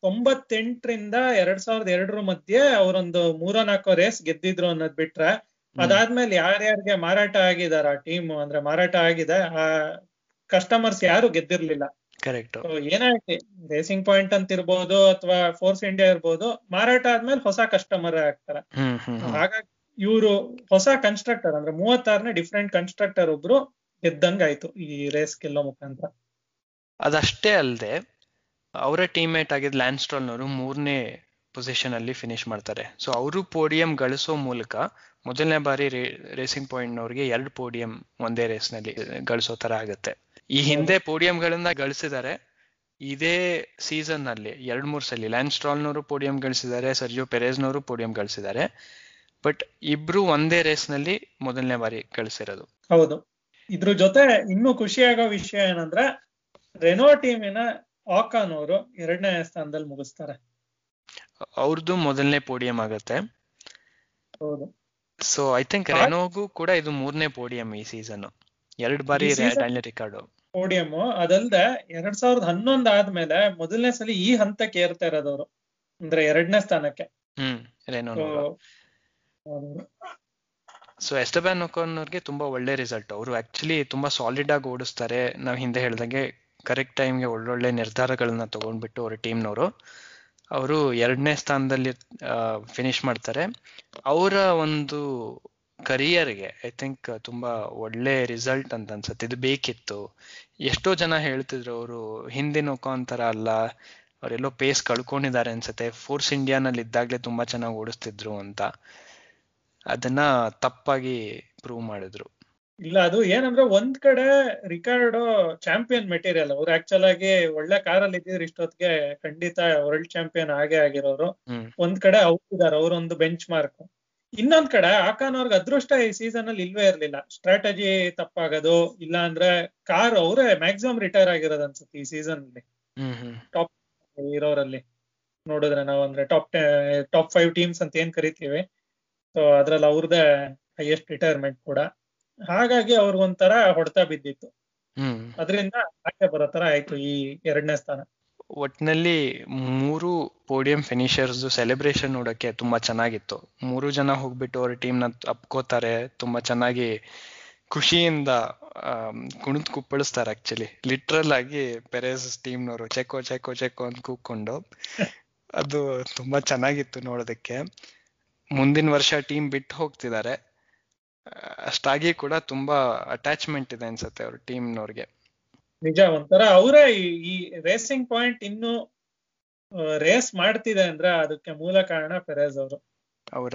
ತೊಂಬತ್ತೆಂಟರಿಂದ ಎರಡ್ ಸಾವಿರದ ಎರಡರ ಮಧ್ಯೆ ಅವರೊಂದು ಮೂರ ನಾಲ್ಕು ರೇಸ್ ಗೆದ್ದಿದ್ರು ಅನ್ನೋದ್ ಬಿಟ್ರೆ ಅದಾದ್ಮೇಲೆ ಯಾರ್ಯಾರಿಗೆ ಮಾರಾಟ ಆಗಿದಾರ ಆ ಟೀಮ್ ಅಂದ್ರೆ ಮಾರಾಟ ಆಗಿದೆ ಆ ಕಸ್ಟಮರ್ಸ್ ಯಾರು ಗೆದ್ದಿರ್ಲಿಲ್ಲ. ಕರೆಕ್ಟ್ ಏನಾಯ್ತು? ರೇಸಿಂಗ್ ಪಾಯಿಂಟ್ ಅಂತ ಇರ್ಬೋದು ಅಥವಾ ಫೋರ್ಸ್ ಇಂಡಿಯಾ ಇರ್ಬೋದು ಮಾರಾಟ ಆದ್ಮೇಲೆ ಹೊಸ ಕಸ್ಟಮರ್ ಆಗ್ತಾರೆ. ಹಾಗಾಗಿ ಇವರು ಹೊಸ ಕನ್ಸ್ಟ್ರಕ್ಟರ್ ಅಂದ್ರೆ ಮೂವತ್ತಾರನೇ ಡಿಫ್ರೆಂಟ್ ಕನ್ಸ್ಟ್ರಕ್ಟರ್ ಒಬ್ರು ಗೆದ್ದಂಗ್ ಆಯ್ತು ಈ ರೇಸ್ ಗೆಲ್ಲೋ ಮುಖಾಂತರ. ಅದಷ್ಟೇ ಅಲ್ಲದೆ ಅವರ ಟೀಮ್ಮೇಟ್ ಆಗಿದ್ದ ಲ್ಯಾನ್ ಅವರು ಮೂರನೇ ಪೊಸಿಷನ್ ಅಲ್ಲಿ ಫಿನಿಶ್ ಮಾಡ್ತಾರೆ. ಸೊ ಅವರು ಪೋಡಿಯಂ ಗಳಿಸೋ ಮೂಲಕ ಮೊದಲನೇ ಬಾರಿ ರೇಸಿಂಗ್ ಪಾಯಿಂಟ್ ನವರಿಗೆ ಎರಡು ಪೋಡಿಯಂ ಒಂದೇ ರೇಸ್ನಲ್ಲಿ ಗಳಿಸೋ ತರ ಆಗುತ್ತೆ. ಈ ಹಿಂದೆ ಪೋಡಿಯಂಗಳನ್ನ ಗಳಿಸಿದ್ದಾರೆ ಇದೇ ಸೀಸನ್ನಲ್ಲಿ ಎರಡ್ ಮೂರ್ ಸಲ. ಲ್ಯಾನ್ ಸ್ಟ್ರಾಲ್ನವರು ಪೋಡಿಯಂ ಗಳಿಸಿದ್ದಾರೆ ಸರ್ಜೋ ಪೆರೇಸ್ನವರು ಪೋಡಿಯಂ ಗಳಿಸಿದ್ದಾರೆ ಬಟ್ ಇಬ್ರು ಒಂದೇ ರೇಸ್ನಲ್ಲಿ ಮೊದಲನೇ ಬಾರಿ ಗಳಿಸಿರೋದು. ಹೌದು. ಇದ್ರ ಜೊತೆ ಇನ್ನೂ ಖುಷಿಯಾಗೋ ವಿಷಯ ಏನಂದ್ರೆ ರೆನೋ ಟೀಮಿನ ಆಕಾನ್ ಅವರು ಎರಡನೇ ಸ್ಥಾನದಲ್ಲಿ ಮುಗಿಸ್ತಾರೆ. ಅವ್ರದ್ದು ಮೊದಲನೇ ಪೋಡಿಯಂ ಆಗುತ್ತೆ. ಹೌದು. ಸೊ ಐ ಥಿಂಕ್ ರೆನೋಗೂ ಕೂಡ ಇದು ಮೂರನೇ ಪೋಡಿಯಂ ಈ ಸೀಸನ್ ಎರಡು ಬಾರಿ ಡ್ಯಾನಿಯಲ್ ರಿಕಾರ್ಡು ಪೋಡಿಯಂ ಅದಲ್ದೆ ಎರಡ್ ಸಾವಿರದ ಹನ್ನೊಂದ್ ಆದ್ಮೇಲೆ ಮೊದಲನೇ ಸಲ ಈ ಹಂತಕ್ಕೆ ಏರ್ತಾ ಇರೋದವ್ರು. ಅಂದ್ರೆ ಎರಡನೇ ಸ್ಥಾನಕ್ಕೆ. ಹ್ಮ್ ರೆನೋ ಸೊ ಎಸ್ಟಬ್ಯಾನ್ ಅವ್ರಿಗೆ ತುಂಬಾ ಒಳ್ಳೆ ರಿಸಲ್ಟ್ ಅವರು ಆಕ್ಚುಲಿ ತುಂಬಾ ಸಾಲಿಡ್ ಆಗಿ ಓಡಿಸ್ತಾರೆ. ನಾವು ಹಿಂದೆ ಹೇಳ್ದಂಗೆ ಕರೆಕ್ಟ್ ಟೈಮ್ಗೆ ಒಳ್ಳೊಳ್ಳೆ ನಿರ್ಧಾರಗಳನ್ನ ತಗೊಂಡ್ಬಿಟ್ಟು ಅವ್ರ ಟೀಮ್ನವರು ಅವರು ಎರಡನೇ ಸ್ಥಾನದಲ್ಲಿ ಫಿನಿಶ್ ಮಾಡ್ತಾರೆ. ಅವರ ಒಂದು ಕರಿಯರ್ಗೆ ಐ ಥಿಂಕ್ ತುಂಬಾ ಒಳ್ಳೆ ರಿಸಲ್ಟ್ ಅಂತ ಅನ್ಸುತ್ತೆ. ಇದು ಬೇಕಿತ್ತು. ಎಷ್ಟೋ ಜನ ಹೇಳ್ತಿದ್ರು ಅವರು, ಹಿಂದಿನ ಮುಖಾಂತರ ತರ ಅಲ್ಲ, ಅವರೆಲ್ಲೋ ಪೇಸ್ ಕಳ್ಕೊಂಡಿದ್ದಾರೆ ಅನ್ಸುತ್ತೆ. ಫೋರ್ಸ್ ಇಂಡಿಯಾನಲ್ಲಿ ಇದ್ದಾಗ್ಲೇ ತುಂಬಾ ಚೆನ್ನಾಗಿ ಓಡಿಸ್ತಿದ್ರು ಅಂತ. ಅದನ್ನ ತಪ್ಪಾಗಿ ಪ್ರೂವ್ ಮಾಡಿದ್ರು. ಇಲ್ಲ ಅದು ಏನಂದ್ರೆ ಒಂದ್ ಕಡೆ ರಿಕಾರ್ಡ್ ಚಾಂಪಿಯನ್ ಮೆಟೀರಿಯಲ್ ಅವ್ರು ಆಕ್ಚುಲ್ ಆಗಿ ಒಳ್ಳೆ ಕಾರಲ್ಲಿ ಇದ್ದಿದ್ರು ಇಷ್ಟೊತ್ತಿಗೆ ಖಂಡಿತ ವರ್ಲ್ಡ್ ಚಾಂಪಿಯನ್ ಆಗೇ ಆಗಿರೋರು. ಒಂದ್ ಕಡೆ ಅವ್ರಿದ್ದಾರೆ ಅವ್ರೊಂದು ಬೆಂಚ್ ಮಾರ್ಕ್ ಇನ್ನೊಂದ್ ಕಡೆ ಆಕಾನ್ ಅವ್ರಿಗೆ ಅದೃಷ್ಟ ಈ ಸೀಸನ್ ಅಲ್ಲಿ ಇಲ್ವೇ ಇರ್ಲಿಲ್ಲ. ಸ್ಟ್ರಾಟಜಿ ತಪ್ಪಾಗೋದು ಇಲ್ಲ ಅಂದ್ರೆ ಕಾರ್ ಅವರೇ ಮ್ಯಾಕ್ಸಿಮಮ್ ರಿಟೈರ್ ಆಗಿರೋದು ಅನ್ಸುತ್ತೆ ಈ ಸೀಸನ್ ಅಲ್ಲಿ. ಹ್ಮ್ ಇರೋರಲ್ಲಿ. ನೋಡಿದ್ರೆ ನಾವು ಅಂದ್ರೆ ಟಾಪ್ ಟಾಪ್ ಫೈವ್ ಟೀಮ್ಸ್ ಅಂತ ಏನ್ ಕರಿತೀವಿ. ಸೊ ಅದ್ರಲ್ಲಿ ಅವ್ರದೇ ಹೈಯೆಸ್ಟ್ ರಿಟೈರ್ಮೆಂಟ್ ಕೂಡ. ಹಾಗಾಗಿ ಅವ್ರಿಗೊಂಥರ ಹೊಡೆತ ಬಿದ್ದಿತ್ತು. ಹ್ಮ್. ಅದರಿಂದ ಆಚೆ ಬರೋ ತರ ಆಯ್ತು ಈ ಎರಡನೇ ಸ್ಥಾನ. ಒಟ್ನಲ್ಲಿ ಮೂರು ಪೋಡಿಯಂ ಫಿನಿಷರ್ಸ್ ಸೆಲೆಬ್ರೇಷನ್ ನೋಡಕ್ಕೆ ತುಂಬಾ ಚೆನ್ನಾಗಿತ್ತು. ಮೂರು ಜನ ಹೋಗ್ಬಿಟ್ಟು ಅವ್ರ ಟೀಮ್ನ ಅಪ್ಕೋತಾರೆ ತುಂಬಾ ಚೆನ್ನಾಗಿ ಖುಷಿಯಿಂದ ಕುಣಿದ್ ಕುಪ್ಪಳಿಸ್ತಾರೆ ಆಕ್ಚುಲಿ ಲಿಟ್ರಲ್ ಆಗಿ ಪೆರೇಸ್ ಟೀಮ್ನವರು ಚೆಕ್ಕೋ ಚೆಕ್ಕೋ ಚೆಕ್ಕೋ ಅಂತ ಕೂಕೊಂಡು ಅದು ತುಂಬಾ ಚೆನ್ನಾಗಿತ್ತು ನೋಡೋದಕ್ಕೆ. ಮುಂದಿನ ವರ್ಷ ಟೀಮ್ ಬಿಟ್ಟು ಹೋಗ್ತಿದ್ದಾರೆ. ಅಷ್ಟಾಗಿ ಕೂಡ ತುಂಬಾ ಅಟ್ಯಾಚ್ಮೆಂಟ್ ಇದೆ ಅನ್ಸುತ್ತೆ ಅವ್ರ ಟೀಮ್ನವ್ರಿಗೆ ನಿಜ ಒಂಥರ ಅವರ ಈ ರೇಸಿಂಗ್ ಪಾಯಿಂಟ್ ಇನ್ನು ರೇಸ್ ಮಾಡ್ತಿದೆ ಅಂದ್ರೆ ಅದಕ್ಕೆ ಮೂಲ ಕಾರಣ ಪೆರೇಸ್ ಅವರು. ಅವರ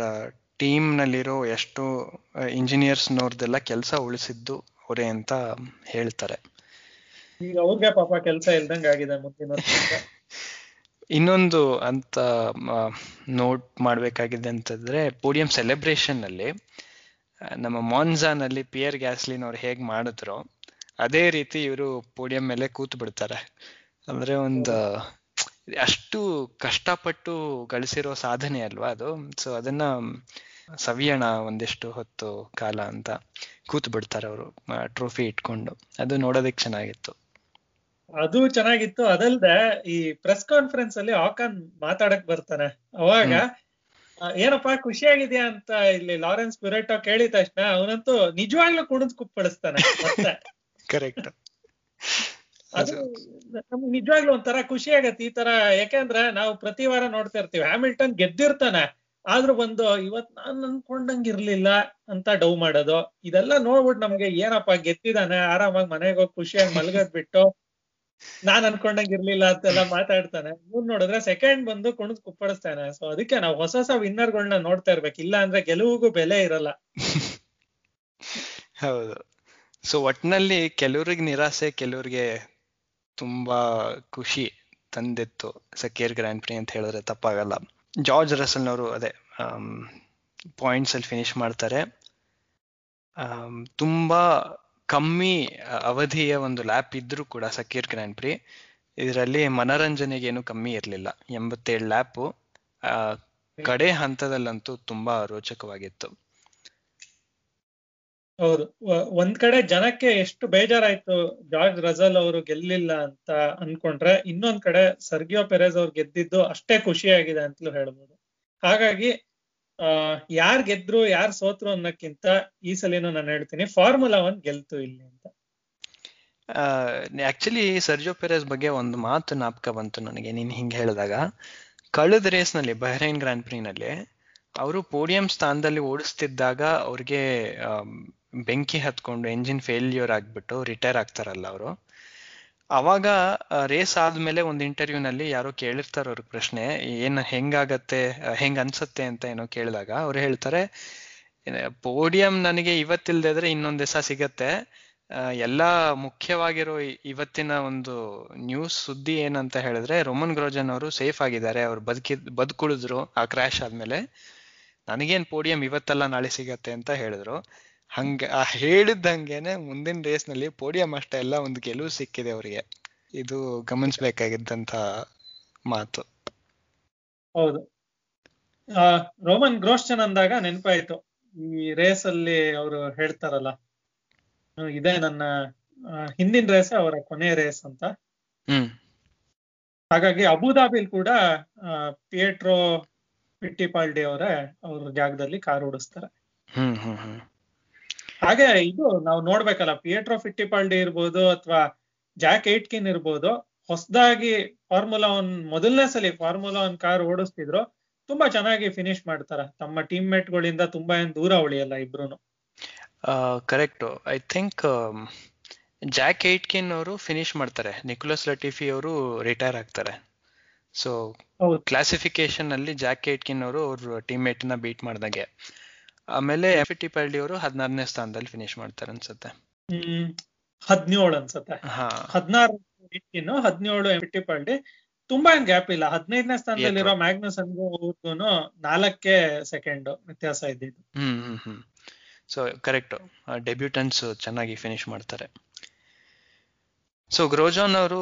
ಟೀಮ್ ನಲ್ಲಿರೋ ಎಷ್ಟು ಇಂಜಿನಿಯರ್ಸ್ ಇಂಜಿನಿಯರ್ಸ್ನವ್ರದ್ದೆಲ್ಲ ಕೆಲಸ ಉಳಿಸಿದ್ದು ಅವರೇ ಅಂತ ಹೇಳ್ತಾರೆ. ಈಗ ಅವ್ರಿಗೆ ಪಾಪ ಕೆಲಸ ಇಲ್ದಂಗ ಆಗಿದೆ ಮುಂದಿನ ಇನ್ನೊಂದು ಅಂತ ನೋಟ್ ಮಾಡ್ಬೇಕಾಗಿದೆ ಅಂತಂದ್ರೆ ಪೋಡಿಯಂ ಸೆಲೆಬ್ರೇಷನ್ ಅಲ್ಲಿ ನಮ್ಮ ಮಾನ್ಸಾನಲ್ಲಿ ಪಿಯರ್ ಗ್ಯಾಸ್ಲಿನ್ ಅವ್ರು ಹೇಗ್ ಮಾಡಿದ್ರು ಅದೇ ರೀತಿ ಇವರು ಪೋಡಿಯಂ ಮೇಲೆ ಕೂತ್ ಬಿಡ್ತಾರೆ. ಅಂದ್ರೆ ಒಂದು ಅಷ್ಟು ಕಷ್ಟಪಟ್ಟು ಗಳಿಸಿರೋ ಸಾಧನೆ ಅಲ್ವಾ ಅದು? ಸೊ ಅದನ್ನ ಸವಿಯೋಣ ಒಂದಿಷ್ಟು ಹೊತ್ತು ಕಾಲ ಅಂತ ಕೂತ್ ಬಿಡ್ತಾರೆ ಅವರು ಟ್ರೋಫಿ ಇಟ್ಕೊಂಡು. ಅದು ನೋಡೋದಕ್ ಚೆನ್ನಾಗಿತ್ತು. ಅದು ಚೆನ್ನಾಗಿತ್ತು. ಅದಲ್ದೆ ಈ ಪ್ರೆಸ್ ಕಾನ್ಫರೆನ್ಸ್ ಅಲ್ಲಿ ಆಕಾನ್ ಮಾತಾಡಕ್ ಬರ್ತಾನೆ. ಅವಾಗ ಏನಪ್ಪಾ ಖುಷಿಯಾಗಿದ್ಯಾ ಅಂತ ಇಲ್ಲಿ ಲಾರೆನ್ಸ್ ಬ್ಯುರೆಟೋ ಕೇಳಿದ ತಕ್ಷಣ ಅವನಂತೂ ನಿಜವಾಗ್ಲೂ ಕುಣಿದ್ ಕುಪ್ಪಳಿಸ್ತಾನೆ ಮತ್ತೆ. ಕರೆಕ್ಟ್ ಅದು ನಮ್ಗೆ ನಿಜವಾಗ್ಲೂ ಒಂಥರ ಖುಷಿ ಆಗತ್ತೆ ಈ ತರ ಯಾಕೆಂದ್ರೆ ನಾವು ಪ್ರತಿ ವಾರ ನೋಡ್ತಾ ಇರ್ತೀವಿ ಹ್ಯಾಮಿಲ್ಟನ್ ಗೆದ್ದಿರ್ತಾನೆ ಆದ್ರೂ ಬಂದು ಇವತ್ ನಾನ್ ಅನ್ಕೊಂಡಂಗ್ ಇರ್ಲಿಲ್ಲ ಅಂತ ಡೌ ಮಾಡೋದು ಇದೆಲ್ಲ ನೋಡ್ಬಿಟ್ಟು ನಮ್ಗೆ ಏನಪ್ಪಾ ಗೆದ್ದಿದಾನೆ ಆರಾಮಾಗಿ ಮನೆಗೆ ಹೋಗಿ ಖುಷಿಯಾಗಿ ಮಲ್ಗದ್ ಬಿಟ್ಟು ನಾನ್ ಅನ್ಕೊಂಡಂಗ್ ಇರ್ಲಿಲ್ಲ ಅಂತೆಲ್ಲ ಮಾತಾಡ್ತಾನೆ. ಮೂರ್ ನೋಡಿದ್ರೆ ಸೆಕೆಂಡ್ ಬಂದು ಕುಣಿದ್ ಕುಪ್ಪಡಿಸ್ತಾನೆ ಸೊ ಅದಕ್ಕೆ ನಾವು ಹೊಸ ಹೊಸ ವಿನ್ನರ್ ಗಳನ್ನ ನೋಡ್ತಾ ಇರ್ಬೇಕು. ಇಲ್ಲ ಅಂದ್ರೆ ಗೆಲುವಿಗೂ ಬೆಲೆ ಇರಲ್ಲ. ಹೌದು. ಸೊ ಒಟ್ನಲ್ಲಿ ಕೆಲವ್ರಿಗೆ ನಿರಾಸೆ, ಕೆಲವ್ರಿಗೆ ತುಂಬಾ ಖುಷಿ ತಂದಿತ್ತು ಸಕೇರ್ ಗ್ರ್ಯಾಂಡ್ ಪ್ರಿ ಅಂತ ಹೇಳಿದ್ರೆ ತಪ್ಪಾಗಲ್ಲ. ಜಾರ್ಜ್ ರಸಲ್ನವರು ಅದೇ ಪಾಯಿಂಟ್ಸ್ ಅಲ್ಲಿ ಫಿನಿಶ್ ಮಾಡ್ತಾರೆ. ತುಂಬಾ ಕಮ್ಮಿ ಅವಧಿಯ ಒಂದು ಲ್ಯಾಪ್ ಇದ್ರೂ ಕೂಡ ಸಕೀರ್ ಗ್ರ್ಯಾಂಡ್ ಪ್ರಿ, ಇದರಲ್ಲಿ ಮನರಂಜನೆಗೇನು ಕಮ್ಮಿ ಇರಲಿಲ್ಲ. ಎಂಬತ್ತೇಳು ಲ್ಯಾಪು ಕಡೆ ಹಂತದಲ್ಲಂತೂ ತುಂಬಾ ರೋಚಕವಾಗಿತ್ತು. ಹೌದು. ಒಂದ್ ಕಡೆ ಜನಕ್ಕೆ ಎಷ್ಟು ಬೇಜಾರಾಯ್ತು, ಜಾರ್ಜ್ ರಜಲ್ ಅವರು ಗೆಲ್ಲಿಲ್ಲ ಅಂತ ಅನ್ಕೊಂಡ್ರೆ, ಇನ್ನೊಂದ್ ಕಡೆ ಸರ್ಗಿಯೋ ಪೆರೆಸ್ ಅವ್ರು ಗೆದ್ದಿದ್ದು ಅಷ್ಟೇ ಖುಷಿಯಾಗಿದೆ ಅಂತಲೂ ಹೇಳ್ಬೋದು. ಹಾಗಾಗಿ ಯಾರ್ ಗೆದ್ರು, ಯಾರ್ ಸೋತ್ರು ಅನ್ನಕ್ಕಿಂತ ಈ ಸಲಿನೂ ನಾನು ಹೇಳ್ತೀನಿ ಫಾರ್ಮುಲಾ ಒನ್ ಗೆಲ್ತು ಇಲ್ಲಿ ಅಂತ. ಆಕ್ಚುಲಿ ಸರ್ಜೋ ಪೆರೇಸ್ ಬಗ್ಗೆ ಒಂದು ಮಾತು ನಾಪಕ ಬಂತು ನನಗೆ, ನೀನ್ ಹಿಂಗ್ ಹೇಳಿದಾಗ. ಕಳೆದ ರೇಸ್ನಲ್ಲಿ ಬಹ್ರೈನ್ ಗ್ರಾಂಡ್ ಪ್ರಿನಲ್ಲಿ ಅವರು ಪೋಡಿಯಂ ಸ್ಥಾನದಲ್ಲಿ ಓಡಿಸ್ತಿದ್ದಾಗ ಅವ್ರಿಗೆ ಬೆಂಕಿ ಹತ್ಕೊಂಡು ಎಂಜಿನ್ ಫೇಲ್ಯೂರ್ ಆಗ್ಬಿಟ್ಟು ರಿಟೈರ್ ಆಗ್ತಾರಲ್ಲ ಅವರು. ಅವಾಗ ರೇಸ್ ಆದ್ಮೇಲೆ ಒಂದು ಇಂಟರ್ವ್ಯೂನಲ್ಲಿ ಯಾರೋ ಕೇಳಿರ್ತಾರೆ ಅವ್ರ ಪ್ರಶ್ನೆ, ಏನ್ ಹೆಂಗಾಗತ್ತೆ ಹೆಂಗ್ ಅನ್ಸತ್ತೆ ಅಂತ ಏನೋ ಕೇಳಿದಾಗ ಅವ್ರು ಹೇಳ್ತಾರೆ ಪೋಡಿಯಂ ನನಗೆ ಇವತ್ತಿಲ್ದೆ ಇದ್ರೆ ಇನ್ನೊಂದ್ ದಿವಸ ಸಿಗತ್ತೆ. ಎಲ್ಲಾ ಮುಖ್ಯವಾಗಿರೋ ಇವತ್ತಿನ ಒಂದು ನ್ಯೂಸ್ ಸುದ್ದಿ ಏನಂತ ಹೇಳಿದ್ರೆ ರೋಮನ್ ಗ್ರೋಜನ್ ಅವರು ಸೇಫ್ ಆಗಿದ್ದಾರೆ, ಅವ್ರು ಬದುಕಿದ್ ಬದುಕುಳಿದ್ರು ಆ ಕ್ರ್ಯಾಶ್ ಆದ್ಮೇಲೆ. ನನಗೇನ್ ಪೋಡಿಯಂ ಇವತ್ತಲ್ಲ ನಾಳೆ ಸಿಗತ್ತೆ ಅಂತ ಹೇಳಿದ್ರು. ಹಂಗ ಆ ಹೇಳಿದ್ದಂಗೆನೆ ಮುಂದಿನ ರೇಸ್ನಲ್ಲಿ ಪೋಡಿಯಂ ಅಷ್ಟೇ ಎಲ್ಲ ಒಂದು ಗೆಲುವು ಸಿಕ್ಕಿದೆ ಅವರಿಗೆ. ಇದು ಗಮನಿಸಬೇಕಾಗಿದ್ದಂತ ಮಾತು. ಹೌದು. ಆ ರೋಮನ್ ಗ್ರೋಶ್ಚನ್ ಅಂದಾಗ ನೆನಪಾಯ್ತು. ಈ ರೇಸ್ ಅಲ್ಲಿ ಅವರು ಹೇಳ್ತಾರಲ್ಲ ಇದೇ ನನ್ನ ಹಿಂದಿನ ರೇಸ್ ಅವರ ಕೊನೆ ರೇಸ್ ಅಂತ. ಹ್ಮ್. ಹಾಗಾಗಿ ಅಬುದಾಬಿಲ್ ಕೂಡ ಪಿಯೇಟ್ರೋ ಪಿಯೆಟ್ರೋ ಪಿಟ್ಟಿಪಾಲ್ಡಿ ಅವರ ಅವ್ರ ಜಾಗದಲ್ಲಿ ಕಾರ್ ಓಡಿಸ್ತಾರೆ. ಹ್ಮ್ ಹ್ಮ್ ಹ್ಮ್. ಹಾಗೆ ಇದು ನಾವು ನೋಡ್ಬೇಕಲ್ಲ ಪಿಯೆಟ್ರೋ ಫಿಟ್ಟಿಪಾಲ್ಡಿ ಇರ್ಬೋದು ಅಥವಾ ಜಾಕ್ ಏಟ್ಕಿನ್ ಇರ್ಬೋದು ಹೊಸದಾಗಿ ಫಾರ್ಮುಲಾ ಒನ್ ಮೊದಲನೇ ಸಲ ಫಾರ್ಮುಲಾ ಒನ್ ಕಾರ್ ಓಡಿಸ್ತಿದ್ರು ತುಂಬಾ ಚೆನ್ನಾಗಿ ಫಿನಿಶ್ ಮಾಡ್ತಾರ. ತಮ್ಮ ಟೀಮ್ ಮೇಟ್ ಗಳಿಂದ ತುಂಬಾ ಏನ್ ದೂರ ಉಳಿಯಲ್ಲ ಇಬ್ರುನು. Correct I think Jack Aitken ಅವರು ಫಿನಿಶ್ ಮಾಡ್ತಾರೆ. ನಿಕೋಲಸ್ ಲಟಿಫಿ ಅವರು ರಿಟೈರ್ ಆಗ್ತಾರೆ. ಸೊ ಕ್ಲಾಸಿಫಿಕೇಶನ್ ಅಲ್ಲಿ ಜಾಕ್ ಏಟ್ಕಿನ್ ಅವರು ಅವ್ರ ಟೀಮ್ಮೇಟ್ನ ಬೀಟ್ ಮಾಡ್ದಂಗೆ. ಆಮೇಲೆ ಫಿಟ್ಟಿಪಾಲ್ಡಿ ಅವರು ಹದಿನಾರನೇ ಸ್ಥಾನದಲ್ಲಿ ಫಿನಿಶ್ ಮಾಡ್ತಾರೆ ಅನ್ಸುತ್ತೆ. ಹ್ಮ್ ಹದಿನೇಳು ಅನ್ಸತ್ತೆ. ಹದಿನಾರು ಹದಿನೇಳು ಫಿಟ್ಟಿಪಾಲ್ಡಿ ತುಂಬಾ ಏನ್ ಗ್ಯಾಪ್ ಇಲ್ಲ. ಹದಿನೈದನೇ ಸ್ಥಾನದಲ್ಲಿರೋ ಮ್ಯಾಗ್ನಸ್ ಅನ್ಗೋ ನಾಲ್ಕೇ ಸೆಕೆಂಡ್ ವ್ಯತ್ಯಾಸ ಇದ್ದಿದ್ದು. ಹ್ಮ್ ಹ್ಮ್ ಹ್ಮ್. ಸೊ ಕರೆಕ್ಟ್ ಡೆಬ್ಯೂಟನ್ಸ್ ಚೆನ್ನಾಗಿ ಫಿನಿಶ್ ಮಾಡ್ತಾರೆ. ಸೊ ಗ್ರೋಜಾನ್ ಅವರು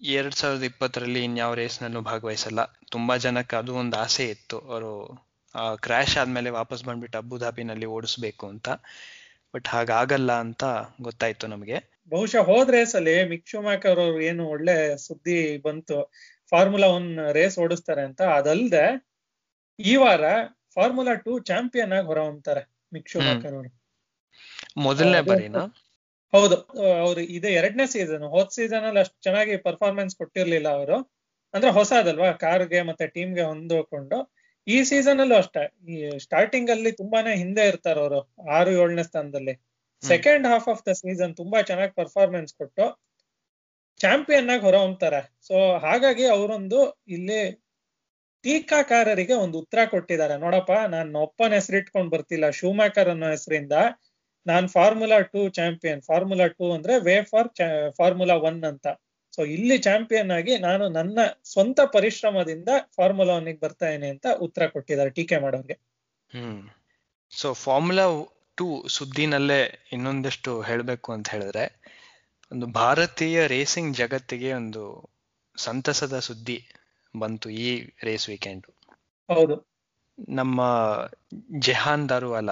ಎರಡ್ ಸಾವಿರದ ಇಪ್ಪತ್ತರಲ್ಲಿ ಇನ್ಯಾವ ರೇಸ್ನಲ್ಲೂ ಭಾಗವಹಿಸಲ್ಲ. ತುಂಬಾ ಜನಕ್ಕೆ ಅದು ಒಂದು ಆಸೆ ಇತ್ತು. ಅವರು ಕ್ರ್ಯಾಶ್ ಆದ್ಮೇಲೆ ವಾಪಸ್ ಬಂದ್ಬಿಟ್ಟು ಅಬುಧಾಬಿನಲ್ಲಿ ಓಡಿಸ್ಬೇಕು ಅಂತ. ಬಟ್ ಹಾಗಾಗಲ್ಲ ಅಂತ ಗೊತ್ತಾಯ್ತು ನಮಗೆ. ಬಹುಶಃ ಹೋದ್ ರೇಸ್ ಅಲ್ಲಿ ಮಿಕ್ ಶೂಮಾಕರ್ ಅವ್ರು ಏನು ಒಳ್ಳೆ ಸುದ್ದಿ ಬಂತು. ಫಾರ್ಮುಲಾ ಒನ್ ರೇಸ್ ಓಡಿಸ್ತಾರೆ ಅಂತ. ಅದಲ್ದೆ ಈ ವಾರ ಫಾರ್ಮುಲಾ ಟೂ ಚಾಂಪಿಯನ್ ಆಗಿ ಹೊರ ಹೊಮ್ತಾರೆ ಮಿಕ್ ಮ್ಯಾಕರ್ ಅವರು. ಮೊದಲನೇ ಬಾರಿನ? ಹೌದು. ಅವ್ರು ಇದೇ ಎರಡನೇ ಸೀಸನ್ ಹೋದ್ ಸೀಸನ್ ಅಲ್ಲಿ ಅಷ್ಟು ಚೆನ್ನಾಗಿ ಪರ್ಫಾರ್ಮೆನ್ಸ್ ಕೊಟ್ಟಿರ್ಲಿಲ್ಲ ಅವರು. ಅಂದ್ರೆ ಹೊಸದಲ್ವಾ? ಕಾರ್ಗೆ ಮತ್ತೆ ಟೀಮ್ಗೆ ಹೊಂದಿಕೊಂಡು. ಈ ಸೀಸನ್ ಅಲ್ಲೂ ಅಷ್ಟೇ. ಈ ಸ್ಟಾರ್ಟಿಂಗ್ ಅಲ್ಲಿ ತುಂಬಾನೇ ಹಿಂದೆ ಇರ್ತಾರ ಅವರು ಆರು ಏಳನೇ ಸ್ಥಾನದಲ್ಲಿ. Second half of the season ತುಂಬಾ ಚೆನ್ನಾಗಿ ಪರ್ಫಾರ್ಮೆನ್ಸ್ ಕೊಟ್ಟು ಚಾಂಪಿಯನ್ ಆಗಿ ಹೊರ ಹೊಮ್ತಾರೆ ಸೊ ಹಾಗಾಗಿ ಅವರೊಂದು ಇಲ್ಲಿ ಟೀಕಾಕಾರರಿಗೆ ಒಂದು ಉತ್ತರ ಕೊಟ್ಟಿದ್ದಾರೆ. ನೋಡಪ್ಪ ನಾನು ಒಪ್ಪನ ಹೆಸರಿಟ್ಕೊಂಡ್ ಬರ್ತಿಲ್ಲ. ಶೂಮ್ಯಾಕರ್ ಅನ್ನೋ ಹೆಸರಿಂದ ನಾನ್ formula two champion formula two ಅಂದ್ರೆ ವೇ ಫಾರ್ ಫಾರ್ಮುಲಾ ಒನ್ ಅಂತ. ಸೊ ಇಲ್ಲಿ ಚಾಂಪಿಯನ್ ಆಗಿ ನಾನು ನನ್ನ ಸ್ವಂತ ಪರಿಶ್ರಮದಿಂದ ಫಾರ್ಮುಲಾ ಒನ್ಗೆ ಬರ್ತಾ ಇದೀನಿ ಅಂತ ಉತ್ತರ ಕೊಟ್ಟಿದ್ದಾರೆ ಟೀಕೆ ಮಾಡೋರ್ಗೆ ಹ್ಮ್. ಸೊ ಫಾರ್ಮುಲಾ ಟೂ ಸುದ್ದಿನಲ್ಲೇ ಇನ್ನೊಂದಷ್ಟು ಹೇಳಬೇಕು ಅಂತ ಹೇಳಿದ್ರೆ ಒಂದು ಭಾರತೀಯ ರೇಸಿಂಗ್ ಜಗತ್ತಿಗೆ ಒಂದು ಸಂತಸದ ಸುದ್ದಿ ಬಂತು ಈ ರೇಸ್ ವೀಕೆಂಡ್ ಹೌದು. ನಮ್ಮ ಜೆಹಾನ್ ದಾರುವಾಲ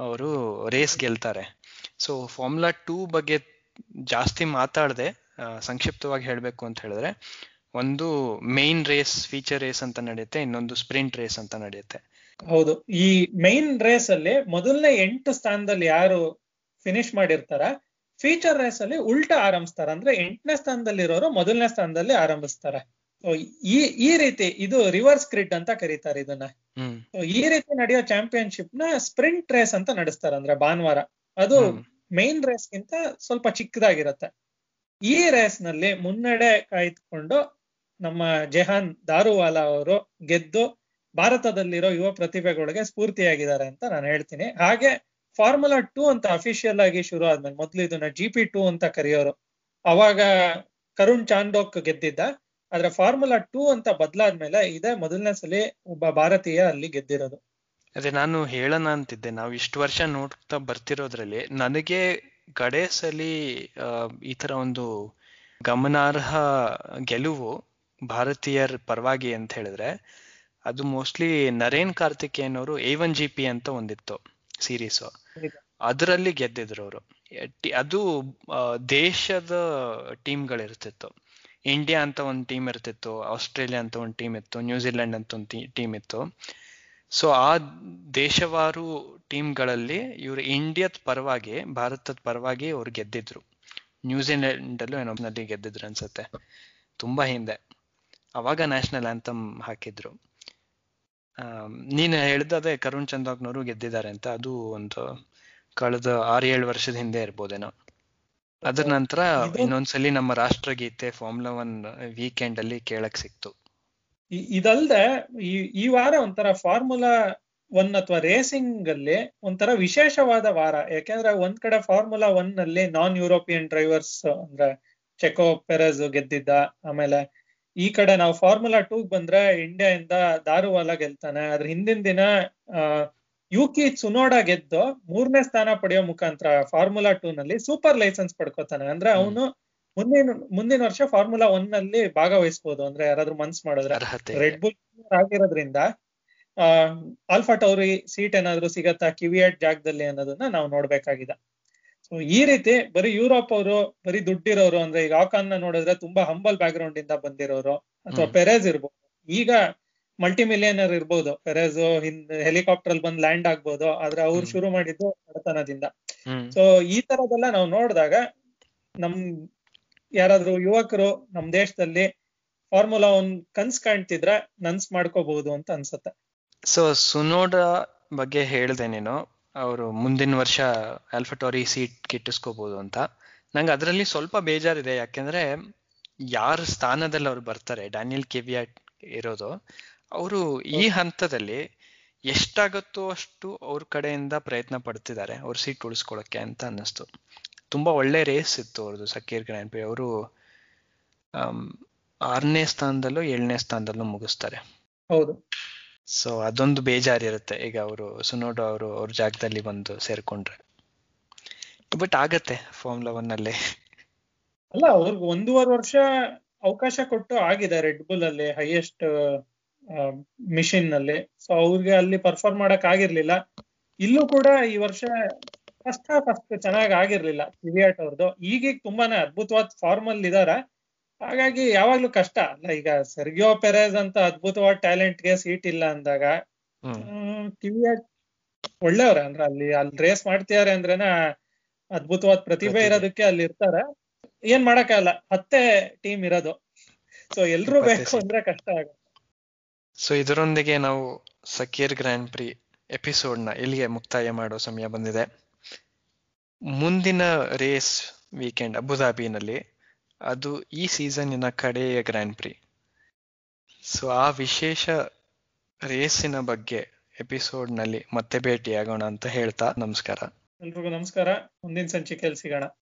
ಅವರು ರೇಸ್ ಗೆಲ್ತಾರೆ. ಸೊ ಫಾರ್ಮುಲಾ ಟೂ ಬಗ್ಗೆ ಜಾಸ್ತಿ ಮಾತಾಡದೆ ಸಂಕ್ಷಿಪ್ತವಾಗಿ ಹೇಳಬೇಕು ಅಂತ ಹೇಳಿದ್ರೆ ಒಂದು ಮೇನ್ ರೇಸ್ ಫೀಚರ್ ರೇಸ್ ಅಂತ ನಡೆಯುತ್ತೆ ಇನ್ನೊಂದು ಸ್ಪ್ರಿಂಟ್ ರೇಸ್ ಅಂತ ನಡೆಯುತ್ತೆ. ಹೌದು. ಈ ಮೇನ್ ರೇಸ್ ಅಲ್ಲಿ ಮೊದಲನೇ ಎಂಟು ಸ್ಥಾನದಲ್ಲಿ ಯಾರು ಫಿನಿಶ್ ಮಾಡಿರ್ತಾರ ಫೀಚರ್ ರೇಸ್ ಅಲ್ಲಿ ಉಲ್ಟಾ ಆರಂಭಿಸ್ತಾರ. ಅಂದ್ರೆ ಎಂಟನೇ ಸ್ಥಾನದಲ್ಲಿರೋರು ಮೊದಲನೇ ಸ್ಥಾನದಲ್ಲಿ ಆರಂಭಿಸ್ತಾರೆ. ಈ ಈ ರೀತಿ ಇದು ರಿವರ್ಸ್ ಗ್ರಿಡ್ ಅಂತ ಕರೀತಾರೆ ಇದನ್ನ. ಹ್ಮ್. ಈ ರೀತಿ ನಡೆಯೋ ಚಾಂಪಿಯನ್ಶಿಪ್ನ ಸ್ಪ್ರಿಂಟ್ ರೇಸ್ ಅಂತ ನಡೆಸ್ತಾರ. ಅಂದ್ರೆ ಭಾನುವಾರ. ಅದು ಮೇನ್ ಮೈನ್ ರೇಸ್ ಗಿಂತ ಸ್ವಲ್ಪ ಚಿಕ್ಕದಾಗಿರತ್ತೆ. ಈ ರೇಸ್ನಲ್ಲಿ ಮುನ್ನಡೆ ಕಾಯ್ದುಕೊಂಡು ನಮ್ಮ ಜೆಹಾನ್ ದಾರುವಾಲಾ ಅವರು ಗೆದ್ದು ಭಾರತದಲ್ಲಿರೋ ಯುವ ಪ್ರತಿಭೆಗಳಿಗೆ ಸ್ಫೂರ್ತಿಯಾಗಿದ್ದಾರೆ ಅಂತ ನಾನು ಹೇಳ್ತೀನಿ. ಹಾಗೆ ಫಾರ್ಮುಲಾ ಟೂ ಅಂತ ಅಫಿಷಿಯಲ್ ಆಗಿ ಶುರು ಆದ್ಮೇಲೆ ಮೊದ್ಲು ಇದನ್ನ ಜಿ ಪಿ ಟೂ ಅಂತ ಕರೆಯೋರು. ಅವಾಗ ಕರುಣ್ ಚಾಂಡೋಕ್ ಗೆದ್ದಿದ್ದ. ಆದ್ರೆ ಫಾರ್ಮುಲಾ ಟೂ ಅಂತ ಬದಲಾದ್ಮೇಲೆ ಇದೇ ಮೊದಲನೇ ಸಲ ಒಬ್ಬ ಭಾರತೀಯ ಅಲ್ಲಿ ಗೆದ್ದಿರೋದು. ಅದೇ ನಾನು ಹೇಳೋಣ ಅಂತಿದ್ದೆ. ನಾವು ಇಷ್ಟು ವರ್ಷ ನೋಡ್ತಾ ಬರ್ತಿರೋದ್ರಲ್ಲಿ ನನಗೆ ಕಡೆ ಸಲಿ ಆ, ಈ ತರ ಒಂದು ಗಮನಾರ್ಹ ಗೆಲುವು ಭಾರತೀಯರ್ ಪರವಾಗಿ ಅಂತ ಹೇಳಿದ್ರೆ ಅದು ಮೋಸ್ಟ್ಲಿ ನರೇನ್ ಕಾರ್ತಿಕೇಯನ್ ಅವರು ಎ ಒನ್ ಜಿ ಪಿ ಅಂತ ಒಂದಿತ್ತು ಸೀರೀಸ್. ಅದರಲ್ಲಿ ಗೆದ್ದಿದ್ರು ಅವರು. ಅದು ದೇಶದ ದೇಶದ ಟೀಮ್ಗಳಿರ್ತಿತ್ತು. ಇಂಡಿಯಾ ಅಂತ ಒಂದು ಟೀಮ್ ಇರ್ತಿತ್ತು ಆಸ್ಟ್ರೇಲಿಯಾ ಅಂತ ಒಂದು ಟೀಮ್ ಇತ್ತು ನ್ಯೂಜಿಲೆಂಡ್ ಅಂತ ಒಂದು ಟೀಮ್ ಇತ್ತು. ಸೊ ಆ ದೇಶವಾರು ಟೀಮ್ಗಳಲ್ಲಿ ಇವರು ಇಂಡಿಯಾದ ಪರವಾಗಿ ಭಾರತದ ಪರವಾಗಿ ಅವ್ರು ಗೆದ್ದಿದ್ರು. ನ್ಯೂಜಿಲೆಂಡ್ ಅಲ್ಲೂ ಏನೋ ನಲ್ಲಿ ಗೆದ್ದಿದ್ರು ಅನ್ಸುತ್ತೆ. ತುಂಬಾ ಹಿಂದೆ. ಅವಾಗ ನ್ಯಾಷನಲ್ ಆಂಥಮ್ ಹಾಕಿದ್ರು. ನೀನು ಹೇಳ್ದದೆ ಕರುಣ್ ಚಂದಾಕ್ನವರು ಗೆದ್ದಿದ್ದಾರೆ ಅಂತ. ಅದು ಒಂದು ಕಳೆದ ಆರು ಏಳು ವರ್ಷದ ಹಿಂದೆ ಇರ್ಬೋದೇನೋ. ಅದ್ರ ನಂತರ ಇನ್ನೊಂದ್ಸಲಿ ನಮ್ಮ ರಾಷ್ಟ್ರಗೀತೆ ಫಾರ್ಮುಲಾ ಒನ್ ವೀಕೆಂಡ್ ಅಲ್ಲಿ ಕೇಳಕ್ ಸಿಕ್ತು. ಇದಲ್ದೆ ಈ ಈ ವಾರ ಒಂಥರ ಫಾರ್ಮುಲಾ ಒನ್ ಅಥವಾ ರೇಸಿಂಗ್ ಅಲ್ಲಿ ಒಂಥರ ವಿಶೇಷವಾದ ವಾರ. ಯಾಕೆಂದ್ರೆ ಒಂದ್ ಕಡೆ ಫಾರ್ಮುಲಾ ಒನ್ನಲ್ಲಿ ನಾನ್ ಯುರೋಪಿಯನ್ ಡ್ರೈವರ್ಸ್ ಅಂದ್ರೆ ಚೆಕೋ ಪೆರಸ್ ಗೆದ್ದಿದ್ದ ಆಮೇಲೆ ಈ ಕಡೆ ನಾವು ಫಾರ್ಮುಲಾ ಟೂ ಬಂದ್ರೆ ಇಂಡಿಯಾ ಇಂದ ದಾರುವಾಲ ಗೆಲ್ತಾನೆ. ಅದ್ರ ಹಿಂದಿನ ದಿನ ಆ, ಯುಕಿ ಸುನೋಡಾ ಗೆದ್ದು ಮೂರನೇ ಸ್ಥಾನ ಪಡೆಯೋ ಮುಖಾಂತರ ಫಾರ್ಮುಲಾ ಟೂ ನಲ್ಲಿ ಸೂಪರ್ ಲೈಸೆನ್ಸ್ ಪಡ್ಕೋತಾನೆ. ಅಂದ್ರೆ ಅವನು ಮುಂದಿನ ಮುಂದಿನ ವರ್ಷ ಫಾರ್ಮುಲಾ ಒನ್ನಲ್ಲಿ ಭಾಗವಹಿಸಬಹುದು ಅಂದ್ರೆ ಯಾರಾದ್ರೂ ಮನ್ಸ್ ಮಾಡಿದ್ರೆ ರೆಡ್ ಬುಲ್ ಆಗಿರೋದ್ರಿಂದ. ಆ ಆಲ್ಫಾ ಟೌರಿ ಸೀಟ್ ಏನಾದ್ರು ಸಿಗತ್ತಾ ಕಿವಿಯಟ್ ಜಾಗದಲ್ಲಿ ಅನ್ನೋದನ್ನ ನಾವು ನೋಡ್ಬೇಕಾಗಿದೆ. ಸೊ ಈ ರೀತಿ ಬರೀ ಯುರೋಪ್ ಅವರು ಬರೀ ದುಡ್ಡಿರೋರು ಅಂದ್ರೆ ಈಗ ಆಕಾನ್ನ ನೋಡಿದ್ರೆ ತುಂಬಾ ಹಂಬಲ್ ಬ್ಯಾಕ್ ಗ್ರೌಂಡ್ ಇಂದ ಬಂದಿರೋರು ಅಥವಾ ಪೆರೇಜ್ ಇರ್ಬೋದು. ಈಗ ಮಲ್ಟಿ ಮಿಲಿಯನರ್ ಇರ್ಬೋದು. ಪೆರೇಜ್ ಹಿಂದ್ ಹೆಲಿಕಾಪ್ಟರ್ ಅಲ್ಲಿ ಬಂದ್ ಲ್ಯಾಂಡ್ ಆಗ್ಬೋದು. ಆದ್ರೆ ಅವ್ರು ಶುರು ಮಾಡಿದ್ದು ಬಡತನದಿಂದ. ಸೊ ಈ ತರದೆಲ್ಲ ನಾವು ನೋಡಿದಾಗ ನಮ್ ಯಾರಾದ್ರೂ ಯುವಕರು ನಮ್ ದೇಶದಲ್ಲಿ ಫಾರ್ಮುಲಾ ಒಂದ್ ಕನ್ಸ್ ಕಾಣ್ತಿದ್ರೆ ನನ್ಸ್ ಮಾಡ್ಕೋಬಹುದು ಅಂತ ಅನ್ಸುತ್ತೆ. ಸೊ ಸುನೋಡ ಬಗ್ಗೆ ಹೇಳ್ದೆ ನೀನು. ಅವರು ಮುಂದಿನ ವರ್ಷ ಆಲ್ಫಟೋರಿ ಸೀಟ್ ಗಿಟ್ಟಿಸ್ಕೋಬಹುದು ಅಂತ. ನಂಗೆ ಅದರಲ್ಲಿ ಸ್ವಲ್ಪ ಬೇಜಾರಿದೆ. ಯಾಕೆಂದ್ರೆ ಯಾರ ಸ್ಥಾನದಲ್ಲಿ ಅವ್ರು ಬರ್ತಾರೆ ಡ್ಯಾನಿಯಲ್ ಕೆವಿಯಾ ಇರೋದು ಅವರು ಈ ಹಂತದಲ್ಲಿ ಎಷ್ಟಾಗುತ್ತೋ ಅಷ್ಟು ಅವ್ರ ಕಡೆಯಿಂದ ಪ್ರಯತ್ನ ಪಡ್ತಿದ್ದಾರೆ ಅವ್ರ ಸೀಟ್ ಉಳಿಸ್ಕೊಳಕ್ಕೆ ಅಂತ ಅನ್ನಿಸ್ತು. ತುಂಬಾ ಒಳ್ಳೆ ರೇಸ್ ಇತ್ತು ಅವ್ರದ್ದು ಸಕೀರ್ ಗ್ರ್ಯಾಂಡ್ ಪಿ ಅವರು ಆರನೇ ಸ್ಥಾನದಲ್ಲೂ ಏಳನೇ ಸ್ಥಾನದಲ್ಲೂ ಮುಗಿಸ್ತಾರೆ. ಹೌದು. ಸೊ ಅದೊಂದು ಬೇಜಾರಿರುತ್ತೆ. ಈಗ ಅವರು ಸುನೋಡು ಅವರು ಅವ್ರ ಜಾಗದಲ್ಲಿ ಬಂದು ಸೇರ್ಕೊಂಡ್ರೆ. ಬಟ್ ಆಗತ್ತೆ ಫಾರ್ಮುಲಾ ಒನ್ ಅಲ್ಲಿ. ಅಲ್ಲ, ಅವ್ರಿಗೆ ಒಂದೂವರೆ ವರ್ಷ ಅವಕಾಶ ಕೊಟ್ಟು ಆಗಿದೆ ರೆಡ್ ಬುಲ್ ಅಲ್ಲಿ ಹೈಯೆಸ್ಟ್ ಮಿಷಿನ್ನಲ್ಲಿ ಸೊ ಅವ್ರಿಗೆ ಅಲ್ಲಿ ಪರ್ಫಾರ್ಮ್ ಮಾಡಕ್ ಆಗಿರ್ಲಿಲ್ಲ. ಇಲ್ಲೂ ಕೂಡ ಈ ವರ್ಷ ಫಸ್ಟ್ ಹಾಫ್ ಅಷ್ಟು ಚೆನ್ನಾಗಿ ಆಗಿರ್ಲಿಲ್ಲ. ಕಿವಿಯಾಟ್ ಅವ್ರದ್ದು ಈಗೀಗ ತುಂಬಾನೇ ಅದ್ಭುತವಾದ ಫಾರ್ಮ್ ಅಲ್ಲಿ ಇದಾರೆ ಹಾಗಾಗಿ ಯಾವಾಗ್ಲೂ ಕಷ್ಟ ಅಲ್ಲ. ಈಗ ಸರ್ಗಿಯೋ ಪೆರೇಸ್ ಅಂತ ಅದ್ಭುತವಾದ ಟ್ಯಾಲೆಂಟ್ಗೆ ಸೀಟ್ ಇಲ್ಲ ಅಂದಾಗ ಟಿವಿ ಕಿವಿಯಾಟ್ ಒಳ್ಳೆಯವ್ರೆ ಅಂದ್ರೆ ಅಲ್ಲಿ ಅಲ್ಲಿ ರೇಸ್ ಮಾಡ್ತಿದಾರೆ ಅಂದ್ರೆನ ಅದ್ಭುತವಾದ ಪ್ರತಿಭೆ. ಇರೋದಕ್ಕೆ ಅಲ್ಲಿ ಇರ್ತಾರೆ. ಏನ್ ಮಾಡಕ್ಕಾಗಲ್ಲ ಹತ್ತೆ ಟೀಮ್ ಇರೋದು. ಸೊ ಎಲ್ರು ಬೇಕು ಅಂದ್ರೆ ಕಷ್ಟ ಆಗುತ್ತೆ. ಸೊ ಇದರೊಂದಿಗೆ ನಾವು ಸಕೀರ್ ಗ್ರ್ಯಾಂಡ್ ಪ್ರಿ ಎಪಿಸೋಡ್ನ ಇಲ್ಲಿಗೆ ಮುಕ್ತಾಯ ಮಾಡೋ ಸಮಯ ಬಂದಿದೆ. ಮುಂದಿನ ರೇಸ್ ವೀಕೆಂಡ್ ಅಬುಧಾಬಿನಲ್ಲಿ ಅದು ಈ ಸೀಸನ್ನಿನ ಕಡೆಯ ಗ್ರ್ಯಾಂಡ್ ಪ್ರಿ ಸೊ ಆ ವಿಶೇಷ ರೇಸಿನ ಬಗ್ಗೆ ಎಪಿಸೋಡ್ನಲ್ಲಿ ಮತ್ತೆ ಭೇಟಿಯಾಗೋಣ ಅಂತ ಹೇಳ್ತಾ ನಮಸ್ಕಾರ. ಎಲ್ರಿಗೂ ನಮಸ್ಕಾರ. ಮುಂದಿನ ಸಂಚಿಕೆಯಲ್ಲಿ ಸಿಗೋಣ.